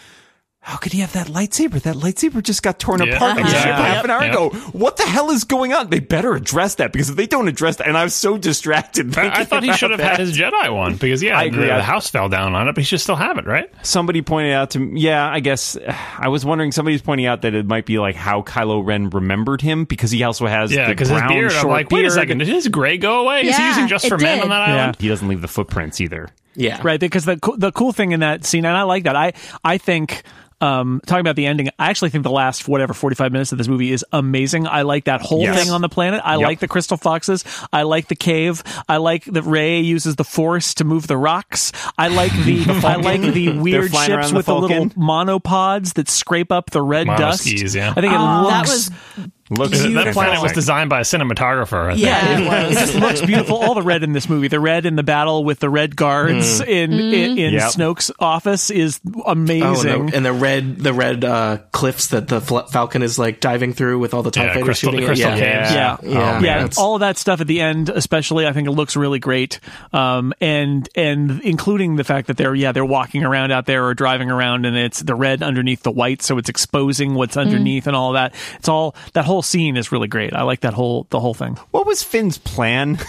D: How could he have that lightsaber? That lightsaber just got torn
C: Yeah,
D: apart in the
C: exactly.
D: ship half an hour
C: Yep.
D: ago. What the hell is going on? They better address that because if they don't address that, and I was so distracted.
C: I, I thought he should have
D: that.
C: had his Jedi one because yeah,
D: I agree.
C: The, the house fell down on it, but he should still have it, right?
D: somebody pointed out to me, yeah, I guess I was wondering. Somebody's pointing out that it might be like how Kylo Ren remembered him because he also has
C: Yeah,
D: the
C: because his beard.
D: short
C: I'm like, wait a second, did his gray go away? Is he using just
F: it
C: for men on that
B: Yeah.
C: island?
D: He doesn't leave the footprints either.
E: Yeah,
B: right? Because the co- the cool thing in that scene and i like that. I i think um talking about the ending i actually think the last whatever 45 minutes of this movie is amazing. I like that whole
D: Yes.
B: thing on the planet. I
D: Yep.
B: like the crystal foxes. I like the cave. I like that Rey uses the force to move the rocks. I like the, [LAUGHS] i like the weird ships
D: the
B: with the little monopods that scrape up the red dust.
C: Monoskis, yeah.
B: i think it
G: Oh,
B: looks
G: that was
D: Looks
C: That planet was designed by a cinematographer. I think.
G: yeah, it
B: it
G: was. [LAUGHS]
B: just looks beautiful. All the red in this movie, the red in the battle with the red guards in in, in
D: Yep.
B: Snoke's office is
E: Oh,
B: amazing.
E: and the, and the red, the red uh, cliffs that the Fal- Falcon is like diving through with all the Tie
C: Yeah,
E: Fighters shooting
C: crystal
E: it. Yeah,
C: caves.
B: Yeah,
E: yeah,
D: Oh,
B: yeah, all of that stuff at the end, especially, I think it looks really great. Um, and and including the fact that they're yeah they're walking around out there or driving around, and it's the red underneath the white, so it's exposing what's underneath and all that. It's all that whole scene is really great. I like that whole the whole thing.
D: What was Finn's plan? [LAUGHS]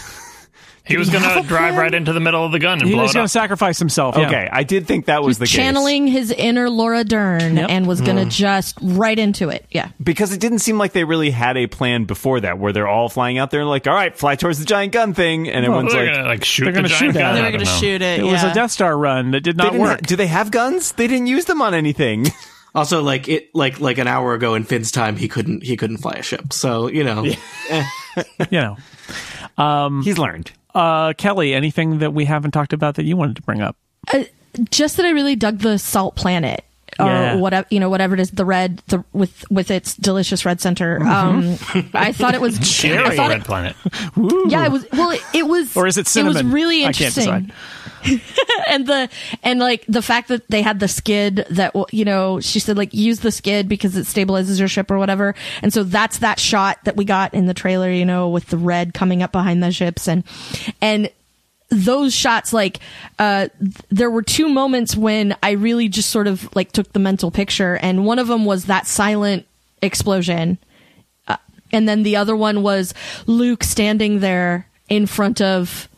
C: He was going to drive right into the middle of the gun and
B: He
C: blow
B: was going to sacrifice himself. yeah.
D: Okay, I did think that was the
F: channeling his inner Laura Dern
B: Yep.
F: and was going to mm. just right into it. Yeah.
D: because it didn't seem like they really had a plan before that, where they're all flying out there and like, all right, fly towards the giant gun thing, and everyone's
C: they're
D: like,
C: going to like shoot
B: they're
C: the
B: gonna
C: giant
B: shoot
C: gun.
G: They
B: it.
G: Were going to shoot it.
B: It was a Death Star run that did not
D: didn't ha-
B: work.
D: do they have guns? They didn't use them on anything. [LAUGHS]
E: Also, like it, like like an hour ago in Finn's time, he couldn't he couldn't fly a ship. So you know, [LAUGHS]
B: you know,
D: He's learned.
B: uh, Kelly, anything that we haven't talked about that you wanted to bring up?
F: Just that I really dug the salt planet. Or
B: Yeah.
F: whatever you know, whatever it is, the red, the with with its delicious red center. Um, I thought it was. [LAUGHS] I
C: Cherry
F: thought
C: Red
F: it,
C: Planet.
F: yeah, it was. Well, it, it was.
B: Or is it cinnamon?
F: It was really
B: I can't
F: interesting. [LAUGHS] and the and like the fact that they had the skid that you know she said like use the skid because it stabilizes your ship or whatever. And so that's that shot that we got in the trailer you know with the red coming up behind the ships. And and those shots like uh there were two moments when i really just sort of like took the mental picture. And one of them was that silent explosion. Uh, and then the other one was luke standing there in front of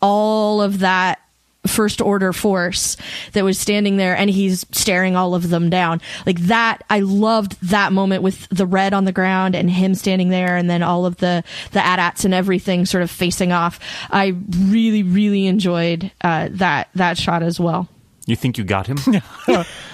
F: all of that first order force that was standing there and he's staring all of them down like that i loved that moment with the red on the ground and him standing there and then all of the the AT-ATs and everything sort of facing off i really really enjoyed uh, that that shot as well
D: You think you got him? [LAUGHS]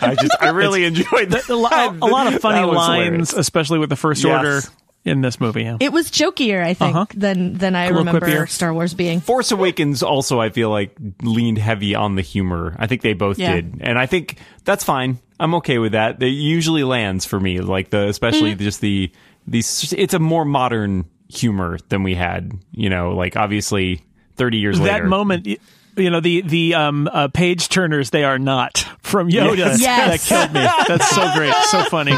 D: I just, [LAUGHS] I really enjoyed that. [LAUGHS]
B: a, lot, a lot of funny lines,
D: hilarious.
B: especially with the First
D: Yes.
B: Order in this movie. Yeah.
F: it was jokier i think
B: Uh-huh.
F: than than i
B: A little
F: remember
B: quippier.
F: star wars being
D: Force Awakens also, I feel like, leaned heavy on the humor. I think they both
G: Yeah.
D: did. And I think that's fine. I'm okay with that. It usually lands for me, like the, especially
B: Mm-hmm.
D: just the, these, it's a more modern humor than we had, you know, like obviously 30 years
B: that
D: later.
B: That moment. y- You know the the um, uh, page turners. They are not from Yoda.
D: Yes.
F: Yes.
B: That killed me. That's so great. So funny.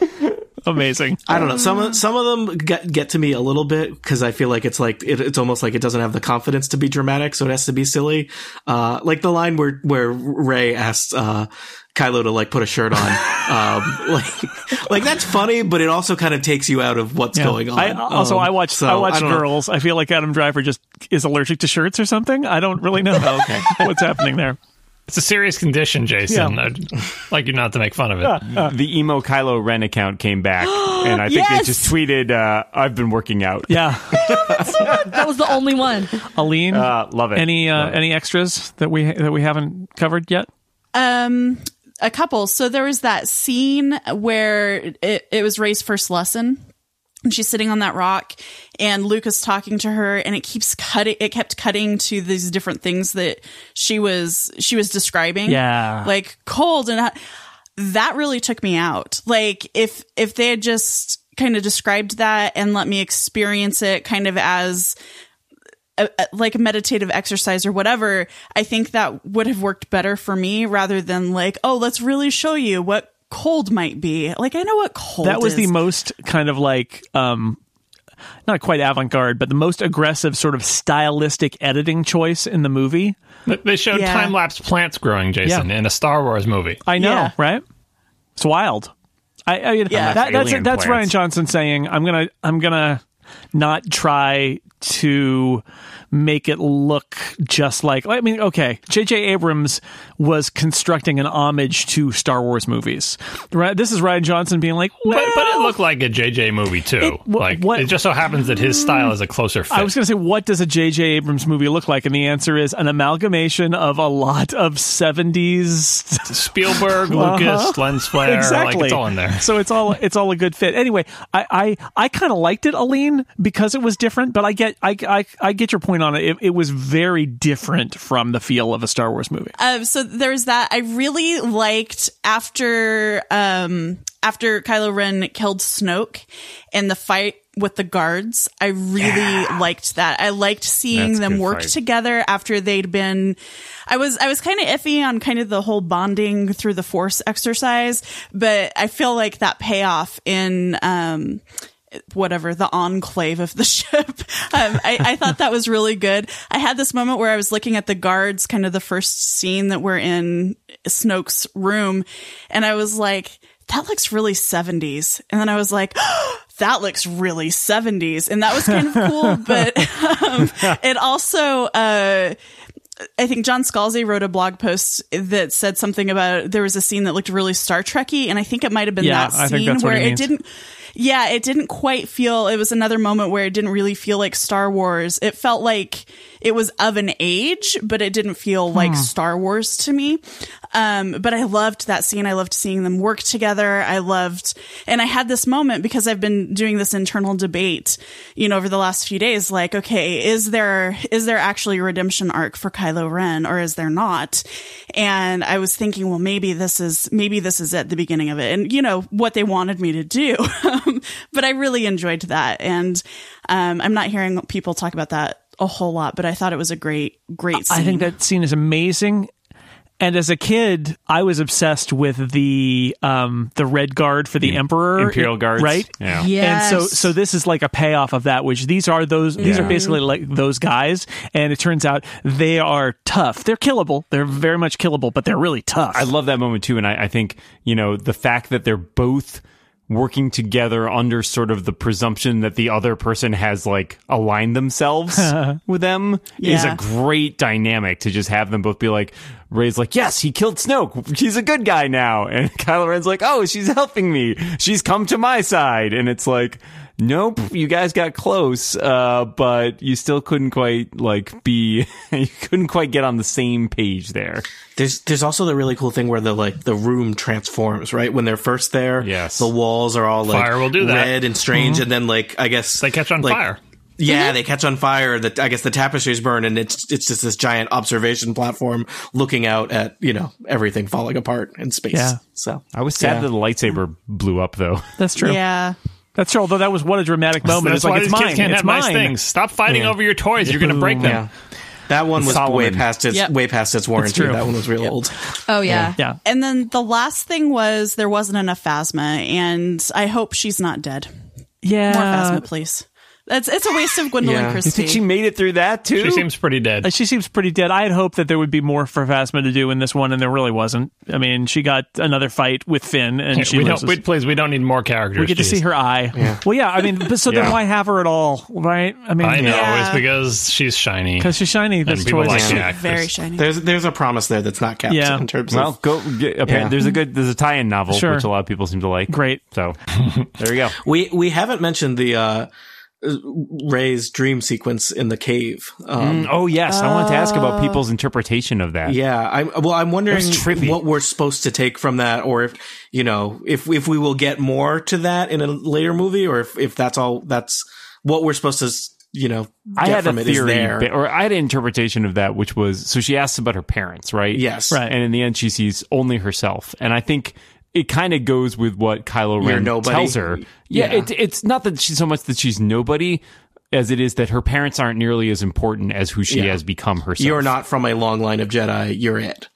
B: [LAUGHS] Amazing. [LAUGHS]
E: I don't know. Some of some of them get get to me a little bit because I feel like it's like it, it's almost like it doesn't have the confidence to be dramatic, so it has to be silly. Uh, like the line where where Rey asks uh, Kylo to like put a shirt on, [LAUGHS] um, like like that's funny, but it also kind of takes you out of what's
B: Yeah.
E: going on.
B: I, also,
E: Um,
B: I watch
E: so
B: I watch
E: know.
B: Girls. I feel like Adam Driver just is allergic to shirts or something. I don't really know [LAUGHS]
E: Okay.
B: what's happening there.
C: It's a serious condition, Jason.
B: Yeah.
C: I'd [LAUGHS] like you not to make fun of it.
D: the emo Kylo Ren account came back, [GASPS] and I think
F: Yes!
D: they just tweeted, uh, "I've been working out."
B: Yeah, [LAUGHS]
F: that was the only one
B: Aleen.
D: Uh, love it.
B: Any uh,
D: Love it.
B: any extras that we that we haven't covered yet?
G: Um, a couple. So there was that scene where it, it was Rey's first lesson. And she's sitting on that rock and Luke is talking to her and it keeps cutting it kept cutting to these different things that she was she was describing.
B: Yeah.
G: Like cold and hot. that really took me out. Like if if they had just kind of described that and let me experience it kind of as a, a- like a meditative exercise or whatever, I think that would have worked better for me rather than like, oh, let's really show you what cold might be. Like I know what cold
B: that was
G: is.
B: the most kind of like um not quite avant-garde but the most aggressive sort of stylistic editing choice in the movie
C: They- They showed
G: Yeah.
C: time lapse plants growing, Jason, in a Star Wars movie.
B: i know
G: Yeah.
B: right it's wild i, I
G: Yeah.
B: that, that's that's
D: plants.
B: Rian Johnson saying i'm gonna i'm gonna not try to make it look just like I mean okay JJ Abrams was constructing an homage to Star Wars movies right this is Rian Johnson being like well,
C: But, but it looked like a JJ movie too.
B: It- wh-
C: like
B: what-
C: it just so happens that his style is a closer fit.
B: I was going to say, what does a J.J. Abrams movie look like? And the answer is an amalgamation of a lot of 70s.
C: Spielberg, [LAUGHS] Lucas, lens flare,
B: Uh-huh. exactly.
C: like it's all in there.
B: So it's all it's all a good fit. Anyway, I I, I kind of liked it, Aleen, because it was different. But I get I, I I get your point on it. it. It was very different from the feel of a Star Wars movie.
G: Um, so there's that. I really liked after um after Kylo Ren killed Snoke and the fight with the guards. I really liked that. I liked seeing
D: That's
G: them work
D: fight.
G: together after they'd been. I was I was kind of iffy on kind of the whole bonding through the Force exercise, but I feel like that payoff in um whatever the enclave of the [LAUGHS] ship. Um, I, I thought that was really good. I had this moment where I was looking at the guards, kind of the first scene that we're in Snoke's room, and I was like, that looks really 70s. And then I was like, [GASPS] that looks really 70s. And that was kind of cool, [LAUGHS] but um, it also, uh, I think John Scalzi wrote a blog post that said something about there was a scene that looked really Star Trekky, and I think it might have been
B: Yeah,
G: that scene where
B: he
G: it
B: means.
G: didn't. Yeah, it didn't quite feel. It was another moment where it didn't really feel like Star Wars. It felt like it was of an age, but it didn't feel like
B: Hmm.
G: Star Wars to me. Um, but I loved that scene. I loved seeing them work together. I loved, and I had this moment because I've been doing this internal debate, you know, over the last few days. Like, okay, is there is there actually a redemption arc for Kylo Ren, or is there not? And I was thinking, well, maybe this is maybe this is at the beginning of it, and you know what they wanted me to do. [LAUGHS] [LAUGHS] but I really enjoyed that, and um, I'm not hearing people talk about that a whole lot, but I thought it was a great, great scene.
B: I think that scene is amazing. And as a kid, I was obsessed with the um, the red guard for the emperor,
D: Imperial guards.
B: right?
D: Yeah.
F: Yes.
B: And so, so this is like a payoff of that. Which these are those. These are basically like those guys, and it turns out they are tough. They're killable. They're very much killable, but they're really tough.
D: I love that moment too, and I, I think you know the fact that they're both working together under sort of the presumption that the other person has like aligned themselves [LAUGHS] with them is a great dynamic to just have them both be like Rey's like yes he killed Snoke. He's a good guy now. [LAUGHS] And Kylo Ren's like oh she's helping me. She's come to my side. And it's like nope you guys got close uh but you still couldn't quite like be [LAUGHS] you couldn't quite get on the same page there
E: There's there's also the really cool thing where the like the room transforms, right? When they're first there,
D: Yes.
E: the walls are all like
C: Fire will do that.
E: red and strange, and then like I guess
C: They catch on
E: like,
C: fire.
E: Yeah, they catch on fire. The I guess the tapestries burn, and it's it's just this giant observation platform looking out at you know everything falling apart in space.
B: Yeah.
E: So
D: I was sad
E: Yeah.
D: that the lightsaber blew up though.
B: That's true.
G: Yeah.
B: That's true. Although that was what a dramatic moment.
C: That's
B: it's like
C: why
B: it's
C: these
B: mine.
C: kids can't
B: it's
C: have
B: mine.
C: nice things. Stop fighting
E: Yeah.
C: over your toys. You're going to mm, break them.
E: yeah, that one was
D: Solomon.
E: way past its
G: Yep.
E: way past its warranty. That one was real old.
F: oh yeah.
B: Yeah.
G: And then the last thing was there wasn't enough Phasma, and I hope she's not dead.
B: Yeah.
G: More Phasma, please. That's it's a waste of Gwendoline
E: Yeah. You
G: Christie.
D: You think she made it through that too?
C: She seems pretty dead.
B: Uh, She seems pretty dead. I had hoped that there would be more for Phasma to do in this one, and there really wasn't. I mean, she got another fight with Finn, and she
C: we don't,
B: loses.
C: we, please, we don't need more characters.
B: We get to see her eye. Well, yeah. I mean, but so then why have her at all, right? I mean,
C: I know
G: Yeah.
C: it's because she's shiny.
B: because she's shiny. That's
C: people
B: towards
C: like
B: us.
C: the
G: She's very shiny.
E: There's there's a promise there that's not kept
B: Yeah.
E: in terms
D: Well,
E: of
D: go. Get, apparent,
E: Yeah.
D: There's a good. There's a tie-in novel
B: Sure.
D: which a lot of people seem to like.
B: Great.
D: So there you go. [LAUGHS]
E: we we haven't mentioned the uh Rey's dream sequence in the cave. Um,
D: Oh yes, I wanted to ask about people's interpretation of that.
E: Yeah, I well, I'm wondering what we're supposed to take from that, or if you know, if if we will get more to that in a later movie, or if if that's all that's what we're supposed to, you know, get
D: I had
E: from
D: a
E: it is
D: theory,
E: there.
D: or I had an interpretation of that, which was so she asks about her parents, right?
E: Yes.
B: Right.
D: And in the end, she sees only herself, and I think it kind of goes with what Kylo Ren tells her. Yeah,
E: Yeah.
D: It, it's not that she's so much that she's nobody. As it is that her parents aren't nearly as important as who she
E: Yeah.
D: has become herself.
E: You're not from a long line of Jedi. You're it.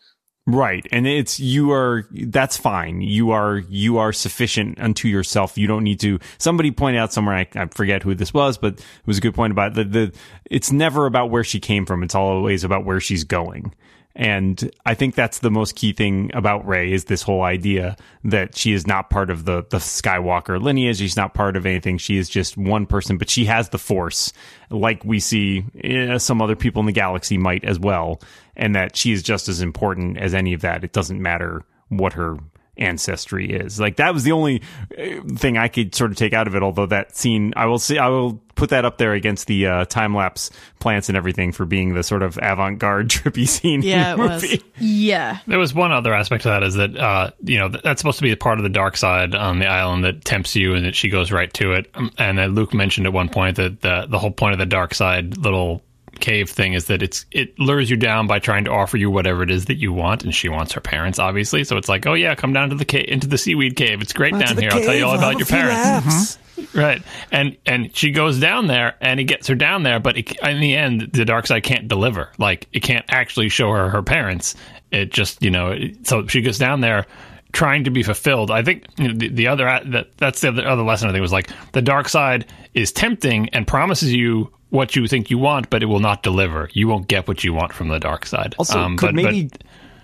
D: Right. And it's you are that's fine. You are you are sufficient unto yourself. You don't need to somebody pointed out somewhere I, I forget who this was, but it was a good point about the the it's never about where she came from. It's always about where she's going. And I think that's the most key thing about Rey is this whole idea that she is not part of the the Skywalker lineage. She's not part of anything. She is just one person, but she has the Force, like we see eh, some other people in the galaxy might as well, and that she is just as important as any of that. It doesn't matter what her ancestry is. Like that was the only eh, thing I could sort of take out of it. Although that scene, I will see, I will put that up there against the uh, time lapse plants and everything for being the sort of avant garde [LAUGHS] trippy scene.
G: Yeah,
D: in the
G: it was.
D: movie. [LAUGHS]
F: Yeah.
C: There was one other aspect to that is that uh, you know that's supposed to be a part of the dark side on the island that tempts you, and that she goes right to it. Um, And then Luke mentioned at one point that the the whole point of the dark side little cave thing is that it's it lures you down by trying to offer you whatever it is that you want, and she wants her parents, obviously. So it's like, oh yeah, come down to the cave, into the seaweed cave. It's great down here. I'll tell you all about your parents. Mm-hmm. Right, and and she goes down there, and he gets her down there, but it, in the end, the dark side can't deliver. Like it can't actually show her her parents. It just you know, it, so she goes down there trying to be fulfilled. I think you know, the, the other that that's the other, other lesson. I think was like the dark side is tempting and promises you what you think you want, but it will not deliver. You won't get what you want from the dark side.
D: Also,
C: Um,
D: could
C: but- but-
D: maybe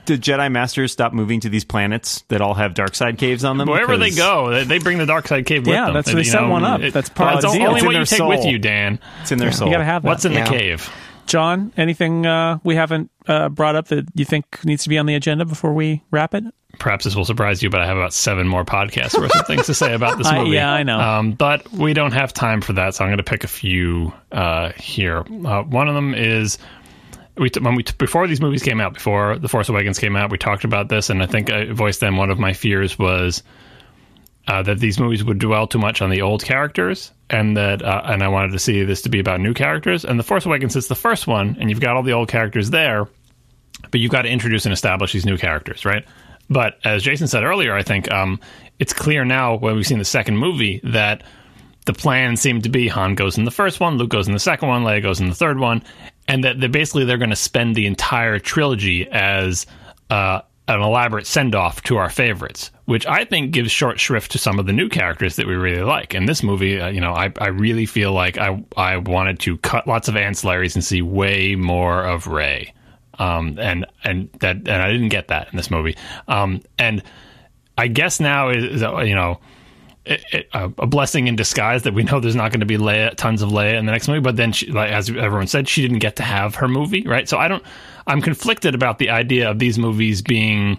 D: the Jedi Masters stop moving to these planets that all have dark side caves on them?
C: Wherever they go, they, they bring the dark side cave with
B: Yeah, that's-
C: You
B: they set
C: know,
B: one up.
C: it-
B: That's part
C: well,
B: of the
C: it's
B: deal.
C: only
D: It's
C: what you
D: their
C: take
D: soul.
C: with you, Dan.
D: It's in their soul.
B: You got to have that.
C: What's in
E: Yeah.
C: the cave?
B: John, anything uh, we haven't uh, brought up that you think needs to be on the agenda before we wrap it?
C: Perhaps this will surprise you, but I have about seven more podcasts worth of things to say about this [LAUGHS]
B: I-
C: movie.
B: yeah, I know.
C: Um, but we don't have time for that, so I'm going to pick a few uh, here. Uh, one of them is we t- when we t- before these movies came out, before The Force Awakens came out, we talked about this, and I think I voiced then one of my fears was uh, that these movies would dwell too much on the old characters, and that uh, and I wanted to see this to be about new characters. And The Force Awakens is the first one, and you've got all the old characters there, but you've got to introduce and establish these new characters, right? But as Jason said earlier, I think um, it's clear now when we've seen the second movie that the plan seemed to be Han goes in the first one, Luke goes in the second one, Leia goes in the third one, and that they basically they're going to spend the entire trilogy as uh, an elaborate send off to our favorites, which I think gives short shrift to some of the new characters that we really like. In this movie, uh, you know, I, I really feel like I I wanted to cut lots of ancillaries and see way more of Rey. um, and and that and I didn't get that in this movie, um, and I guess now is you know it, it, a blessing in disguise that we know there's not going to be Leia, tons of Leia in the next movie. But then, she, like, as everyone said, she didn't get to have her movie, right? So I don't. I'm conflicted about the idea of these movies being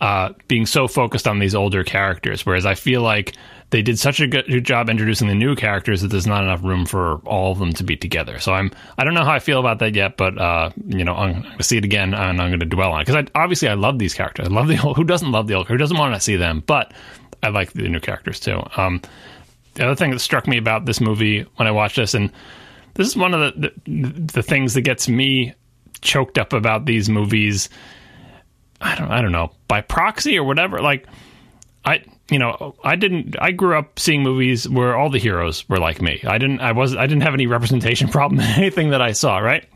C: uh, being so focused on these older characters, whereas I feel like they did such a good job introducing the new characters that there's not enough room for all of them to be together. So I'm I don't know how I feel about that yet, but uh, you know I'm going to see it again and I'm going to dwell on it because obviously I love these characters. I love the old. Who doesn't love the old? Who doesn't want to see them? But I like the new characters too. Um, the other thing that struck me about this movie when I watched this, and this is one of the, the, the things that gets me choked up about these movies. I don't I don't know by proxy or whatever. Like I you know I didn't I grew up seeing movies where all the heroes were like me. I didn't I was I didn't have any representation [LAUGHS] problem in anything that I saw. Right.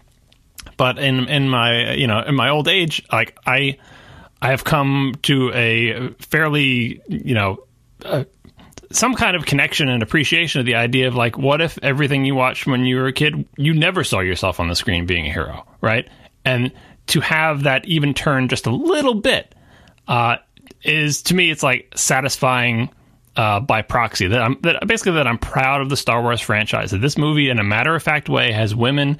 C: But in in my you know in my old age, like I I have come to a fairly, you know, uh, some kind of connection and appreciation of the idea of like, what if everything you watched when you were a kid, you never saw yourself on the screen being a hero, right? And to have that even turn just a little bit uh, is to me, it's like satisfying uh, by proxy. That I'm that basically that I'm proud of the Star Wars franchise. That this movie, in a matter of fact way, has women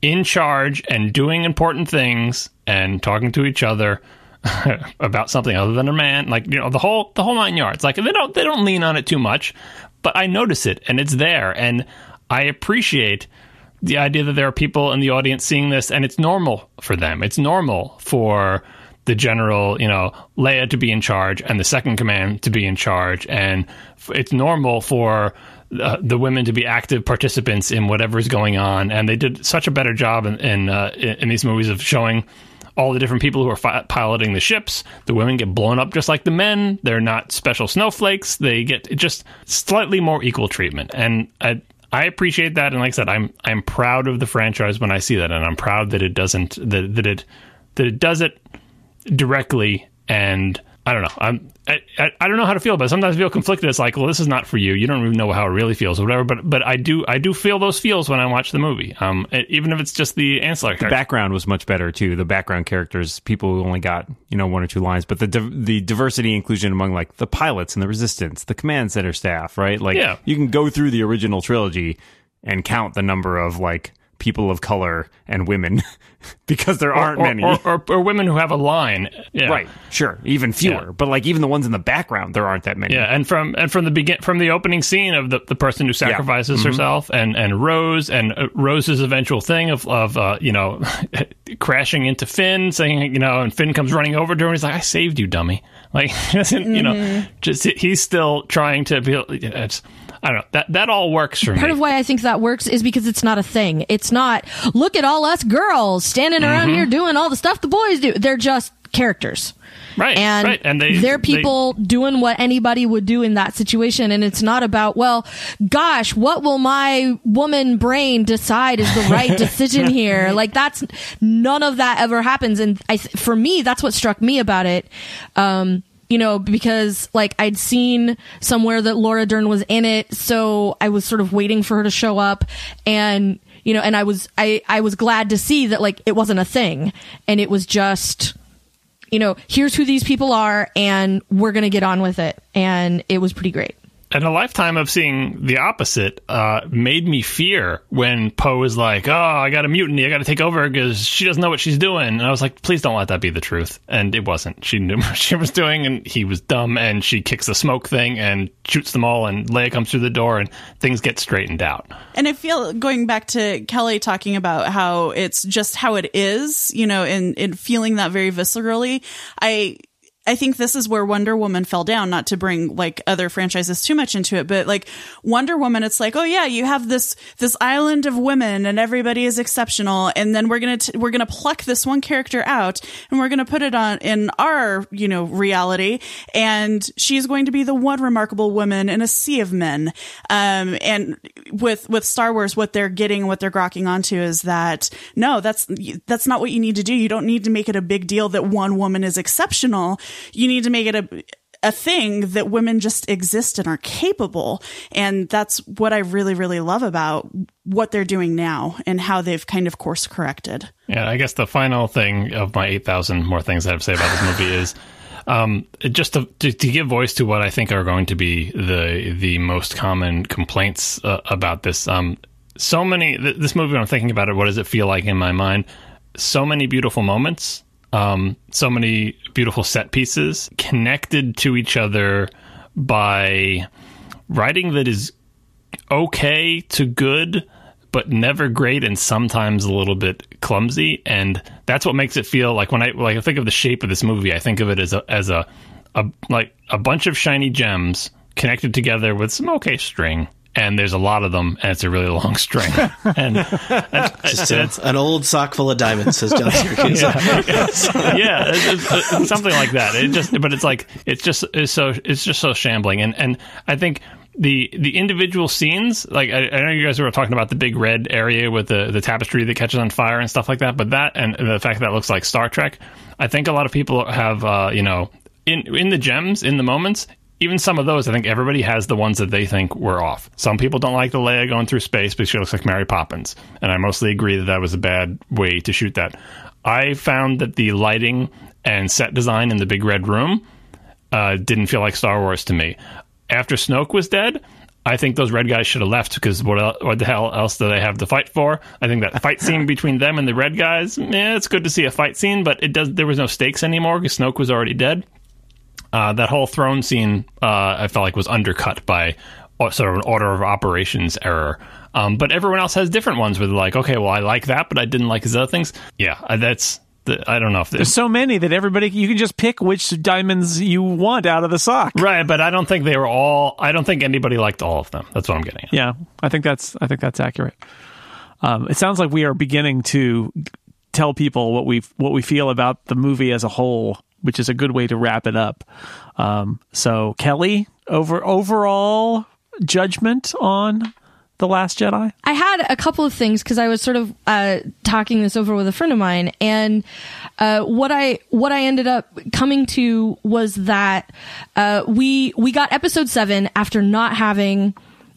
C: in charge and doing important things and talking to each other [LAUGHS] about something other than a man, like you know the whole the whole nine yards. Like they don't they don't lean on it too much, but I notice it and it's there, and I appreciate the idea that there are people in the audience seeing this, and it's normal for them. It's normal for the general, you know, Leia to be in charge and the second command to be in charge, and it's normal for uh, the women to be active participants in whatever is going on. And they did such a better job in in, uh, in these movies of showing all the different people who are fi- piloting the ships. The women get blown up just like the men. They're not special snowflakes. They get just slightly more equal treatment. And I, I appreciate that. And like I said, I'm I'm proud of the franchise when I see that, and I'm proud that it doesn't that that it that it does it directly and I don't know. I'm, I, I, I don't know how to feel, but sometimes I feel conflicted. It's like, well, this is not for you. You don't even know how it really feels or whatever. But but I do I do feel those feels when I watch the movie. Um, even if it's just the ancillary.
D: The background was much better too. The background characters, people who only got you know one or two lines, but the the diversity inclusion among like the pilots and the resistance, the command center staff, right? Like,
C: yeah.
D: you can go through the original trilogy and count the number of like people of color and women [LAUGHS] [LAUGHS] because there aren't
C: or,
D: many
C: or, or, or, women who have a line yeah.
D: right sure even fewer yeah. but like even the ones in the background there aren't that many
C: yeah and from and from the begin from the opening scene of the, the person who sacrifices yeah. mm-hmm. herself and and rose and uh, rose's eventual thing of of uh, you know [LAUGHS] crashing into finn saying you know and finn comes running over to her and he's like i saved you dummy like [LAUGHS] mm-hmm. you know mm-hmm. just he's still trying to be it's I don't know. That that all works for
F: Part
C: me.
F: Part of why I think that works is because it's not a thing. It's not look at all us girls standing around mm-hmm. here doing all the stuff the boys do. They're just characters.
C: Right,
F: and,
C: right. and they,
F: they're people
C: they,
F: doing what anybody would do in that situation, and it's not about well, gosh, what will my woman brain decide is the right [LAUGHS] decision here? Like that's none of that ever happens, and I, for me, that's what struck me about it. Um, you know, because like I'd seen somewhere that Laura Dern was in it, so I was sort of waiting for her to show up and you know, and I was I I was glad to see that like it wasn't a thing. And it was just you know, here's who these people are and we're going to get on with it. And it was pretty great
C: and a lifetime of seeing the opposite uh, made me fear when Poe was like, "Oh, I got a mutiny. I got to take over because she doesn't know what she's doing." And I was like, "Please don't let that be the truth." And it wasn't. She knew [LAUGHS] what she was doing, and he was dumb. And she kicks the smoke thing and shoots them all. And Leia comes through the door, and things get straightened out.
G: And I feel going back to Kelly talking about how it's just how it is, you know, and, and feeling that very viscerally. I I think this is where Wonder Woman fell down, not to bring like other franchises too much into it, but like Wonder Woman, it's like, oh yeah, you have this, this island of women and everybody is exceptional. And then we're going to, we're going to pluck this one character out and we're going to put it on in our, you know, reality. And she's going to be the one remarkable woman in a sea of men. Um, and with, with Star Wars, what they're getting, what they're grokking onto is that no, that's, that's not what you need to do. You don't need to make it a big deal that one woman is exceptional you need to make it a a thing that women just exist and are capable. And that's what I really, really love about what they're doing now and how they've kind of course corrected.
C: Yeah, I guess the final thing of my 8,000 more things I have to say about this movie is um, just to, to, to, give voice to what I think are going to be the the most common complaints uh, about this. Um, so many, th- this movie, when I'm thinking about it, what does it feel like in my mind? So many beautiful moments um, so many beautiful set pieces connected to each other by writing that is okay to good but never great and sometimes a little bit clumsy. And that's what makes it feel like when i like I think of the shape of this movie i think of it as a as a, a like a bunch of shiny gems connected together with some okay string and there's a lot of them, and it's a really long string. And, [LAUGHS] and
E: just a, an old sock full of diamonds, says John
C: Siracusa. [LAUGHS] yeah, yeah it's, it's, something like that. It just, but it's like it's just it's so it's just so shambling, and and I think the the individual scenes like I, I, know you guys were talking about the big red area with the the tapestry that catches on fire and stuff like that but that and the fact that, that looks like star trek i think a lot of people have uh, you know in in the gems in the moments even some of those, I think everybody has the ones that they think were off. Some people don't like the Leia going through space because she looks like Mary Poppins, and I mostly agree that that was a bad way to shoot that. I found that the lighting and set design in the big red room uh, didn't feel like Star Wars to me. After Snoke was dead, I think those red guys should have left because what, what the hell else do they have to fight for? I think that fight scene between them and the red guys, yeah, it's good to see a fight scene, but it does. There was no stakes anymore because Snoke was already dead. Uh, that whole throne scene, uh, I felt like was undercut by sort of an order of operations error. Um, but everyone else has different ones where they're like, okay, well, I like that, but I didn't like his other things. Yeah, uh, that's. The, I don't know if
B: there's so many that everybody you can just pick which diamonds you want out of the sock.
C: Right, but I don't think they were all. I don't think anybody liked all of them. That's what I'm getting. At.
B: Yeah, I think that's. I think that's accurate. Um, it sounds like we are beginning to tell people what we what we feel about the movie as a whole which is a good way to wrap it up. Um, so Kelly, over overall judgment on the Last Jedi?
F: I had a couple of things because I was sort of uh, talking this over with a friend of mine, and uh, what I what I ended up coming to was that uh, we we got Episode Seven after not having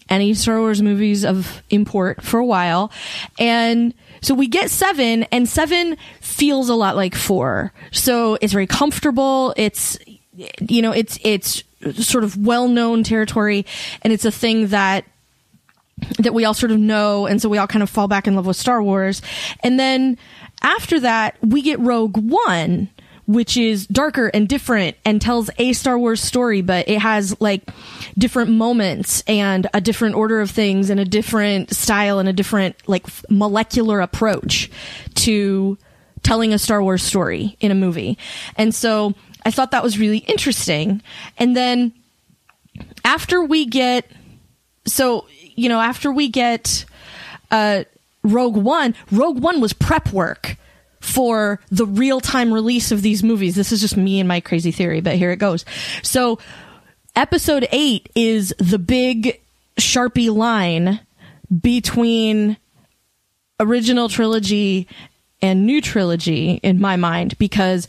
F: any Star Wars movies of import for a while, and so we get seven, and seven feels a lot like four. So it's very comfortable. It's, you know, it's, it's sort of well known territory, and it's a thing that that we all sort of know and so we all kind of fall back in love with Star Wars. And then after that, we get Rogue One, which is darker and different and tells a Star Wars story, but it has like different moments and a different order of things and a different style and a different like molecular approach to telling a Star Wars story in a movie. And so I thought that was really interesting. And then after we get, so, you know, after we get, uh, Rogue One, Rogue One was prep work for the real time release of these movies. This is just me and my crazy theory, but here it goes. So, episode eight is the big Sharpie line between original trilogy and new trilogy in my mind because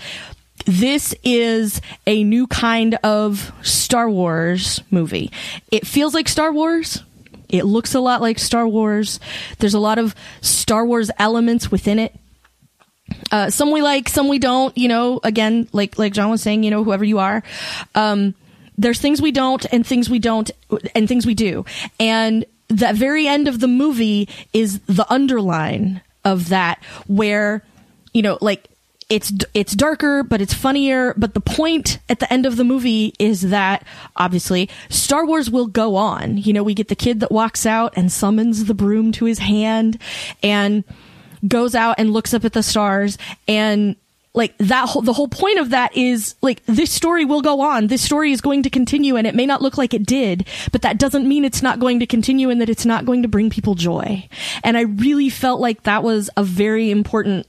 F: this is a new kind of Star Wars movie. It feels like Star Wars. It looks a lot like Star Wars. There's a lot of Star Wars elements within it. Uh, some we like, some we don't. You know, again, like like John was saying, you know, whoever you are, um, there's things we don't, and things we don't, and things we do. And the very end of the movie is the underline of that, where you know, like it's it's darker, but it's funnier. But the point at the end of the movie is that obviously Star Wars will go on. You know, we get the kid that walks out and summons the broom to his hand, and goes out and looks up at the stars and like that whole, the whole point of that is like this story will go on. This story is going to continue and it may not look like it did, but that doesn't mean it's not going to continue and that it's not going to bring people joy. And I really felt like that was a very important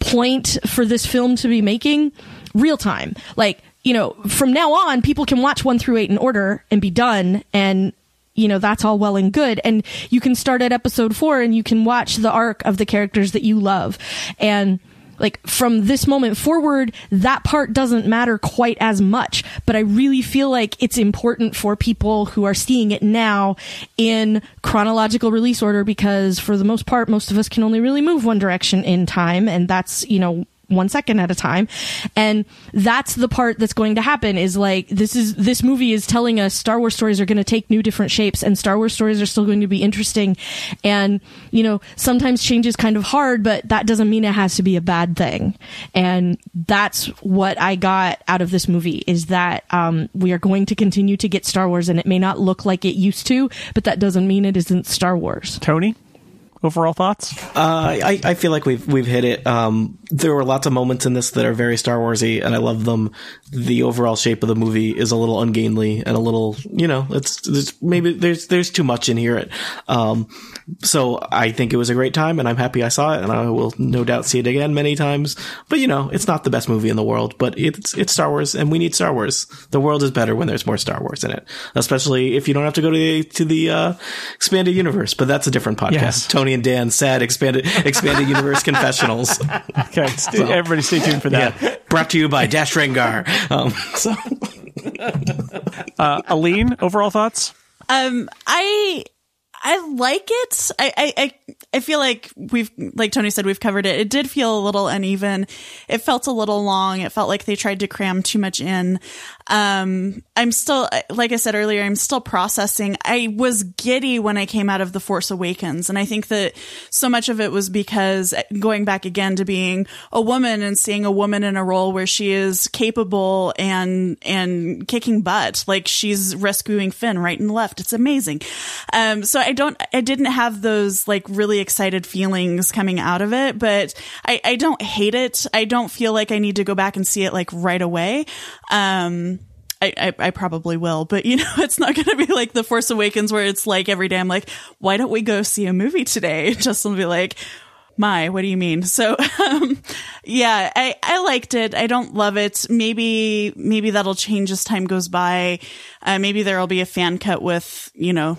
F: point for this film to be making real time. Like, you know, from now on, people can watch one through eight in order and be done. And, you know, that's all well and good. And you can start at episode four and you can watch the arc of the characters that you love. And, like from this moment forward, that part doesn't matter quite as much. But I really feel like it's important for people who are seeing it now in chronological release order because for the most part, most of us can only really move one direction in time. And that's, you know, one second at a time. And that's the part that's going to happen is like, this is, this movie is telling us Star Wars stories are going to take new different shapes and Star Wars stories are still going to be interesting. And, you know, sometimes change is kind of hard, but that doesn't mean it has to be a bad thing. And that's what I got out of this movie is that, um, we are going to continue to get Star Wars and it may not look like it used to, but that doesn't mean it isn't Star Wars.
B: Tony, overall thoughts?
E: Uh, I, I feel like we've we've hit it. Um, there were lots of moments in this that are very Star Warsy, and I love them. The overall shape of the movie is a little ungainly and a little, you know, it's, it's maybe there's there's too much in here. Um, so I think it was a great time, and I'm happy I saw it, and I will no doubt see it again many times. But you know, it's not the best movie in the world, but it's it's Star Wars, and we need Star Wars. The world is better when there's more Star Wars in it, especially if you don't have to go to the to the uh, expanded universe. But that's a different podcast.
B: Yes.
E: Tony and Dan sad expanded expanded universe confessionals. [LAUGHS]
B: Okay, stay, everybody stay tuned for that.
E: Yeah, brought to you by Dash Rendar. Um, [LAUGHS] so
B: Uh, Aleen, overall thoughts?
G: Um, I I like it. I, I I feel like we've like Tony said we've covered it. It did feel a little uneven. It felt a little long. It felt like they tried to cram too much in. Um, I'm still like I said earlier. I'm still processing. I was giddy when I came out of the Force Awakens, and I think that so much of it was because going back again to being a woman and seeing a woman in a role where she is capable and and kicking butt, like she's rescuing Finn right and left. It's amazing. Um, so I don't, I didn't have those like really excited feelings coming out of it, but I, I don't hate it. I don't feel like I need to go back and see it like right away. Um, I, I, I probably will, but you [LAUGHS] know, it's not going to be like The Force Awakens where it's like every day I'm like, why don't we go see a movie today? [LAUGHS] Justin will be like, my, what do you mean? So, [LAUGHS] um, yeah, I, I liked it. I don't love it. Maybe, maybe that'll change as time goes by. Uh, maybe there'll be a fan cut with, you know,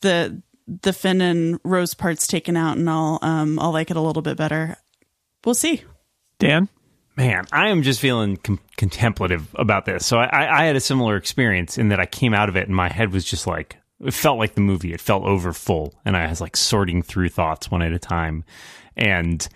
G: the, the Finn and Rose parts taken out and I'll, um, I'll like it a little bit better. We'll see.
B: Dan?
D: Man, I am just feeling com- contemplative about this. So I, I, I had a similar experience in that I came out of it and my head was just like, it felt like the movie. It felt over full, and I was like sorting through thoughts one at a time, and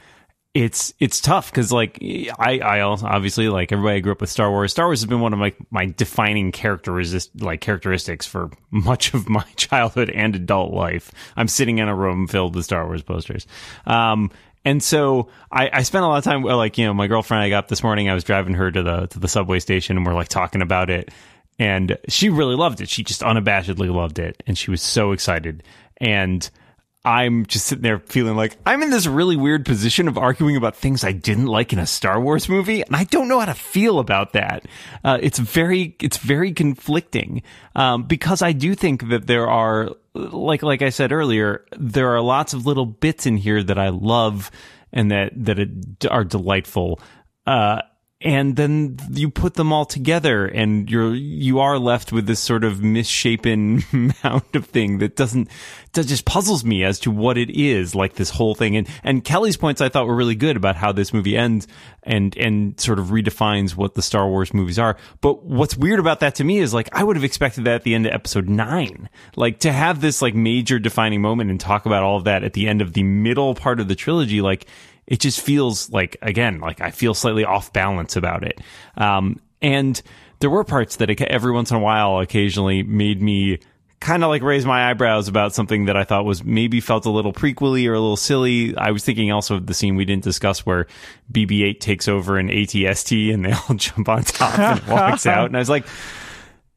D: it's it's tough because like I I obviously like everybody I grew up with Star Wars. Star Wars has been one of my my defining characteristics like characteristics for [LAUGHS] much of my childhood and adult life. I'm sitting in a room filled with Star Wars posters. Um, and so I, I spent a lot of time like you know my girlfriend I got up this morning I was driving her to the to the subway station and we're like talking about it and she really loved it she just unabashedly loved it and she was so excited and I'm just sitting there feeling like I'm in this really weird position of arguing about things I didn't like in a Star Wars movie, and I don't know how to feel about that. Uh, it's very, it's very conflicting um, because I do think that there are, like, like I said earlier, there are lots of little bits in here that I love and that that are delightful. Uh, and then you put them all together and you're you are left with this sort of misshapen [LAUGHS] mound of thing that doesn't that just puzzles me as to what it is like this whole thing. And and Kelly's points I thought were really good about how this movie ends and and sort of redefines what the Star Wars movies are. But what's weird about that to me is like I would have expected that at the end of episode 9 like to have this like major defining moment and talk about all of that at the end of the middle part of the trilogy like it just feels like again like I feel slightly off balance about it. Um, and there were parts that every once in a while, occasionally made me kind of like raise my eyebrows about something that I thought was maybe felt a little prequely or a little silly. I was thinking also of the scene we didn't discuss where BB-8 takes over an ATST and they [LAUGHS] all jump on top and walks [LAUGHS] out, and I was like,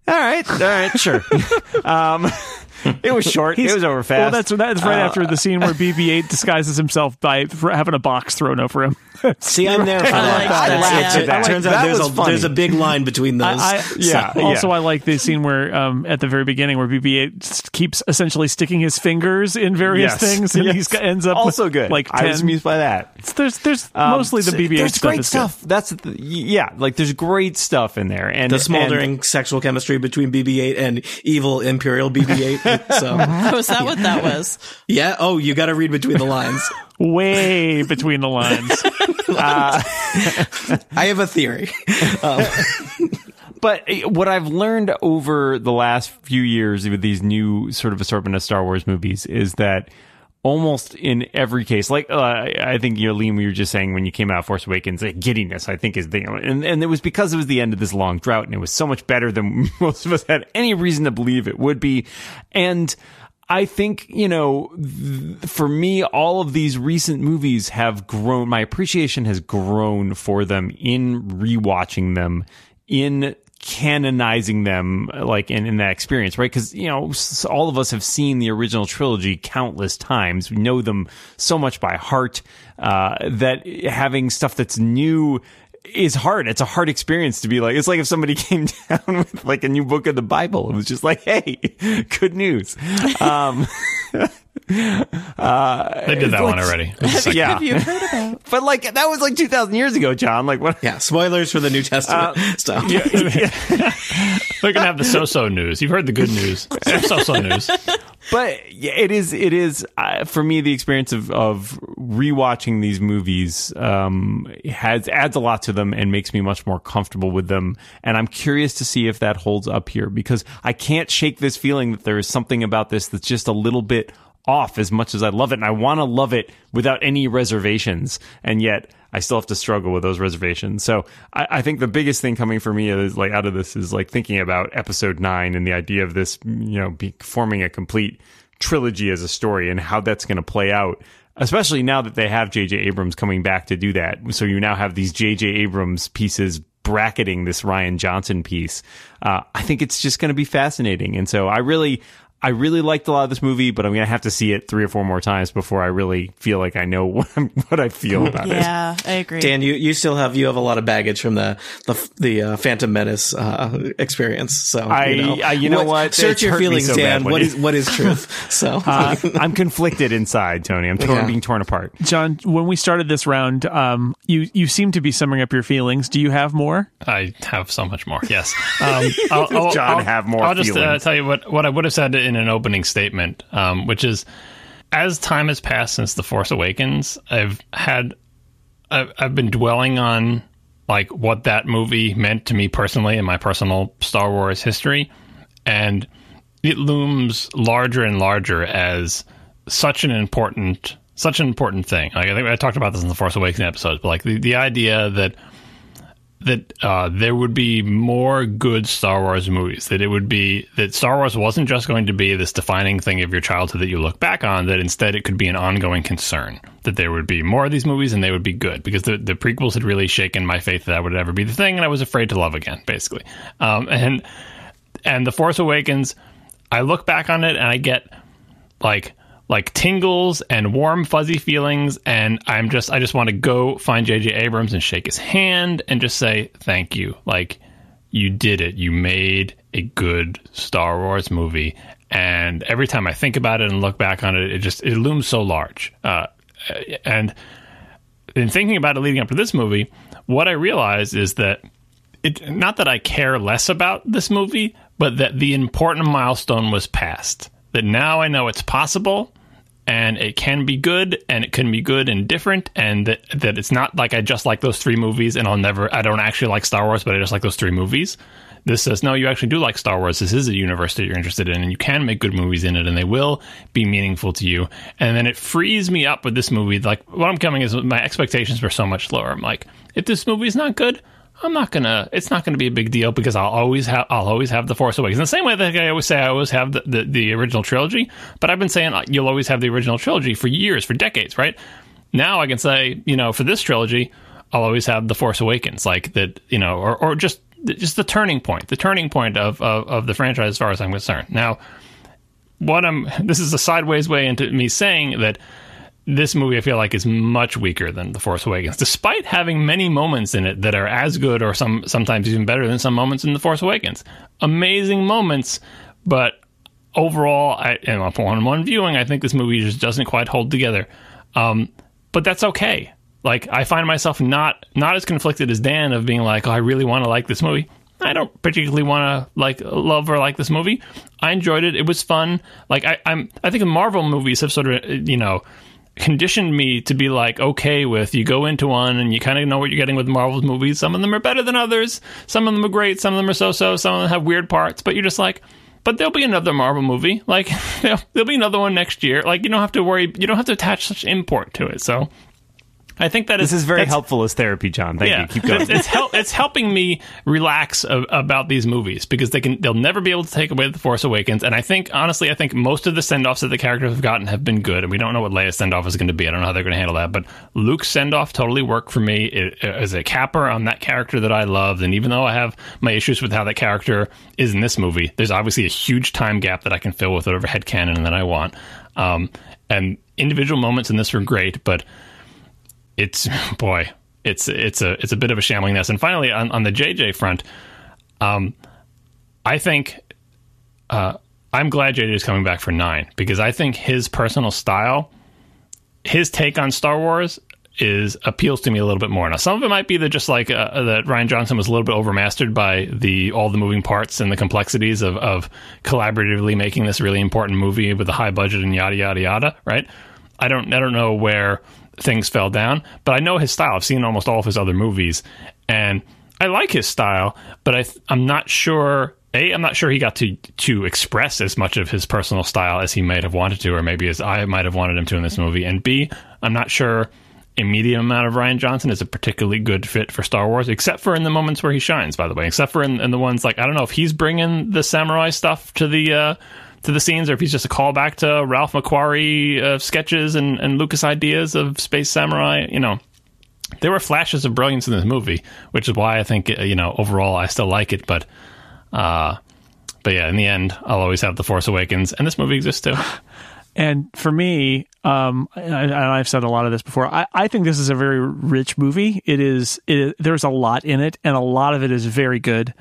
D: all right, all right, sure. [LAUGHS] um, [LAUGHS] it was short. it was over fast.
B: Well, that's that's right after the scene where BB-8 disguises himself by th- having a box thrown over him. [LAUGHS]
E: See, I'm there for that.
G: like that.
E: it's-
G: Yeah.
E: It
G: I like-
E: turns out there's a
D: funny.
E: there's a big line between those.
B: I, I,
D: Yeah,
B: so- Also,
D: yeah.
B: I like the scene where um, at the very beginning where BB-8 keeps essentially sticking his fingers in various
D: Yes.
B: things, and
D: Yes.
B: he's ends up
D: also
B: with,
D: good.
B: Like
D: I was
B: 10
D: amused by that.
B: There's there's
D: Um,
B: mostly the BB-8
D: There's
B: stuff
D: great
B: is
D: stuff. That's the, yeah, like there's great stuff in there, and
E: the
D: and-
E: smoldering sexual chemistry between BB-8 and evil Imperial BB-8. [LAUGHS] [LAUGHS] so
G: Oh, is that what that was?
E: yeah. Oh, you got to read between the lines. [LAUGHS]
B: way between the lines. [LAUGHS]
E: I have a theory.
D: But uh, what I've learned over the last few years with these new sort of assortment of Star Wars movies is that almost in every case, like uh, I think you know, Liam, you were just saying when you came out, of Force Awakens, like, giddiness, I think is the, and and it was because it was the end of this long drought, and it was so much better than [LAUGHS] most of us had any reason to believe it would be, and. I think, you know, th- for me, all of these recent movies have grown, my appreciation has grown for them in rewatching them, in canonizing them, like in, in that experience, right? Because, you know, all of us have seen the original trilogy countless times. We know them so much by heart, uh, that having stuff that's new is hard. It's a hard experience to be like, it's like if somebody [LAUGHS] came down with like a new book of the Bible. It was just like, hey, [LAUGHS] good news. Um, [LAUGHS]
C: They did that one already.
D: yeah.
G: Have you heard about?
D: But like, that was like 2,000 years ago, John. Like, what?
E: Yeah, spoilers for the New Testament stuff.
C: They're gonna have the so-so news. You've heard the good news. So-so news.
D: But it is it is uh, for me the experience of of rewatching these movies um has adds a lot to them and makes me much more comfortable with them. And I'm curious to see if that holds up here because I can't shake this feeling that there is something about this that's just a little bit off as much as I love it and I want to love it without any reservations and yet I still have to struggle with those reservations. So I, I think the biggest thing coming for me is like out of this is like thinking about episode nine and the idea of this, you know, be forming a complete trilogy as a story and how that's going to play out. Especially now that they have J.J. Abrams coming back to do that. So you now have these J.J. Abrams pieces bracketing this Rian Johnson piece. Uh, I think it's just going to be fascinating. And so I really, I really liked a lot of this movie, but I'm going to have to see it three or four more times before I really feel like I know [LAUGHS] what, I'm, what I feel about it.
G: Yeah, I agree.
E: Dan, you, you still have you have a lot of baggage from the the, the uh, Phantom Menace uh, experience. So
D: I-
E: you know,
D: I- you know what?
E: Search
D: It's
E: your feelings,
D: so
E: Dan.
D: bad when
E: What
D: you-
E: is what is truth? [LAUGHS] So
D: Uh, I'm conflicted inside, Tony. I'm torn,
E: Yeah.
D: being torn apart.
B: John, when we started this round, um, you you seem to be summing up your feelings. Do you have more?
C: I have so much more. Yes, [LAUGHS] um, I'll, I'll,
D: John
C: I'll-
D: have more
C: I'll just uh, tell you what what I would have said in an opening statement, um, which is, as time has passed since the Force Awakens, I've had, I've, I've been dwelling on like what that movie meant to me personally in my personal Star Wars history, and it looms larger and larger as such an important such an important thing. Like I think I talked about this in the Force Awakens episodes, but like the, the idea that that uh, there would be more good Star Wars movies. That it would be that Star Wars wasn't just going to be this defining thing of your childhood that you look back on. That instead it could be an ongoing concern. That there would be more of these movies and they would be good because the the prequels had really shaken my faith that that would ever be the thing, and I was afraid to love again, basically. Um, and and the Force Awakens, I look back on it and I get like like tingles and warm fuzzy feelings and I'm just I just want to go find JJ Abrams and shake his hand and just say thank you. Like you did it. You made a good Star Wars movie and every time I think about it and look back on it it just it looms so large. Uh, and in thinking about it leading up to this movie, what I realized is that it not that I care less about this movie, but that the important milestone was passed. That now I know it's possible and it can be good and it can be good and different and that that it's not like I just like those three movies and I'll never I don't actually like Star Wars, but I just like those three movies. This says no, you actually do like Star Wars. This is a universe that you're interested in, and you can make good movies in it, and they will be meaningful to you. And then it frees me up with this movie. Like what I'm coming is my expectations were so much lower. I'm like, if this movie is not good, I'm not gonna. It's not gonna be a big deal because I'll always have. I'll always have the Force Awakens. In the same way that I always say I always have the, the, the original trilogy. But I've been saying uh, you'll always have the original trilogy for years, for decades, right? Now I can say, you know, for this trilogy, I'll always have the Force Awakens, like that, you know, or or just just the turning point, the turning point of of, of the franchise, as far as I'm concerned. Now, what I'm [LAUGHS] this is a sideways way into me saying that this movie I feel like is much weaker than The Force Awakens, despite having many moments in it that are as good or some sometimes even better than some moments in The Force Awakens. Amazing moments, but overall, I, and upon one viewing, I think this movie just doesn't quite hold together. Um, but that's okay. Like I find myself not not as conflicted as Dan of being like, oh, I really want to like this movie. I don't particularly want to like love or like this movie. I enjoyed it. It was fun. Like I, I'm, I think Marvel movies have sort of, you know, conditioned me to be like okay with you go into one and you kind of know what you're getting with Marvel's movies. Some of them are better than others. Some of them are great. Some of them are so-so. Some of them have weird parts. But you're just like, but there'll be another Marvel movie. Like [LAUGHS] there'll be another one next year. Like you don't have to worry. You don't have to attach such import to it. So I think that
D: this
C: is,
D: is very helpful as therapy, John. Thank
C: yeah,
D: you. Keep going.
C: It's, it's, hel- it's helping me relax a- about these movies because they can they'll never be able to take away the Force Awakens. And I think honestly, I think most of the send offs that the characters have gotten have been good. And we don't know what Leia's send off is going to be. I don't know how they're going to handle that. But Luke's send off totally worked for me it, as a capper on that character that I loved. And even though I have my issues with how that character is in this movie, there's obviously a huge time gap that I can fill with whatever headcanon that I want. Um, and individual moments in this were great, but it's boy, it's it's a it's a bit of a shambling mess. And finally, on, on the JJ front, um, I think uh, I'm glad JJ is coming back for nine because I think his personal style, his take on Star Wars is appeals to me a little bit more. Now, some of it might be that just like uh, that Rian Johnson was a little bit overmastered by the all the moving parts and the complexities of, of collaboratively making this really important movie with a high budget and yada yada yada. Right? I don't I don't know where things fell down, but I know his style. I've seen almost all of his other movies, and I like his style, but I I'm not sure. A, I'm not sure he got to to express as much of his personal style as he might have wanted to, or maybe as I might have wanted him to in this movie. And B, I'm not sure a medium amount of Rian Johnson is a particularly good fit for Star Wars, except for in the moments where he shines. By the way, except for in, in the ones like I don't know if he's bringing the samurai stuff to the uh, to the scenes, or if he's just a callback to Ralph McQuarrie uh, sketches and, and Lucas ideas of Space Samurai. You know, there were flashes of brilliance in this movie, which is why I think uh, you know overall I still like it. But, uh, but yeah, in the end, I'll always have the Force Awakens, and this movie exists too. [LAUGHS]
B: And for me, um, and I've said a lot of this before. I, I think this is a very rich movie. It is. It, there's a lot in it, and a lot of it is very good.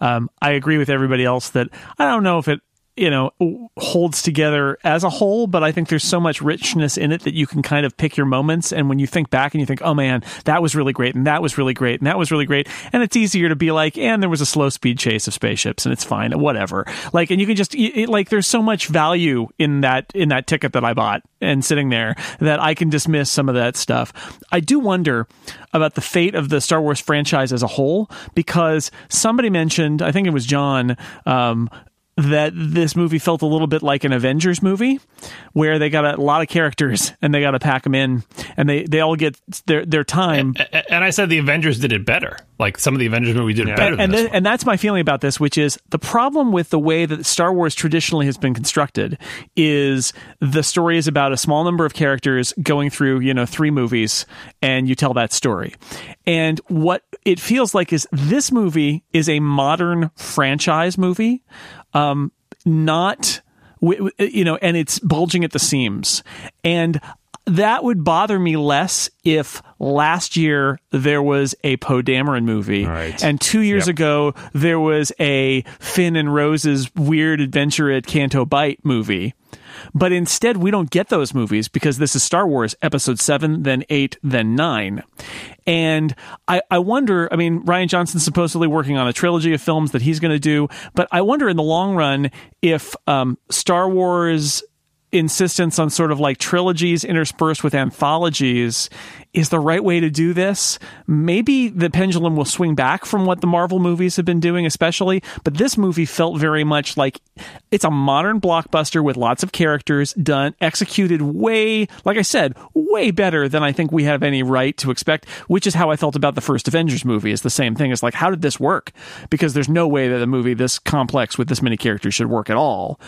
B: Um, I agree with everybody else that I don't know if it you know holds together as a whole but i think there's so much richness in it that you can kind of pick your moments. And when you think back and you think oh man that was really great and that was really great and that was really great. And it's easier to be like and there was a slow speed chase of spaceships and it's fine whatever. Like and you can just it, like there's so much value in that in that ticket that i bought and sitting there that i can dismiss some of that stuff. I do wonder about the fate of the star wars franchise as a whole because somebody mentioned i think it was john um, that this movie felt a little bit like an Avengers movie, where they got a lot of characters [LAUGHS] and they got to pack them in, and they, they all get their their time.
C: A- And I said the Avengers did it better. Like some of the Avengers movies did it better than
B: and
C: this
B: th- and that's my feeling about this, which is the problem with the way that Star Wars traditionally has been constructed is the story is about a small number of characters going through you know three movies, and you tell that story. And what it feels like is this movie is a modern franchise movie, um, not you know, and it's bulging at the seams, and that would bother me less if last year there was a Poe Dameron movie,
D: Right.
B: and two years
D: Yep.
B: ago there was a Finn and Rose's weird adventure at Canto Bight movie. But instead, we don't get those movies because this is Star Wars episode seven, then eight, then nine. And I, I wonder, I mean, Rian Johnson's supposedly working on a trilogy of films that he's going to do, but I wonder in the long run if um, Star Wars insistence on sort of like trilogies interspersed with anthologies is the right way to do this. Maybe the pendulum will swing back from what the Marvel movies have been doing, especially, but this movie felt very much like it's a modern blockbuster with lots of characters done, executed way, like I said, way better than I think we have any right to expect, which is how I felt about the first Avengers movie. It's the same thing. It's like, how did this work? Because there's no way that a movie this complex with this many characters should work at all.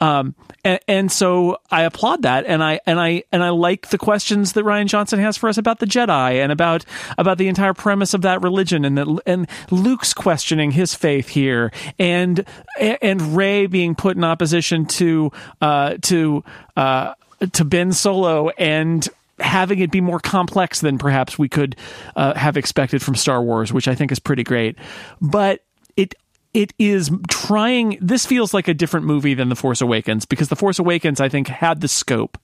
B: Um, and, and so I applaud that, and I and I and I like the questions that Rian Johnson has for us about about the Jedi and about about the entire premise of that religion and and Luke's questioning his faith here and and Rey being put in opposition to uh, to uh, to Ben Solo and having it be more complex than perhaps we could uh, have expected from Star Wars, which I think is pretty great. But it it is trying. This feels like a different movie than The Force Awakens because The Force Awakens, I think, had the scope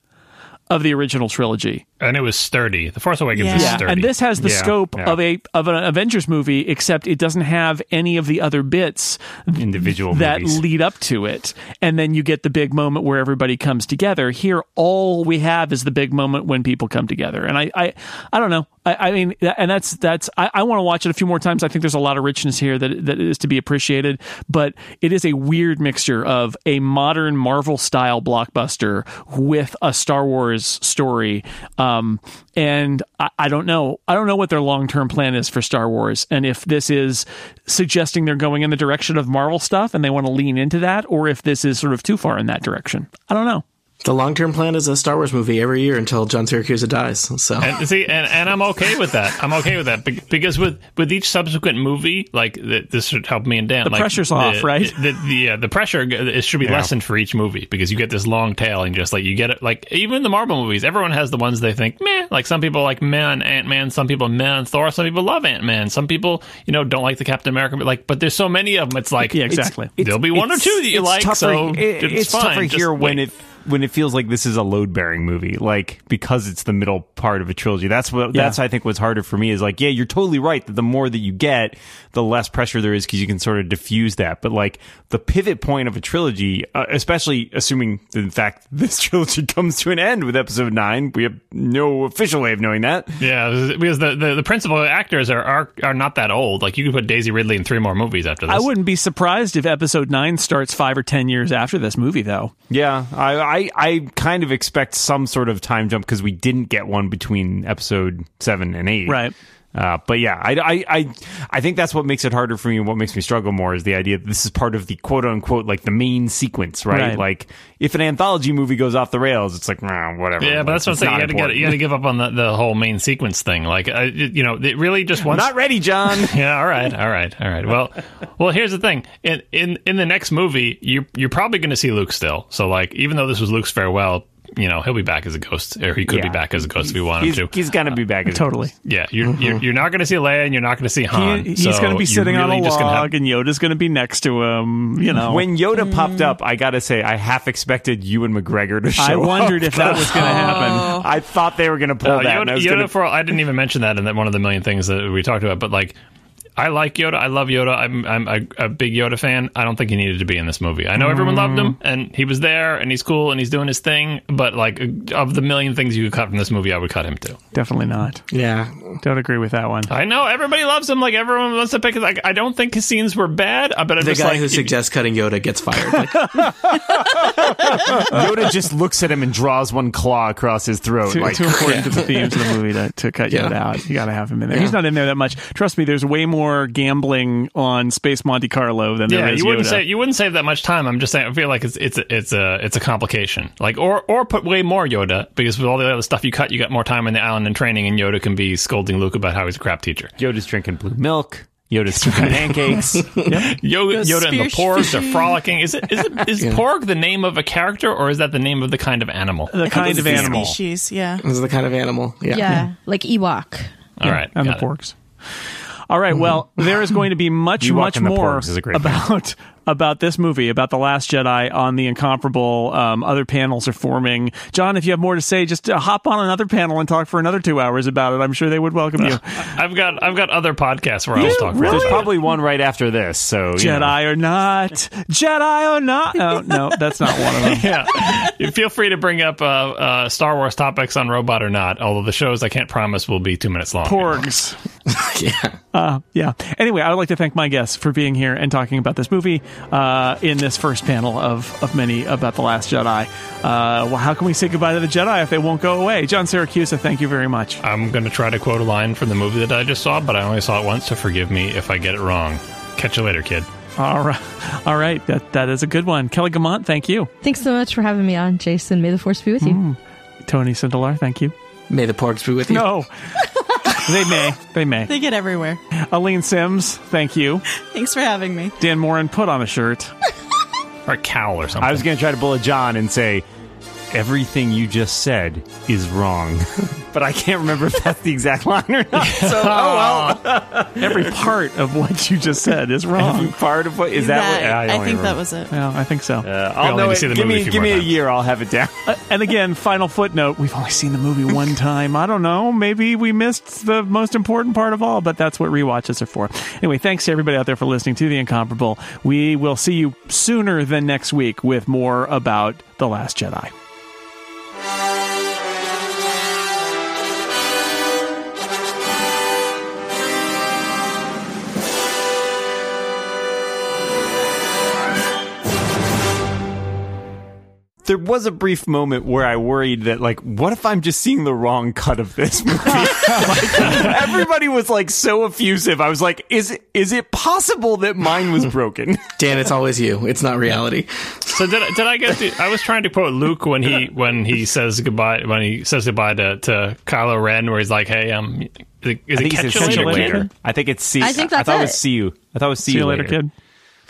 B: of the original trilogy.
C: and it was sturdy. The Force Awakens is sturdy.
B: And this has the
D: Yeah,
B: scope
D: yeah.
B: of a of an Avengers movie, except it doesn't have any of the other bits
D: Individual
B: that
D: movies.
B: lead up to it. And then you get the big moment where everybody comes together. Here, all we have is the big moment when people come together. And I, I, I don't know. I, I mean, and that's that's. I, I want to watch it a few more times. I think there's a lot of richness here that that is to be appreciated. But it is a weird mixture of a modern Marvel style blockbuster with a Star Wars story. Um, and I, I don't know. I don't know what their long term plan is for Star Wars, and if this is suggesting they're going in the direction of Marvel stuff and they want to lean into that, or if this is sort of too far in that direction. I don't know.
E: The long term plan is a Star Wars movie every year until John Siracusa dies. So
C: and see, and, and I'm okay with that. I'm okay with that Be- because with with each subsequent movie, like th- this should help me and Dan.
B: The
C: like,
B: pressure's off, right?
C: The, the, yeah, the pressure it should be lessened for each movie because you get this long tail and just like you get it. Like even the Marvel movies, everyone has the ones they think meh. Like some people like meh on Ant Man, some people meh on Thor, some people love Ant Man, some people you know don't like the Captain America. But like, but there's so many of them. It's like
B: Yeah, exactly.
C: There'll be one or two that you
D: it's
C: like.
D: tougher-
C: So
D: it-
C: it's,
D: it's
C: fine.
D: tougher
C: Just
D: here when
C: wait.
D: it when it feels like this is a load bearing movie, like because it's the middle part of a trilogy. That's what
B: Yeah.
D: that's I think what's harder for me is like, yeah, you're totally right that the more that you get, the less pressure there is because you can sort of diffuse that. But like the pivot point of a trilogy, uh, especially assuming that in fact [LAUGHS] this trilogy comes to an end with Episode Nine, we have no official way of knowing that.
C: Yeah, because the, the, the principal actors are, are are not that old. Like you could put Daisy Ridley in three more movies after this.
B: I wouldn't be surprised if Episode Nine starts five or ten years after this movie, though.
D: Yeah, I, I, I kind of expect some sort of time jump because we didn't get one between episode seven and eight.
B: Right.
D: Uh, but yeah, I, I, I, I think that's what makes it harder for me and what makes me struggle more is the idea that this is part of the quote unquote like the main sequence, right?
B: Right.
D: Like if an anthology movie goes off the rails, it's like, nah, whatever.
C: Yeah, but that's what I'm saying. You got to you got to give up on the, the whole main sequence thing. Like, uh, you know, it really just once.
D: Not ready, John. [LAUGHS]
C: yeah, all right, all right, all right. Well, well, here's the thing. In in in the next movie, you you're probably going to see Luke still. So like, even though this was Luke's farewell, you know, he'll be back as a ghost, or he could be back as a ghost if we want him to.
D: he's gonna be back. as-
B: Totally.
C: Yeah, you're, you're you're not going to see Leia, and you're not going to see Han.
B: He, he's
C: So
B: going to be
C: you're
B: sitting on a
C: just gonna
B: log,
C: have-
B: and Yoda's going to be next to him. You know,
D: When Yoda popped up, I gotta say, I half expected Ewan McGregor to show up.
B: I wondered
D: up.
B: if that was going to happen.
D: I thought they were gonna pull
C: Uh,
D: that. and I
C: Yoda,
D: was
C: Yoda
D: gonna-
C: for I didn't even mention that in that one of the million things that we talked about. But like, I like Yoda. I love Yoda. I'm I'm a, a big Yoda fan. I don't think he needed to be in this movie. I know everyone loved him, and he was there, and he's cool, and he's doing his thing. But like, of the million things you could cut from this movie, I would cut him too.
B: Definitely not.
E: yeah,
B: Don't agree with that one.
C: I know everybody loves him. Like everyone wants to pick. Like I don't think his scenes were bad, uh, but I'm
E: the
C: just
E: guy
C: like
E: who suggests cutting Yoda gets fired. [LAUGHS] Like,
D: Yoda just looks at him and draws one claw across his throat.
B: Too,
D: like,
B: too important to the themes of the movie to, to cut
E: Yeah.
B: Yoda out. You got to have him in there. He's not in there that much. Trust me, there's way more gambling on Space Monte Carlo than
C: Yeah,
B: there is
C: you wouldn't
B: Yoda.
C: say you wouldn't save that much time. I'm just saying. I feel like it's it's a, it's a it's a complication. Like or or put way more Yoda because with all the other stuff you cut, you got more time in the island and training, and Yoda can be scolding Luke about how he's a crap teacher.
D: Yoda's drinking blue milk. Yoda's cooking [LAUGHS] pancakes.
C: Yoda, Yoda and the
G: spear
C: porgs are frolicking. Is it is it is porg the name of a character or is that the name of the kind of animal?
B: the kind of
G: the
B: animal.
G: Species, yeah.
E: this is the kind of animal. Yeah.
F: Yeah, like Ewok.
C: All right,
B: and the
C: got it.
B: porgs. All right. Well, there is going to be much, much more
D: Porgs is a great
B: about about this movie, about the Last Jedi on the incomparable. Um, other panels are forming. John, if you have more to say, just uh, hop on another panel and talk for another two hours about it. I'm sure they would welcome you. [LAUGHS]
C: I've got I've got other podcasts where I'll talk. for
D: There's probably one right after this. So you know.
B: Jedi or not, Jedi or not. No, no, that's not one of them. [LAUGHS]
C: yeah, You feel free to bring up uh, uh, Star Wars topics on Robot or not. Although the shows I can't promise will be two minutes long.
B: Porgs. [LAUGHS]
E: yeah.
B: Uh, yeah. Anyway, I would like to thank my guests for being here and talking about this movie uh, in this first panel of, of many about The Last Jedi. Uh, well, how can we say goodbye to the Jedi if they won't go away? John Siracusa, thank you very much.
C: I'm going to try to quote a line from the movie that I just saw, but I only saw it once, so forgive me if I get it wrong. Catch you later, kid.
B: All right. [LAUGHS] All right. That, that is a good one. Kelly Guimont, thank you.
F: Thanks so much for having me on, Jason. May the force be with you.
B: Tony Sindelar, thank you.
E: May the porgs be with you.
B: No. [LAUGHS] They may. They may.
G: They get everywhere.
B: Aleen Simms, thank you.
G: Thanks for having me.
B: Dan Moren, put on a shirt.
C: or a cowl or something.
D: I was going to try to bullet John and say everything you just said is wrong, [LAUGHS] but I can't remember if that's the exact line or not. [LAUGHS] So, oh well. [LAUGHS]
B: Every part of what you just said is wrong.
D: Part of what is that? what,
G: I,
D: don't
G: think
D: even
G: that was it.
B: Yeah, I think so.
D: Uh, I'll
C: only
D: know it.
C: see the
D: give
C: movie
D: me,
C: a few
D: give
C: more
D: me a
C: times.
D: year. I'll have it down.
B: Uh, and again, final footnote: we've only seen the movie one time. I don't know. Maybe we missed the most important part of all, but that's what rewatches are for. Anyway, thanks to everybody out there for listening to the Incomparable. We will see you sooner than next week with more about the Last Jedi.
D: There was a brief moment where I worried that, like, what if I'm just seeing the wrong cut of this movie? [LAUGHS] like, everybody was like so effusive. I was like, is is it possible that mine was broken? [LAUGHS]
E: Dan, it's always you. It's not reality.
C: So did I- did I get? The, I was trying to quote Luke when he when he says goodbye when he says goodbye to, to Kylo Ren, where he's like, "Hey, um, is it, is
D: I
C: it catch you later,
B: later.
D: I think it's see.
F: I think that's I
D: thought it was see you. I thought it was see,
B: See you later, kid.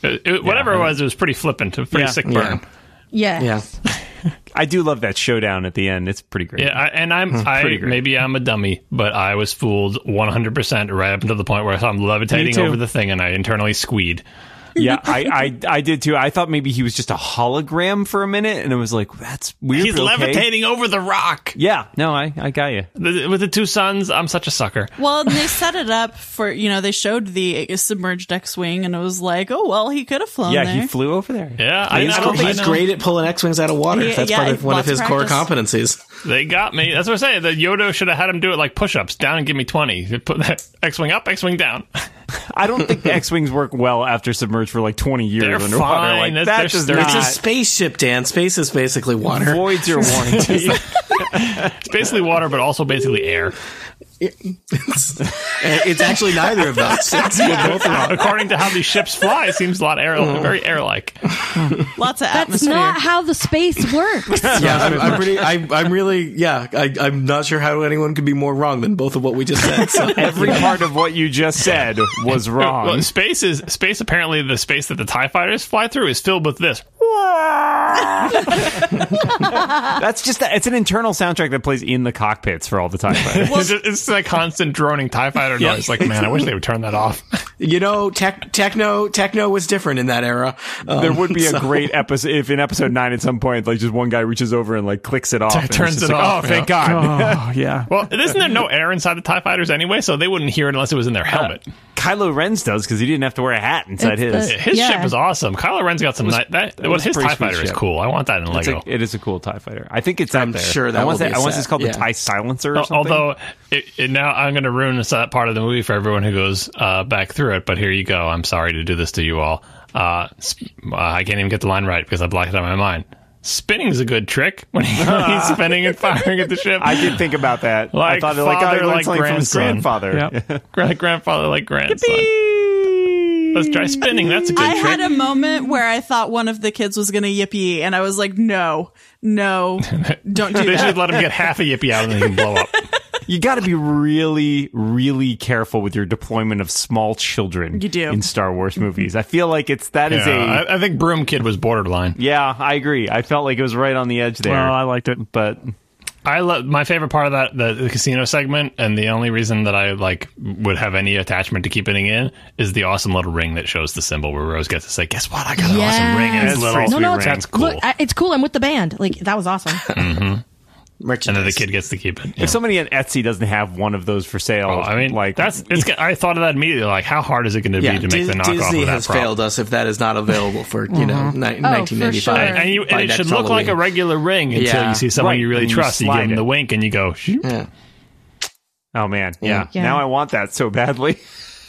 C: It- it- whatever
D: Yeah.
C: it was, it was pretty flippant, a pretty
B: Yeah.
C: sick burn.
F: Yeah.
E: Yeah. [LAUGHS]
D: I do love that showdown at the end. It's pretty great.
C: Yeah, I, and I'm I
D: pretty great.
C: maybe I'm a dummy, but I was fooled 100 percent right up until the point where I saw him levitating over the thing, and I internally squeed.
D: Yeah, [LAUGHS] I, I I did too. I thought maybe he was just a hologram for a minute, and it was like that's weird.
C: He's
D: okay.
C: levitating over the rock
D: Yeah, no, I I got you.
C: With the two suns. I'm such a sucker.
G: Well, they [LAUGHS] set it up for you know they showed the submerged X-wing and it was like, oh well, he could have flown
D: Yeah,
G: there.
D: he flew over there.
C: Yeah, I,
E: He's,
C: I don't think
E: he's great at pulling X-wings out of water.
G: Yeah,
E: That's
G: yeah,
E: part of one of
G: lots of
E: his core competencies.
C: They got me. That's what I'm saying. The Yoda should have had him do it like push-ups, down and give me 20. Put that X-wing up, X-wing down. [LAUGHS]
D: I don't think the X-wings work well after submerged for like twenty years
C: They're
D: underwater.
C: fine.
D: Like
C: That's-
D: that
C: they're
D: does not.
E: It's a spaceship, Dan. Space is basically water.
D: voids your warranty. [LAUGHS]
C: It's basically water, but also basically air.
E: It's, [LAUGHS] it's actually neither of those. [LAUGHS] It's both wrong.
C: According to how these ships fly, it seems a lot air, very air-like. [LAUGHS]
G: Lots of
F: That's
G: atmosphere.
F: not how the space works.
E: Yeah, I'm, I'm pretty. I, I'm really. Yeah, I, I'm not sure how anyone could be more wrong than both of what we just said. So.
D: Every part of what you just said was wrong.
C: Well, space is space. Apparently, the space that the Tie Fighters fly through is filled with this.
D: That's just that. It's an internal soundtrack that plays in the cockpits for all the time. [LAUGHS]
C: it's, just, it's like constant droning Tie Fighter noise. Like, man, I wish they would turn that off. [LAUGHS]
E: You know, tech, techno techno was different in that era. Um,
D: there would be a
E: so-
D: great episode if in episode nine at some point, like just one guy reaches over and like clicks it off, and it's
C: turns it
D: like,
C: off,
D: Oh, thank
C: yeah.
D: God!
B: Oh [LAUGHS] yeah.
C: Well, isn't there no air inside the Tie Fighters anyway? So they wouldn't hear it unless it was in their helmet.
D: Kylo Ren's does because he didn't have to wear a hat inside
F: It's
D: his.
F: the-
C: His
F: Yeah.
C: ship is awesome. Kylo Ren's got some. ni- that
D: it
C: what
D: was
C: his Tie
D: sweet
C: Fighter is cool. I want that in
D: It's
C: Lego.
D: a- it is a cool Tie Fighter. I think it's
E: I'm
D: out there.
E: sure that
D: I want
E: will
D: to
E: be
D: I want
E: set.
D: it's called
E: Yeah.
D: the Tie Silencer. Or something.
C: Although it, it, now I'm going to ruin this that part of the movie for everyone who goes uh, back through it. But here you go. I'm sorry to do this to you all. Uh, sp- uh, I can't even get the line right because I blocked it out of my mind. Spinning is a good trick when, he, [LAUGHS] when he's [LAUGHS] spinning and firing at the ship.
D: I did think about that. I
C: Like
D: thought like
C: father,
D: I learned
C: like
D: something from his
C: grandson.
D: grandfather.
B: Yep. [LAUGHS]
C: Grand- grandfather like grandson. Let's try spinning. That's a good
G: I
C: trick.
G: had a moment where I thought one of the kids was going to yippee, and I was like, no, no, [LAUGHS] don't do
C: they
G: that.
C: should let him get half a yippee out and then he can blow up. [LAUGHS]
D: You got to be really, really careful with your deployment of small children.
G: You do.
D: in Star Wars movies. I feel like it's that is
C: Yeah,
D: a
C: I, I think Broom Kid was borderline.
D: yeah. I agree. I felt like it was right on the edge there.
B: Well, I liked it.
D: but
C: I love my favorite part of that the, the casino segment, and the only reason that I like would have any attachment to keeping it in is the awesome little ring that shows the symbol where Rose gets to say, "Guess what? I got an awesome ring." And it's
D: Yes.
C: little.
F: No, no, it's.
C: That's cool.
F: Look, I, it's cool. I'm with the band. Like that was awesome.
C: and
E: merchandise.
C: then the kid gets to keep it.
D: if somebody at Etsy doesn't have one of those for sale,
C: Oh, I mean,
D: like
C: that's it's. [LAUGHS] I thought of that immediately. Like, how hard is it going to
E: yeah,
C: be to make the knockoff
E: Disney
C: of that
E: has
C: prop?
E: failed us if that is not available for you know mm-hmm. ni-
F: Oh,
E: 1995.
F: sure.
C: And, and you, and it should look like a regular ring until
E: Yeah.
C: you see someone
D: Right,
C: you really
D: and
C: trust. You,
D: slide
C: give them
D: it.
C: the wink, and you go.
E: Yeah.
D: oh man, yeah.
F: Yeah.
D: Now I want that so badly.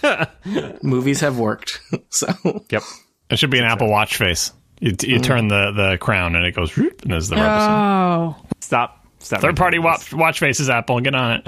D: [LAUGHS]
E: Movies have worked. [LAUGHS] so
D: yep.
C: It should be an Apple Watch face. You, you mm-hmm. turn the, the crown, and it goes. And there's the rubber.
F: Oh,
D: Stop.
C: Third party watch, watch face is Apple. Get on it.